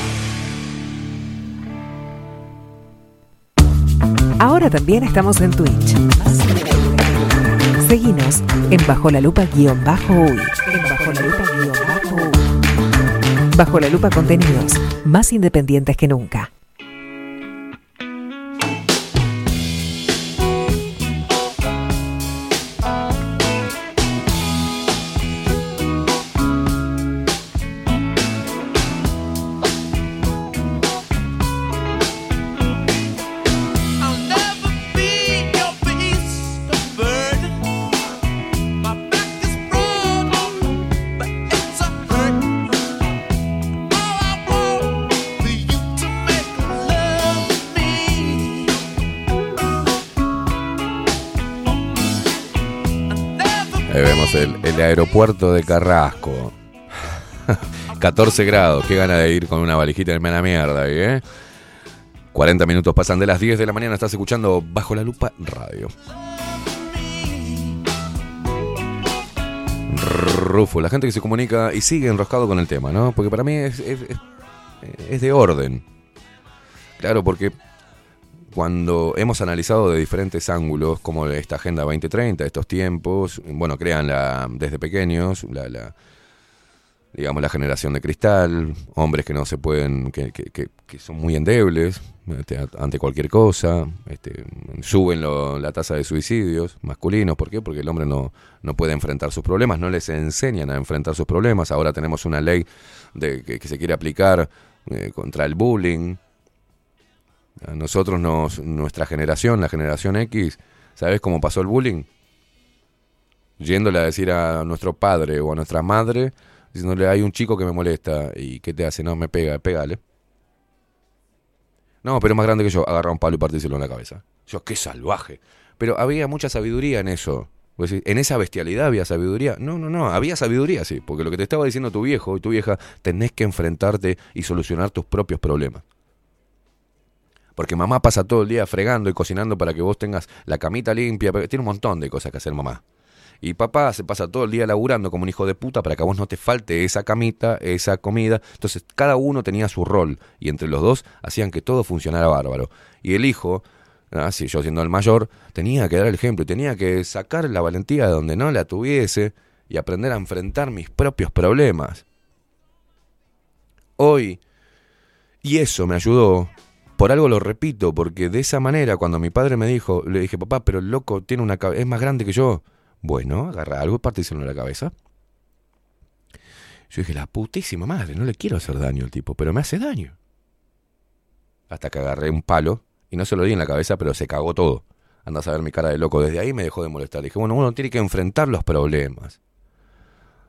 Ahora también estamos en Twitch. Seguinos en Bajo la Lupa guion bajo uy. En Bajo la Lupa guion bajo uy. Bajo la Lupa contenidos más independientes que nunca. Ahí vemos el, aeropuerto de Carrasco. 14 grados, qué gana de ir con una valijita en la mierda ahí, ¿eh? 40 minutos pasan de las 10 de la mañana, estás escuchando Bajo la Lupa Radio. Rufo, la gente que se comunica y sigue enroscado con el tema, ¿no? Porque para mí es- es de orden. Claro, porque cuando hemos analizado de diferentes ángulos, como esta Agenda 2030, estos tiempos, bueno, crean la, desde pequeños la, la- digamos, la generación de cristal, hombres que no se pueden, que, que- que- que son muy endebles este, ante cualquier cosa, este, suben lo- la tasa de suicidios masculinos, ¿por qué? Porque el hombre no, no puede enfrentar sus problemas, no les enseñan a enfrentar sus problemas, ahora tenemos una ley de, que, que se quiere aplicar eh, contra el bullying, a nosotros, nos, nuestra generación, la generación X, ¿sabes cómo pasó el bullying? Yéndole a decir a nuestro padre o a nuestra madre, diciéndole, hay un chico que me molesta y ¿qué te hace? No, me pega, pégale. No, pero es más grande que yo, agarra un palo y partíselo en la cabeza. Yo, qué salvaje. Pero había mucha sabiduría en eso. ¿En esa bestialidad había sabiduría? No, no, no, había sabiduría, sí. Porque lo que te estaba diciendo tu viejo y tu vieja, tenés que enfrentarte y solucionar tus propios problemas. Porque mamá pasa todo el día fregando y cocinando para que vos tengas la camita limpia. Tiene un montón de cosas que hacer mamá. Y papá se pasa todo el día laburando como un hijo de puta para que a vos no te falte esa camita, esa comida. Entonces cada uno tenía su rol y entre los dos hacían que todo funcionara bárbaro. Y el hijo, así yo siendo el mayor, tenía que dar el ejemplo y tenía que sacar la valentía de donde no la tuviese y aprender a enfrentar mis propios problemas. Hoy, y eso me ayudó, por algo lo repito, porque de esa manera cuando mi padre me dijo, le dije, papá, pero el loco tiene una cabeza, es más grande que yo. Bueno, agarra algo y partíselo en la cabeza. Yo dije, la putísima madre, no le quiero hacer daño al tipo, pero me hace daño. Hasta que agarré un palo y no se lo di en la cabeza, pero se cagó todo. Andas a ver mi cara de loco. Desde ahí me dejó de molestar. Dije, bueno, uno tiene que enfrentar los problemas.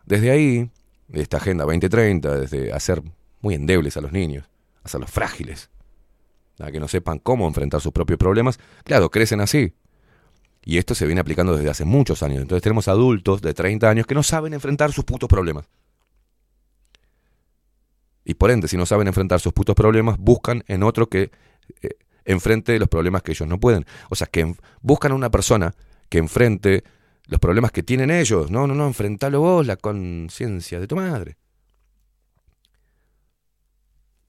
Desde ahí, esta Agenda 2030, desde hacer muy endebles a los niños, hacerlos frágiles, a que no sepan cómo enfrentar sus propios problemas, claro, crecen así. Y esto se viene aplicando desde hace muchos años. Entonces tenemos adultos de 30 años que no saben enfrentar sus putos problemas. Y por ende, si no saben enfrentar sus putos problemas, buscan en otro que eh, enfrente los problemas que ellos no pueden. O sea, que buscan a una persona que enfrente los problemas que tienen ellos. No, no, no, enfrentalo vos, la conciencia de tu madre.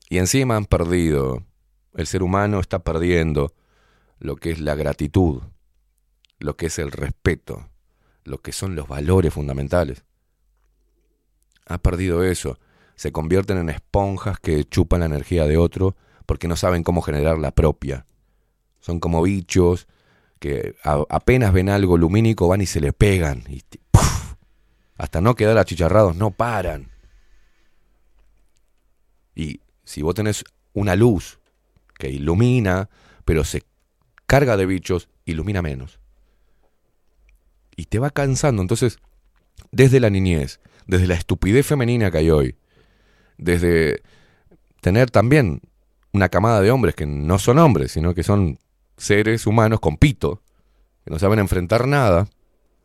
Y encima han perdido, el ser humano está perdiendo lo que es la gratitud, lo que es el respeto, lo que son los valores fundamentales. Ha perdido eso. Se convierten en esponjas que chupan la energía de otro porque no saben cómo generar la propia. Son como bichos que apenas ven algo lumínico van y se le pegan. Y hasta no quedar achicharrados no paran. Y si vos tenés una luz que ilumina, pero se carga de bichos, ilumina menos. Y te va cansando. Entonces, desde la niñez, desde la estupidez femenina que hay hoy, desde tener también una camada de hombres que no son hombres, sino que son seres humanos con pito, que no saben enfrentar nada,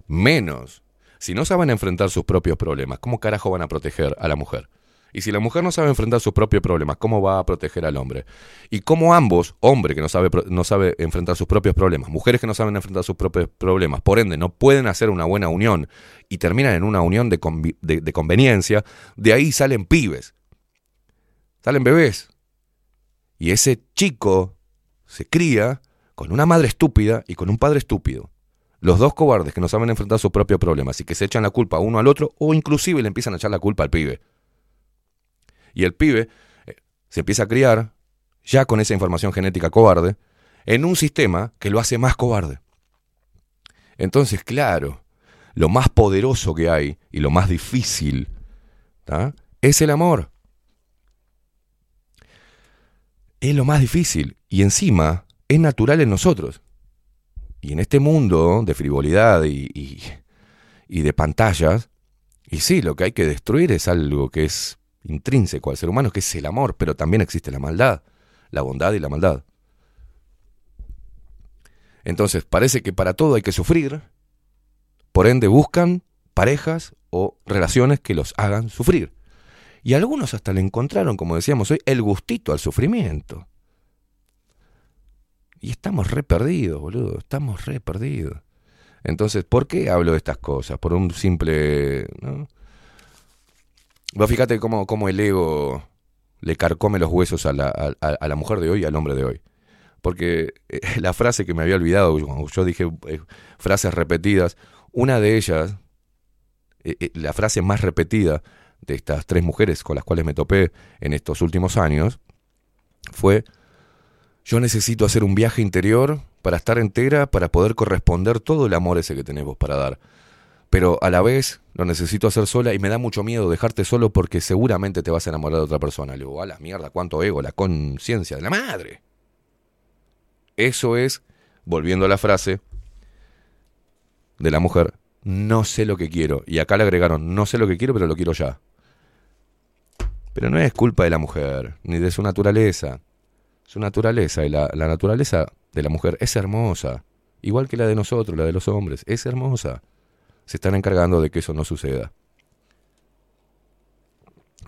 menos. Si no saben enfrentar sus propios problemas, ¿cómo carajo van a proteger a la mujer? Y si la mujer no sabe enfrentar sus propios problemas, ¿cómo va a proteger al hombre? Y cómo ambos, hombre que no sabe, no sabe enfrentar sus propios problemas, mujeres que no saben enfrentar sus propios problemas, por ende no pueden hacer una buena unión y terminan en una unión de, de- de conveniencia, de ahí salen pibes, salen bebés. Y ese chico se cría con una madre estúpida y con un padre estúpido. Los dos cobardes que no saben enfrentar sus propios problemas y que se echan la culpa uno al otro o inclusive le empiezan a echar la culpa al pibe. Y el pibe eh, se empieza a criar ya con esa información genética cobarde en un sistema que lo hace más cobarde. Entonces, claro, lo más poderoso que hay y lo más difícil ¿tá? es el amor. Es lo más difícil y encima es natural en nosotros. Y en este mundo de frivolidad y, y- y de pantallas, y sí, lo que hay que destruir es algo que es intrínseco al ser humano, que es el amor, pero también existe la maldad, la bondad y la maldad. Entonces, parece que para todo hay que sufrir, por ende buscan parejas o relaciones que los hagan sufrir. Y algunos hasta le encontraron, como decíamos hoy, el gustito al sufrimiento. Y estamos re perdidos, boludo, estamos re perdidos. Entonces, ¿por qué hablo de estas cosas? Por un simple... Vos fíjate cómo, cómo el ego le carcome los huesos a la, a- la mujer de hoy y al hombre de hoy. Porque eh, la frase que me había olvidado, yo dije eh, frases repetidas, una de ellas, eh, la frase más repetida de estas tres mujeres con las cuales me topé en estos últimos años fue, yo necesito hacer un viaje interior para estar entera, para poder corresponder todo el amor ese que tenemos para dar. Pero a la vez lo necesito hacer sola y me da mucho miedo dejarte solo porque seguramente te vas a enamorar de otra persona. Le digo, a la mierda, cuánto ego, la conciencia de la madre. Eso es, volviendo a la frase de la mujer, no sé lo que quiero. Y acá le agregaron, no sé lo que quiero, pero lo quiero ya. Pero no es culpa de la mujer, ni de su naturaleza. Su naturaleza, y la, la naturaleza de la mujer es hermosa, igual que la de nosotros, la de los hombres, es hermosa. Se están encargando de que eso no suceda.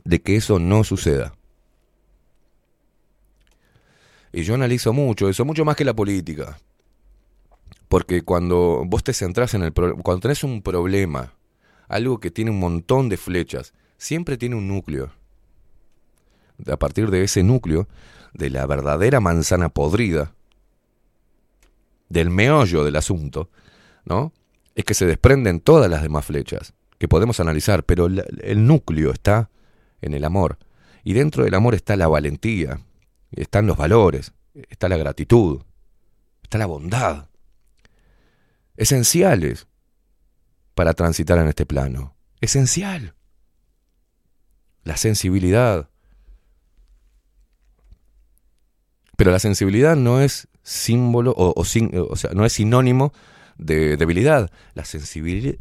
De que eso no suceda. Y yo analizo mucho eso, mucho más que la política. Porque cuando vos te centrás en el problema, cuando tenés un problema, algo que tiene un montón de flechas, siempre tiene un núcleo. A partir de ese núcleo, de la verdadera manzana podrida, del meollo del asunto, ¿no? Es que se desprenden todas las demás flechas que podemos analizar, pero el núcleo está en el amor. Y dentro del amor está la valentía, están los valores, está la gratitud, está la bondad. Esenciales para transitar en este plano. Esencial. La sensibilidad. Pero la sensibilidad no es símbolo o, o, sea, no es sinónimo de debilidad. La sensibilidad,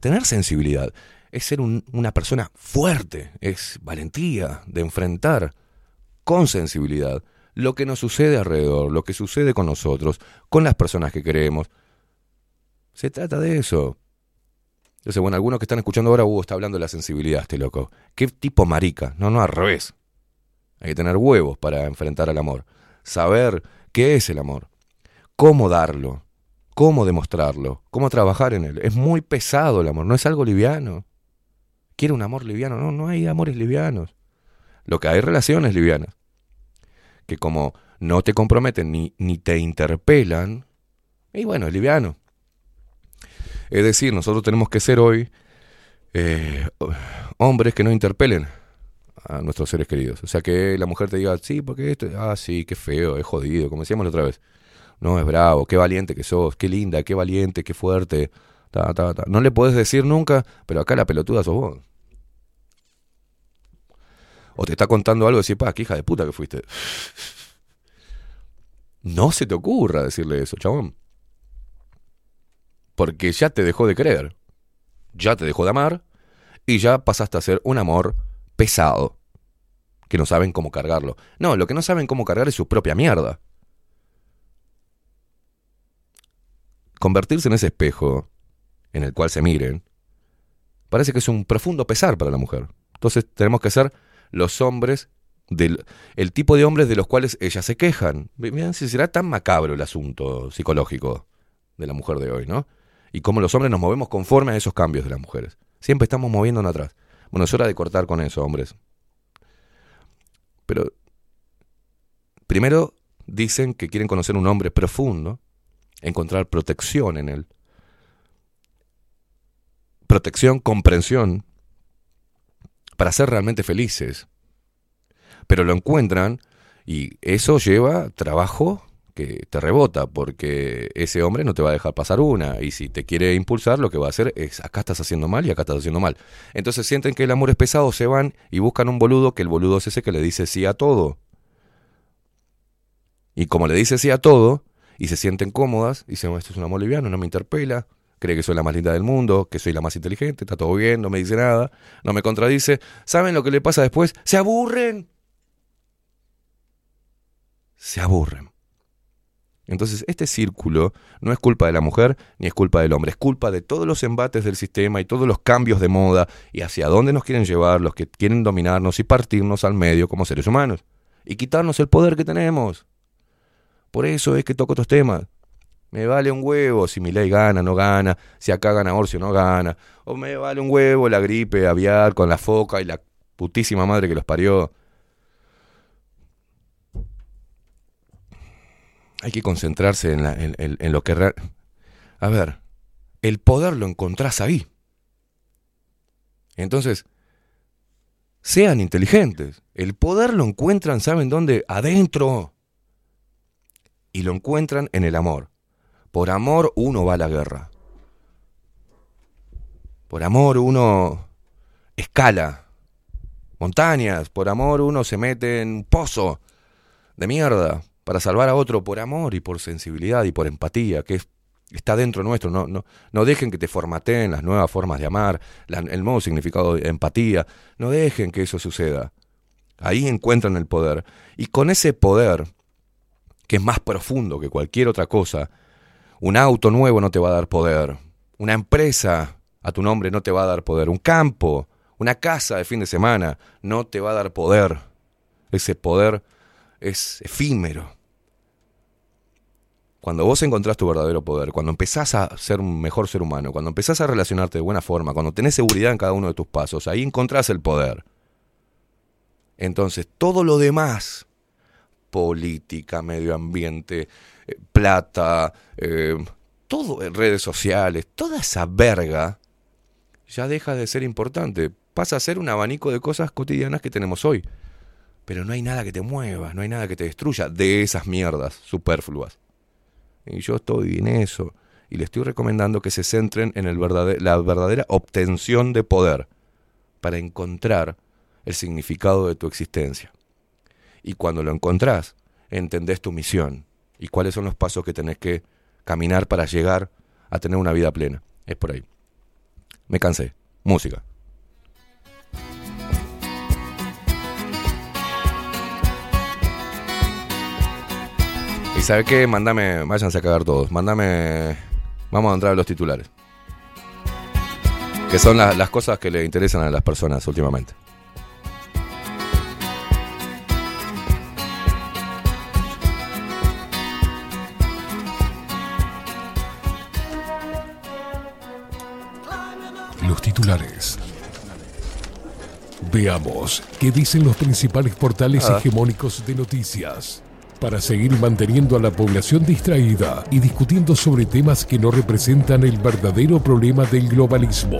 tener sensibilidad es ser un, una persona fuerte, es valentía de enfrentar con sensibilidad lo que nos sucede alrededor, lo que sucede con nosotros, con las personas que queremos. Se trata de eso. Entonces, bueno, algunos que están escuchando ahora, Hugo está hablando de la sensibilidad, este loco. ¿Qué tipo marica? No, no, al revés. Hay que tener huevos para enfrentar al amor. Saber qué es el amor. Cómo darlo. Cómo demostrarlo. Cómo trabajar en él. Es muy pesado el amor, no es algo liviano. ¿Quiere un amor liviano? No, no hay amores livianos. Lo que hay relaciones livianas que como no te comprometen ni, ni te interpelan, y bueno, es liviano. Es decir, nosotros tenemos que ser hoy eh, hombres que no interpelen a nuestros seres queridos. O sea, que la mujer te diga, sí, porque esto, ah, sí, qué feo, es jodido, como decíamos la otra vez. No, es bravo, qué valiente que sos, qué linda, qué valiente, qué fuerte. Ta, ta, ta. No le puedes decir nunca, pero acá la pelotuda sos vos. O te está contando algo y decís, pa, qué hija de puta que fuiste. No se te ocurra decirle eso, chabón. Porque ya te dejó de creer. Ya te dejó de amar. Y ya pasaste a ser un amor pesado. Que no saben cómo cargarlo. No, lo que no saben cómo cargar es su propia mierda. Convertirse en ese espejo en el cual se miren, parece que es un profundo pesar para la mujer. Entonces tenemos que ser los hombres, del, el tipo de hombres de los cuales ellas se quejan. Miren si será tan macabro el asunto psicológico de la mujer de hoy, ¿no? Y cómo los hombres nos movemos conforme a esos cambios de las mujeres. Siempre estamos moviéndonos atrás. Bueno, es hora de cortar con eso, hombres. Pero primero dicen que quieren conocer un hombre profundo, encontrar protección en él. Protección, comprensión, para ser realmente felices. Pero lo encuentran y eso lleva trabajo que te rebota, porque ese hombre no te va a dejar pasar una, y si te quiere impulsar, lo que va a hacer es, acá estás haciendo mal y acá estás haciendo mal. Entonces sienten que el amor es pesado, se van y buscan un boludo, que el boludo es ese que le dice sí a todo. Y como le dice sí a todo, y se sienten cómodas, dicen, esto es un amor no me interpela, cree que soy la más linda del mundo, que soy la más inteligente, está todo bien, no me dice nada, no me contradice. ¿Saben lo que le pasa después? Se aburren. Se aburren. Entonces, este círculo no es culpa de la mujer ni es culpa del hombre, es culpa de todos los embates del sistema y todos los cambios de moda y hacia dónde nos quieren llevar los que quieren dominarnos y partirnos al medio como seres humanos y quitarnos el poder que tenemos. Por eso es que toco estos temas. Me vale un huevo si mi ley gana, no gana, si acá gana Orcio, no gana. O me vale un huevo la gripe aviar con la foca y la putísima madre que los parió. Hay que concentrarse en, en, lo que... Real... A ver, el poder lo encontrás ahí. Entonces, sean inteligentes. El poder lo encuentran, ¿saben dónde? Adentro. Y lo encuentran en el amor. Por amor uno va a la guerra. Por amor uno escala montañas. Por amor uno se mete en un pozo de mierda para salvar a otro por amor y por sensibilidad y por empatía, que es está dentro nuestro. No, no, no dejen que te formateen las nuevas formas de amar, el nuevo significado de empatía. No dejen que eso suceda. Ahí encuentran el poder. Y con ese poder, que es más profundo que cualquier otra cosa, un auto nuevo no te va a dar poder. Una empresa a tu nombre no te va a dar poder. Un campo, una casa de fin de semana no te va a dar poder. Ese poder es efímero. Cuando vos encontrás tu verdadero poder, cuando empezás a ser un mejor ser humano, cuando empezás a relacionarte de buena forma, cuando tenés seguridad en cada uno de tus pasos, ahí encontrás el poder. Entonces, todo lo demás, política, medio ambiente, eh, plata, eh, todo en redes sociales, toda esa verga, ya deja de ser importante. Pasa a ser un abanico de cosas cotidianas que tenemos hoy. Pero no hay nada que te mueva, no hay nada que te destruya de esas mierdas superfluas. Y yo estoy en eso. Y le estoy recomendando que se centren en la verdadera obtención de poder para encontrar el significado de tu existencia. Y cuando lo encontrás, entendés tu misión y cuáles son los pasos que tenés que caminar para llegar a tener una vida plena. Es por ahí. Me cansé. Música. Y sabe qué, mándame, váyanse a cagar todos, mándame, vamos a entrar a los titulares. Que son la- las cosas que le interesan a las personas últimamente. Los titulares. Veamos qué dicen los principales portales Ah. hegemónicos de noticias. Para seguir manteniendo a la población distraída y discutiendo sobre temas que no representan el verdadero problema del globalismo.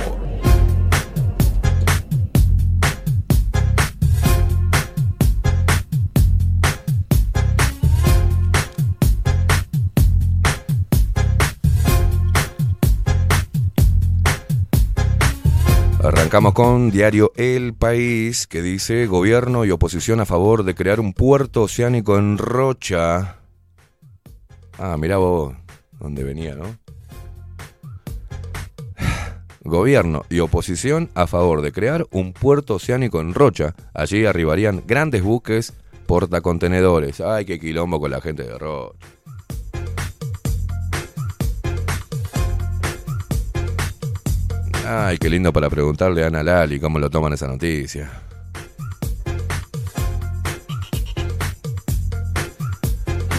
Arrancamos con diario El País, que dice gobierno y oposición a favor de crear un puerto oceánico en Rocha. Ah, mirá vos, dónde venía, ¿no? Gobierno y oposición a favor de crear un puerto oceánico en Rocha. Allí arribarían grandes buques portacontenedores. Ay, qué quilombo con la gente de Rocha. Ay, qué lindo para preguntarle a Ana Lali cómo lo toman esa noticia.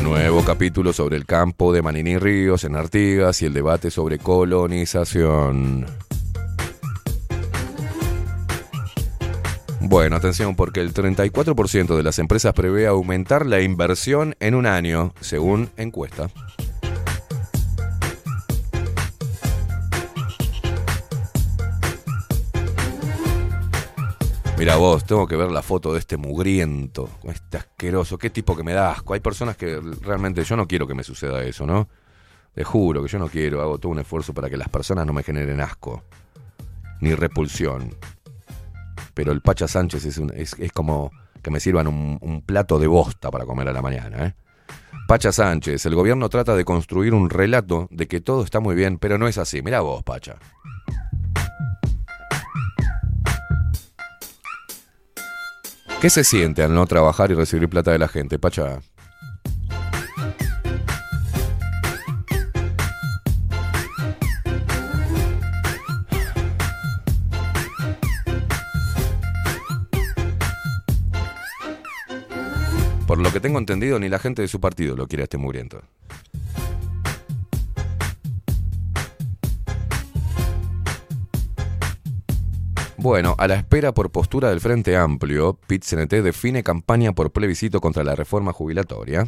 Nuevo capítulo sobre el campo de Manini Ríos en Artigas y el debate sobre colonización. Bueno, atención porque el 34% de las empresas prevé aumentar la inversión en un año, según encuesta. Mira vos, tengo que ver la foto de este mugriento, este asqueroso, qué tipo que me da asco. Hay personas que realmente yo no quiero que me suceda eso, ¿no? Te juro que yo no quiero, hago todo un esfuerzo para que las personas no me generen asco, ni repulsión. Pero el Pacha Sánchez es, un- es, como que me sirvan un, un plato de bosta para comer a la mañana, ¿eh? Pacha Sánchez, el gobierno trata de construir un relato de que todo está muy bien, pero no es así. Mira vos, Pacha. ¿Qué se siente al no trabajar y recibir plata de la gente, Pacha? Por lo que tengo entendido, ni la gente de su partido lo quiere a este mugriento. Bueno, a la espera por postura del Frente Amplio, PIT-CNT define campaña por plebiscito contra la reforma jubilatoria.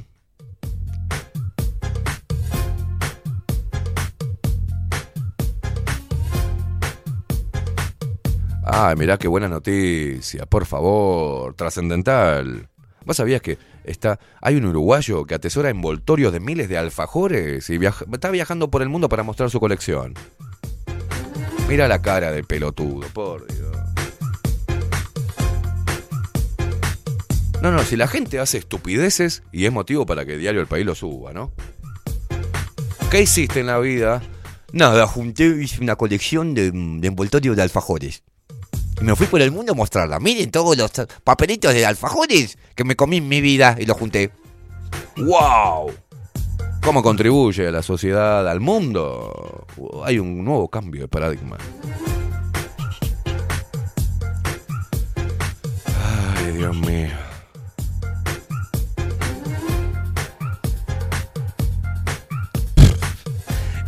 Ay, mirá qué buena noticia, por favor, trascendental. ¿Vos sabías que está, hay un uruguayo que atesora envoltorios de miles de alfajores y está viajando por el mundo para mostrar su colección? Mira la cara del pelotudo, por Dios. No, no, si la gente hace estupideces y es motivo para que Diario El País lo suba, ¿no? ¿Qué hiciste en la vida? Nada, junté hice una colección de, de envoltorios de alfajores. Y me fui por el mundo a mostrarla. Miren todos los papelitos de alfajores que me comí en mi vida y los junté. ¡Wow! ¿Cómo contribuye a la sociedad, al mundo? Hay un nuevo cambio de paradigma. Ay, Dios mío.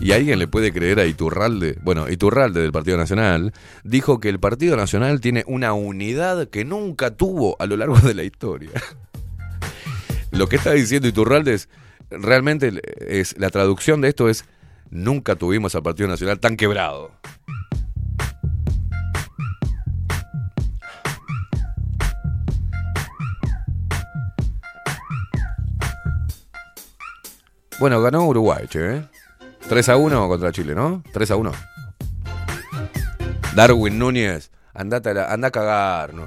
¿Y alguien le puede creer a Iturralde? Bueno, Iturralde del Partido Nacional dijo que el Partido Nacional tiene una unidad que nunca tuvo a lo largo de la historia. Lo que está diciendo Iturralde es, realmente es, la traducción de esto es, nunca tuvimos al Partido Nacional tan quebrado. Bueno, ganó Uruguay, che, ¿eh? 3 a 1 contra Chile, ¿no? 3 a 1. Darwin Núñez, andate a, la- anda a cagar, ¿no?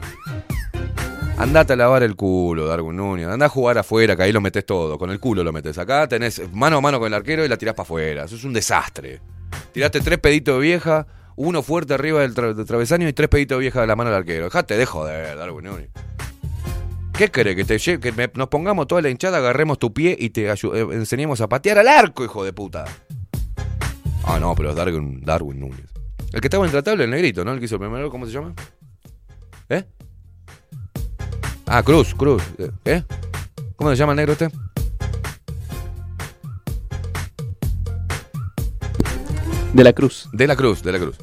Andate a lavar el culo, Darwin Núñez. Anda a jugar afuera, que ahí lo metes todo. Con el culo lo metes. Acá tenés mano a mano con el arquero y la tirás para afuera. Eso es un desastre. Tiraste tres peditos de vieja, uno fuerte arriba del, tra- del travesaño y tres peditos de vieja de la mano del arquero. Dejate de joder, Darwin Núñez. ¿Qué crees? ¿Que, te que nos pongamos toda la hinchada, agarremos tu pie y te eh, enseñemos a patear al arco, hijo de puta? Ah, no, pero Darwin, Darwin Núñez. El que estaba intratable, el negrito, ¿no? El que hizo el primero, ¿cómo se llama? ¿Eh? Ah, Cruz, Cruz. ¿Eh? ¿Cómo se llama el negro este? De la Cruz. De la Cruz, de la Cruz.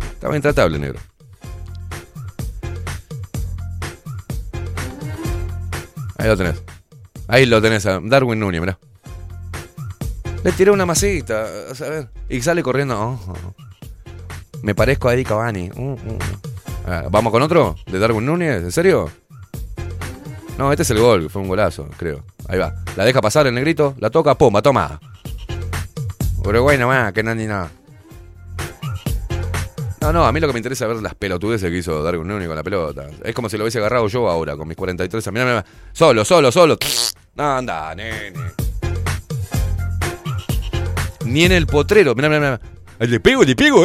Estaba intratable, negro. Ahí lo tenés. Ahí lo tenés a Darwin Núñez, mirá. Le tiré una masita, a ver. Y sale corriendo. oh, oh. Me parezco a Eddie Cavani. Uh, uh. Ah, ¿Vamos con otro? ¿De Darwin Núñez? ¿En serio? No, este es el gol, fue un golazo, creo. Ahí va. La deja pasar el negrito, la toca, pumba, toma. Uruguay nomás, que no ni nada. No, no, a mí lo que me interesa es ver las pelotudeces que hizo Darwin Núñez con la pelota. Es como si lo hubiese agarrado yo ahora, con mis 43 años. Mirá, mirá. Solo, solo, solo. No, anda, nene. Ni en el potrero. Mirá, mirá, mirá. Le pego, le pego.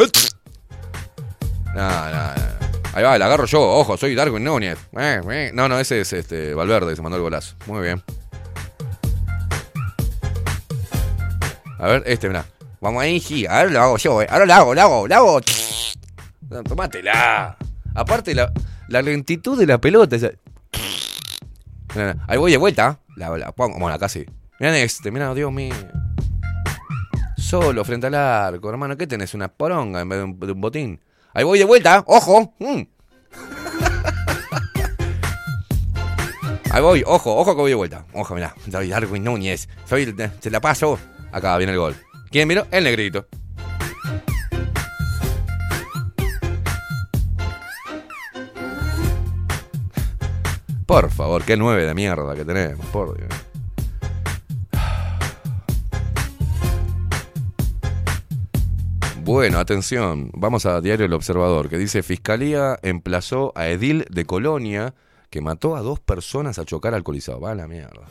No, no, no. Ahí va, la agarro yo. Ojo, soy Darwin Núñez. Eh, eh. No, no, ese es este Valverde, se mandó el golazo. Muy bien. A ver, este, mirá. Vamos ahí, sí. Ahora lo hago yo, eh. Ahora lo hago, lo hago, lo hago. No, tomátela. Aparte, la, lentitud de la pelota. esa- mirá. Ahí voy de vuelta. La, la pongo. Bueno, acá sí. Mirá este, mirá, Dios mío. Solo frente al arco, hermano. ¿Qué tenés? ¿Una poronga en vez de un, de un botín? Ahí voy de vuelta. ¡Ojo! Mm. Ahí voy, ojo, ojo que voy de vuelta. Ojo, mirá. Soy Darwin Núñez. Soy se la paso. Acá viene el gol. ¿Quién miró? El negrito. Por favor, qué nueve de mierda que tenemos, por Dios. Bueno, atención, vamos a Diario El Observador, que dice, Fiscalía emplazó a Edil de Colonia que mató a dos personas a chocar alcoholizado. Va a la mierda.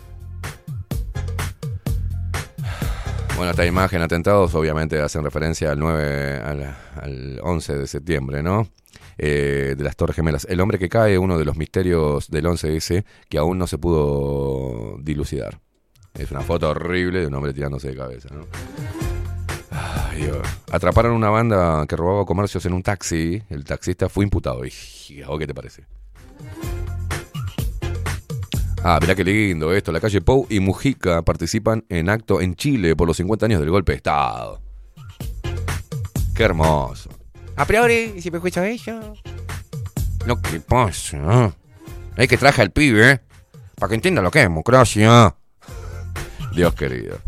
Bueno, esta imagen, atentados, obviamente hacen referencia al 9, al, al 11 de septiembre, ¿no? Eh, de las Torres Gemelas. El hombre que cae, uno de los misterios del 11S que aún no se pudo dilucidar. Es una foto horrible de un hombre tirándose de cabeza, ¿no? Atraparon una banda que robaba comercios en un taxi. El taxista fue imputado. Y, ¿a vos ¿Qué te parece? Ah, mirá qué lindo esto. La calle Pou y Mujica participan en acto en Chile por los 50 años del golpe de Estado. Qué hermoso. A priori, y si me escucha ella. Lo que pasa. Hay que traje al pibe, ¿eh? Para que entienda lo que es democracia. Dios querido.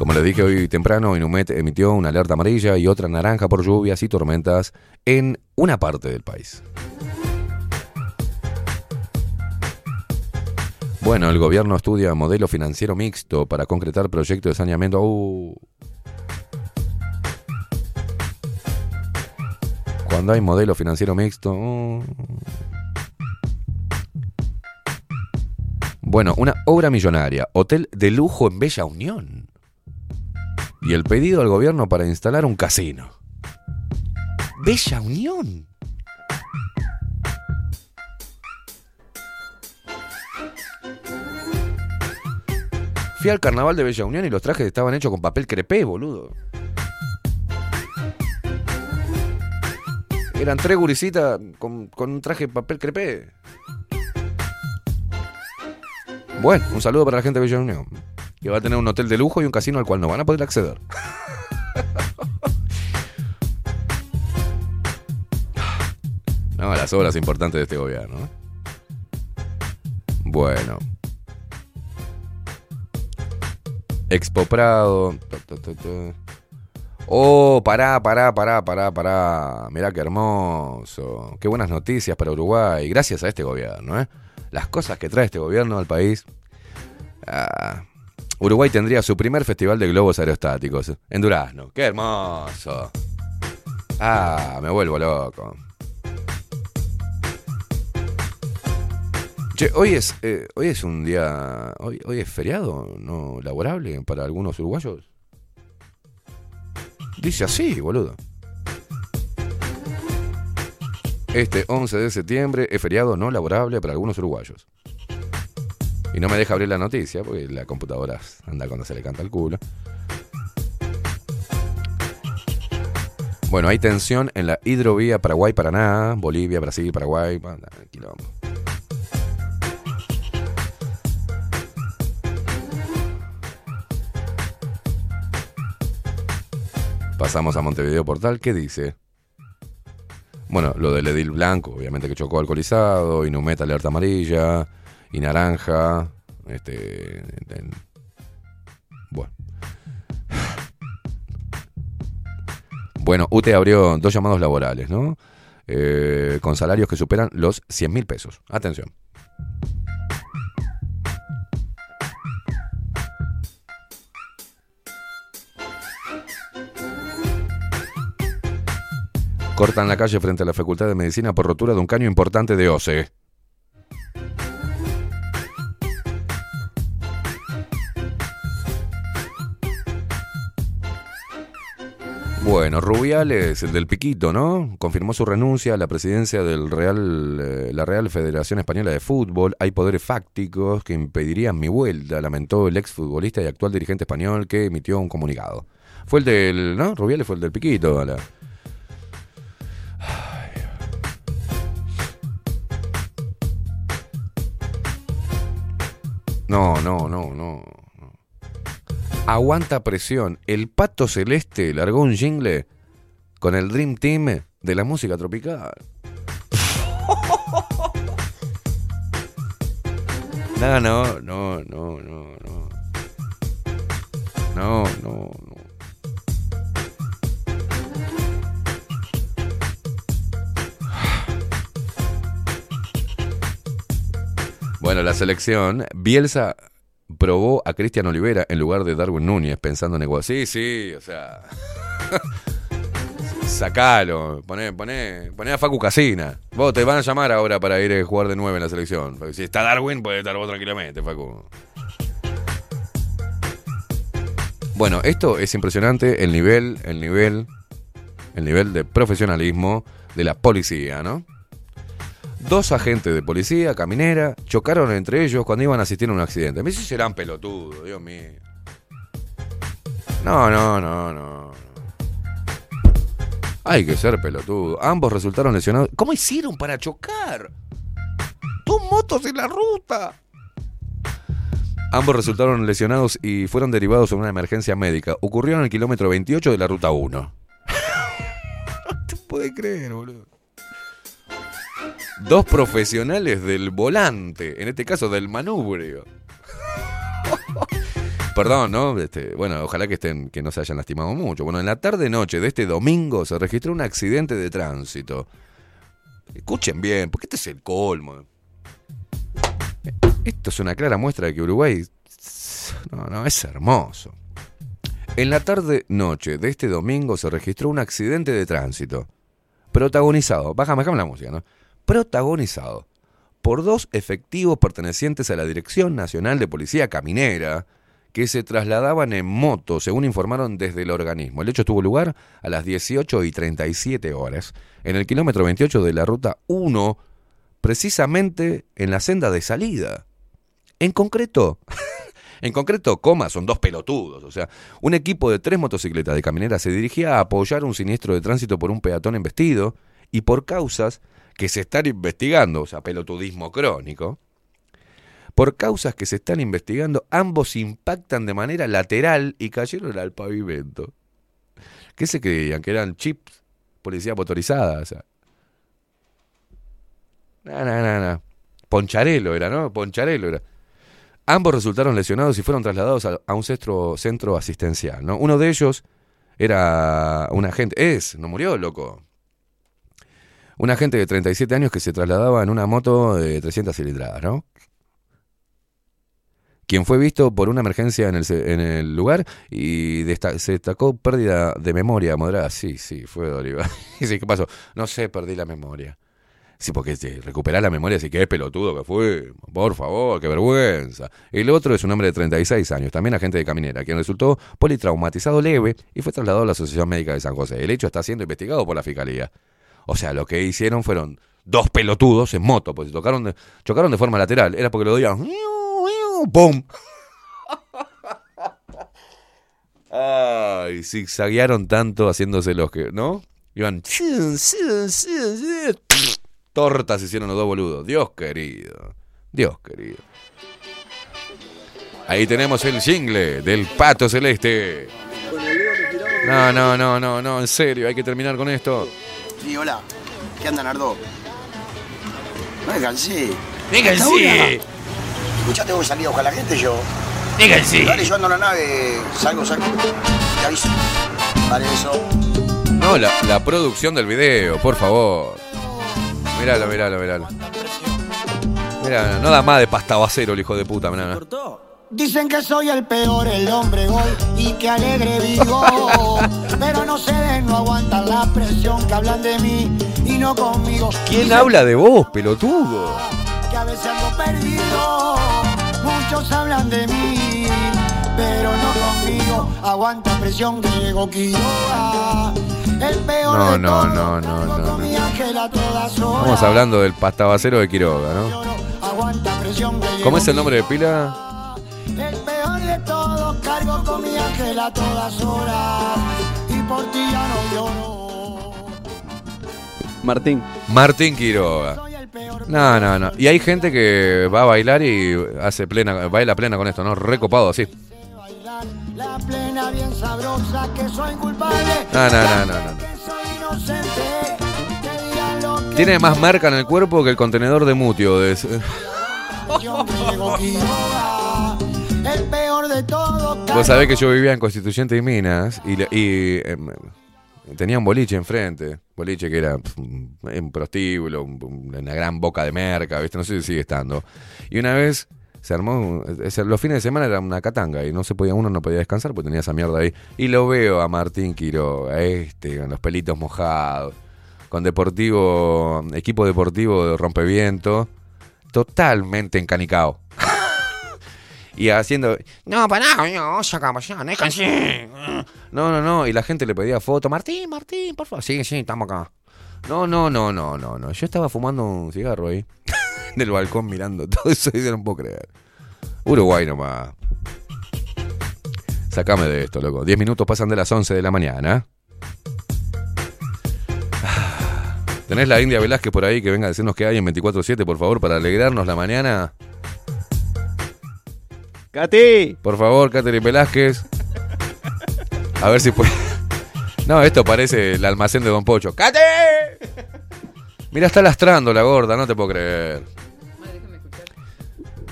Como les dije hoy temprano, Inumet emitió una alerta amarilla y otra naranja por lluvias y tormentas en una parte del país. Bueno, el gobierno estudia modelo financiero mixto para concretar proyecto de saneamiento. Uh. Cuando hay modelo financiero mixto. uh. Bueno, una obra millonaria, hotel de lujo en Bella Unión. Y el pedido al gobierno para instalar un casino. Bella Unión. Fui al carnaval de Bella Unión y los trajes estaban hechos con papel crepé, boludo. Eran tres gurisitas con, con un traje de papel crepé. Bueno, un saludo para la gente de Bella Unión. Que va a tener un hotel de lujo y un casino al cual no van a poder acceder. No, las obras importantes de este gobierno. ¿eh? Bueno. Expo Prado. Oh, pará, pará, pará, pará, pará. Mirá qué hermoso. Qué buenas noticias para Uruguay. Gracias a este gobierno, ¿eh? Las cosas que trae este gobierno al país. Ah, Uruguay tendría su primer festival de globos aerostáticos en Durazno. ¡Qué hermoso! Ah, me vuelvo loco. Che, hoy es, eh, hoy es un día. Hoy, hoy es feriado, no laborable para algunos uruguayos. Dice así, boludo. Este 11 de septiembre es feriado no laborable para algunos uruguayos. Y no me deja abrir la noticia porque la computadora anda cuando se le canta el culo. Bueno, hay tensión en la hidrovía Paraguay-Paraná, Bolivia, Brasil, Paraguay. Pasamos a Montevideo Portal, ¿qué dice? Bueno, lo del Edil Blanco, obviamente que chocó alcoholizado, Inumet alerta amarilla, y naranja, este... en- bueno. Bueno, UTE abrió dos llamados laborales, ¿no? Eh, con salarios que superan los 100 mil pesos. Atención. Cortan la calle frente a la Facultad de Medicina por rotura de un caño importante de OCE. Bueno, Rubiales, el del Piquito, ¿no? Confirmó su renuncia a la presidencia del Real, eh, la Real Federación Española de Fútbol. Hay poderes fácticos que impedirían mi vuelta, lamentó el exfutbolista y actual dirigente español que emitió un comunicado. Fue el del, ¿no? Rubiales fue el del Piquito. la- No, no, no, no. Aguanta presión. El pato celeste largó un jingle con el Dream Team de la música tropical. No, no, no, no, no, no. No, no, no. Bueno, la selección, Bielsa probó a Cristian Olivera en lugar de Darwin Núñez pensando en igual. Sí, sí, o sea. Sacalo, poné, poné, poné a Facu Casina. Vos te van a llamar ahora para ir a jugar de nueve en la selección. Porque si está Darwin, puede estar vos tranquilamente, Facu. Bueno, esto es impresionante, el nivel, el nivel, el nivel de profesionalismo de la policía, ¿no? Dos agentes de policía, caminera, chocaron entre ellos cuando iban a asistir a un accidente. Me dice serán pelotudos, Dios mío. No, no, no, no. Hay que ser pelotudo. Ambos resultaron lesionados. ¿Cómo hicieron para chocar? Dos motos en la ruta. Ambos resultaron lesionados y fueron derivados en una emergencia médica. Ocurrió en el kilómetro 28 de la ruta 1. no te puede creer, boludo. Dos profesionales del volante, en este caso del manubrio. perdón, ¿no? Este, bueno, ojalá que estén, que no se hayan lastimado mucho. Bueno, en la tarde-noche de este domingo se registró un accidente de tránsito. Escuchen bien, porque este es el colmo. Esto es una clara muestra de que Uruguay. No, no, es hermoso. En la tarde-noche de este domingo se registró un accidente de tránsito. Protagonizado, bájame, bájame la música, ¿no? Protagonizado por dos efectivos pertenecientes a la Dirección Nacional de Policía Caminera que se trasladaban en moto, según informaron desde el organismo. El hecho tuvo lugar a las 18 y 37 horas, en el kilómetro 28 de la ruta 1, precisamente en la senda de salida. En concreto, en concreto, coma, son dos pelotudos. O sea, un equipo de tres motocicletas de caminera se dirigía a apoyar un siniestro de tránsito por un peatón embestido y por causas que se están investigando, o sea, pelotudismo crónico, por causas que se están investigando, ambos impactan de manera lateral y cayeron al pavimento. ¿Qué se creían? ¿Que eran chips? Policía motorizada, o sea. No, no, no, no. Poncharelo era, ¿no? Poncharelo era. Ambos resultaron lesionados y fueron trasladados a, un centro, centro asistencial, ¿no? Uno de ellos era un agente. Es, no murió, loco. Un agente de 37 años que se trasladaba en una moto de 300 cilindradas, ¿no? Quien fue visto por una emergencia en el, lugar y se destacó pérdida de memoria moderada. Sí, sí, fue Doliva. sí, ¿qué pasó? No sé, perdí la memoria. Sí, porque este, recuperar la memoria, sí que es pelotudo que fue. Por favor, qué vergüenza. El otro es un hombre de 36 años, también agente de caminera, quien resultó politraumatizado leve y fue trasladado a la Asociación Médica de San José. El hecho está siendo investigado por la fiscalía. O sea, lo que hicieron fueron dos pelotudos en moto, pues tocaron de- chocaron de forma lateral. Era porque lo oían. ¡Pum! Ay, zigzaguearon tanto haciéndose los que. ¿No? Iban. Tortas hicieron los dos boludos. Dios querido. Dios querido. Ahí tenemos el jingle del pato celeste. No, no, no, no, no, en serio, hay que terminar con esto. Sí, hola. ¿Qué anda, Nardo? Tengo que salir a buscar a la gente yo. Díganse. Dale, yo ando a la nave. Salgo, salgo. Te aviso. Vale, eso. No, la, la producción del video, por favor. Míralo, míralo, míralo. Mira, no da más de pastabacero el hijo de puta, mirá, mirá. Dicen que soy el peor, el hombre gol y que alegre vivo. Pero no se den, no aguantan la presión que hablan de mí y no conmigo. ¿Quién habla de vos, pelotudo? Que a veces ando perdido. Muchos hablan de mí, pero no conmigo. Aguanta presión, Diego Quiroga. El peor No, no, no, no, no, no. Estamos hablando del pastabacero de Quiroga, ¿no? ¿Cómo es el nombre de pila? Mi ángel a todas horas. Y por ti ya no lloro. Martín. Martín Quiroga. No, no, no. Y hay gente que va a bailar y hace plena, baila plena con esto, ¿no? Recopado así. La plena bien sabrosa que soy culpable. No, no, no, no, no. Tiene más marca en el cuerpo que el contenedor de mutio. De... yo Vos sabés que yo vivía en Constituyente y Minas y, em, tenía un boliche enfrente. Boliche que era pf, un prostíbulo, un- una gran boca de merca, ¿viste? No sé si sigue estando. Y una vez se armó, los fines de semana era una catanga y no se podía, uno no podía descansar porque tenía esa mierda ahí. Y lo veo a Martín Quiroga, este, con los pelitos mojados, con deportivo, equipo deportivo de rompeviento, totalmente encanicado. Y haciendo, no, pará, no, sacamos ya, déjense. No, no, no, y la gente le pedía foto, Martín, Martín, por favor. Sí, sí, estamos acá. No, no, no, no, no, no. Yo estaba fumando un cigarro ahí, en el balcón mirando todo eso y no puedo creer. Uruguay nomás. Sácame de esto, loco. Diez minutos pasan de las 11 de la mañana. ¿Tenés la India Velázquez por ahí que venga a decirnos qué hay en 24-7, por favor, para alegrarnos la mañana? ¡Cati! Por favor, Catherine Velázquez. A ver si puede. No, esto parece el almacén de Don Pocho. ¡Cate! Mira, está lastrando la gorda, no te puedo creer.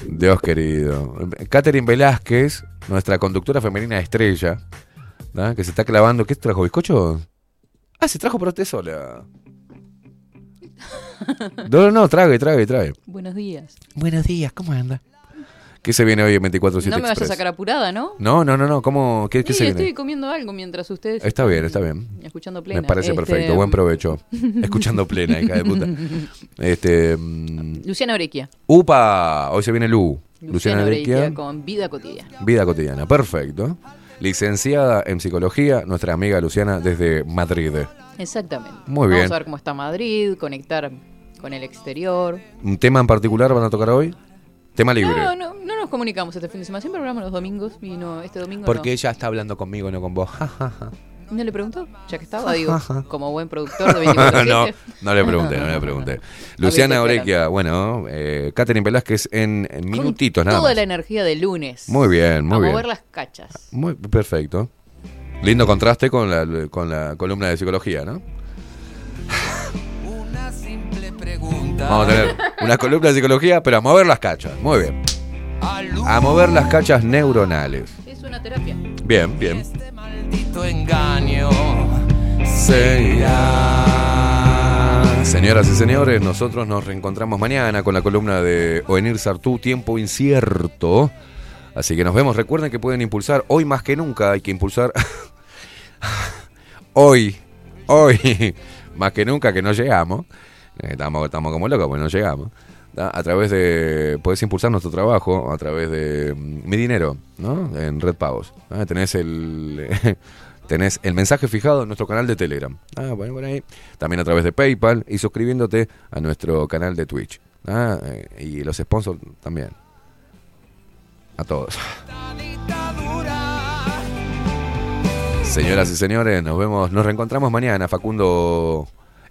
Dios querido. Catherine Velázquez nuestra conductora femenina estrella, ¿da? que se está clavando. ¿Qué trajo? ¿Bizcocho? Ah, se trajo para usted sola. No, no, no, trague, trague, trague. Buenos días. Buenos días, ¿cómo anda? ¿Qué se viene hoy en 24-7 No me vayas a sacar apurada, ¿no? No, no, no, no, ¿cómo? ¿Qué, qué Sí, se estoy viene? comiendo algo mientras ustedes. Está bien, está bien. Escuchando plena. Me parece Este, perfecto, buen provecho. Escuchando plena, hija de puta. Este. mm, Luciana Orequia. ¡Upa! Hoy se viene Lu. Luciana Arequia. con vida cotidiana. Vida cotidiana, perfecto. Licenciada en psicología, nuestra amiga Luciana desde Madrid. Exactamente. Muy bien. Vamos a ver cómo está Madrid, conectar con el exterior. ¿Un tema en particular van a tocar hoy? Tema libre. No, no nos comunicamos este fin de semana. Siempre hablamos los domingos y no, este domingo Porque ella está hablando conmigo, no con vos. no. ¿No le preguntó? Ya que estaba, digo, como buen productor de 24 no, no le pregunté, no le pregunté. Luciana Orequia, bueno, eh, Catherine Velázquez en, en minutitos nada Toda más. la energía de lunes. Muy bien, muy a bien. mover las cachas. Muy perfecto. Lindo contraste con la, con la columna de psicología, ¿no? Vamos a tener una columna de psicología, pero a mover las cachas. Muy bien. A mover las cachas neuronales. Es una terapia. Bien, bien. maldito engaño Señoras y señores, nosotros nos reencontramos mañana con la columna de Oenir Sartú, Tiempo Incierto. Así que nos vemos. Recuerden que pueden impulsar, hoy más que nunca hay que impulsar. hoy, hoy, más que nunca que no llegamos. Eh, Estamos, estamos como locos, pues no llegamos. A través de. Puedes impulsar nuestro trabajo a través de mm, mi dinero, ¿no? En Red Pagos. Tenés el. Tenés el mensaje fijado en nuestro canal de Telegram. Ah, bueno, por ahí. También a través de PayPal y suscribiéndote a nuestro canal de Twitch. Ah, y los sponsors también. A todos. Señoras y señores, nos vemos, nos reencontramos mañana. Facundo,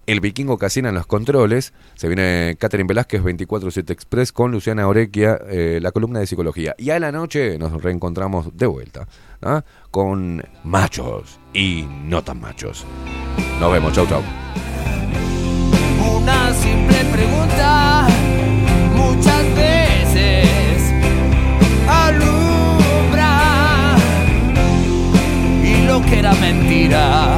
el vikingo Casina en los controles. Se viene Catherine Velázquez, 24-7 Express, con Luciana Orequia, eh, la columna de psicología. Y a la noche nos reencontramos de vuelta, ¿ah? con machos y no tan machos. Nos vemos, chau, chau. Una simple pregunta muchas veces alumbra y lo que era mentira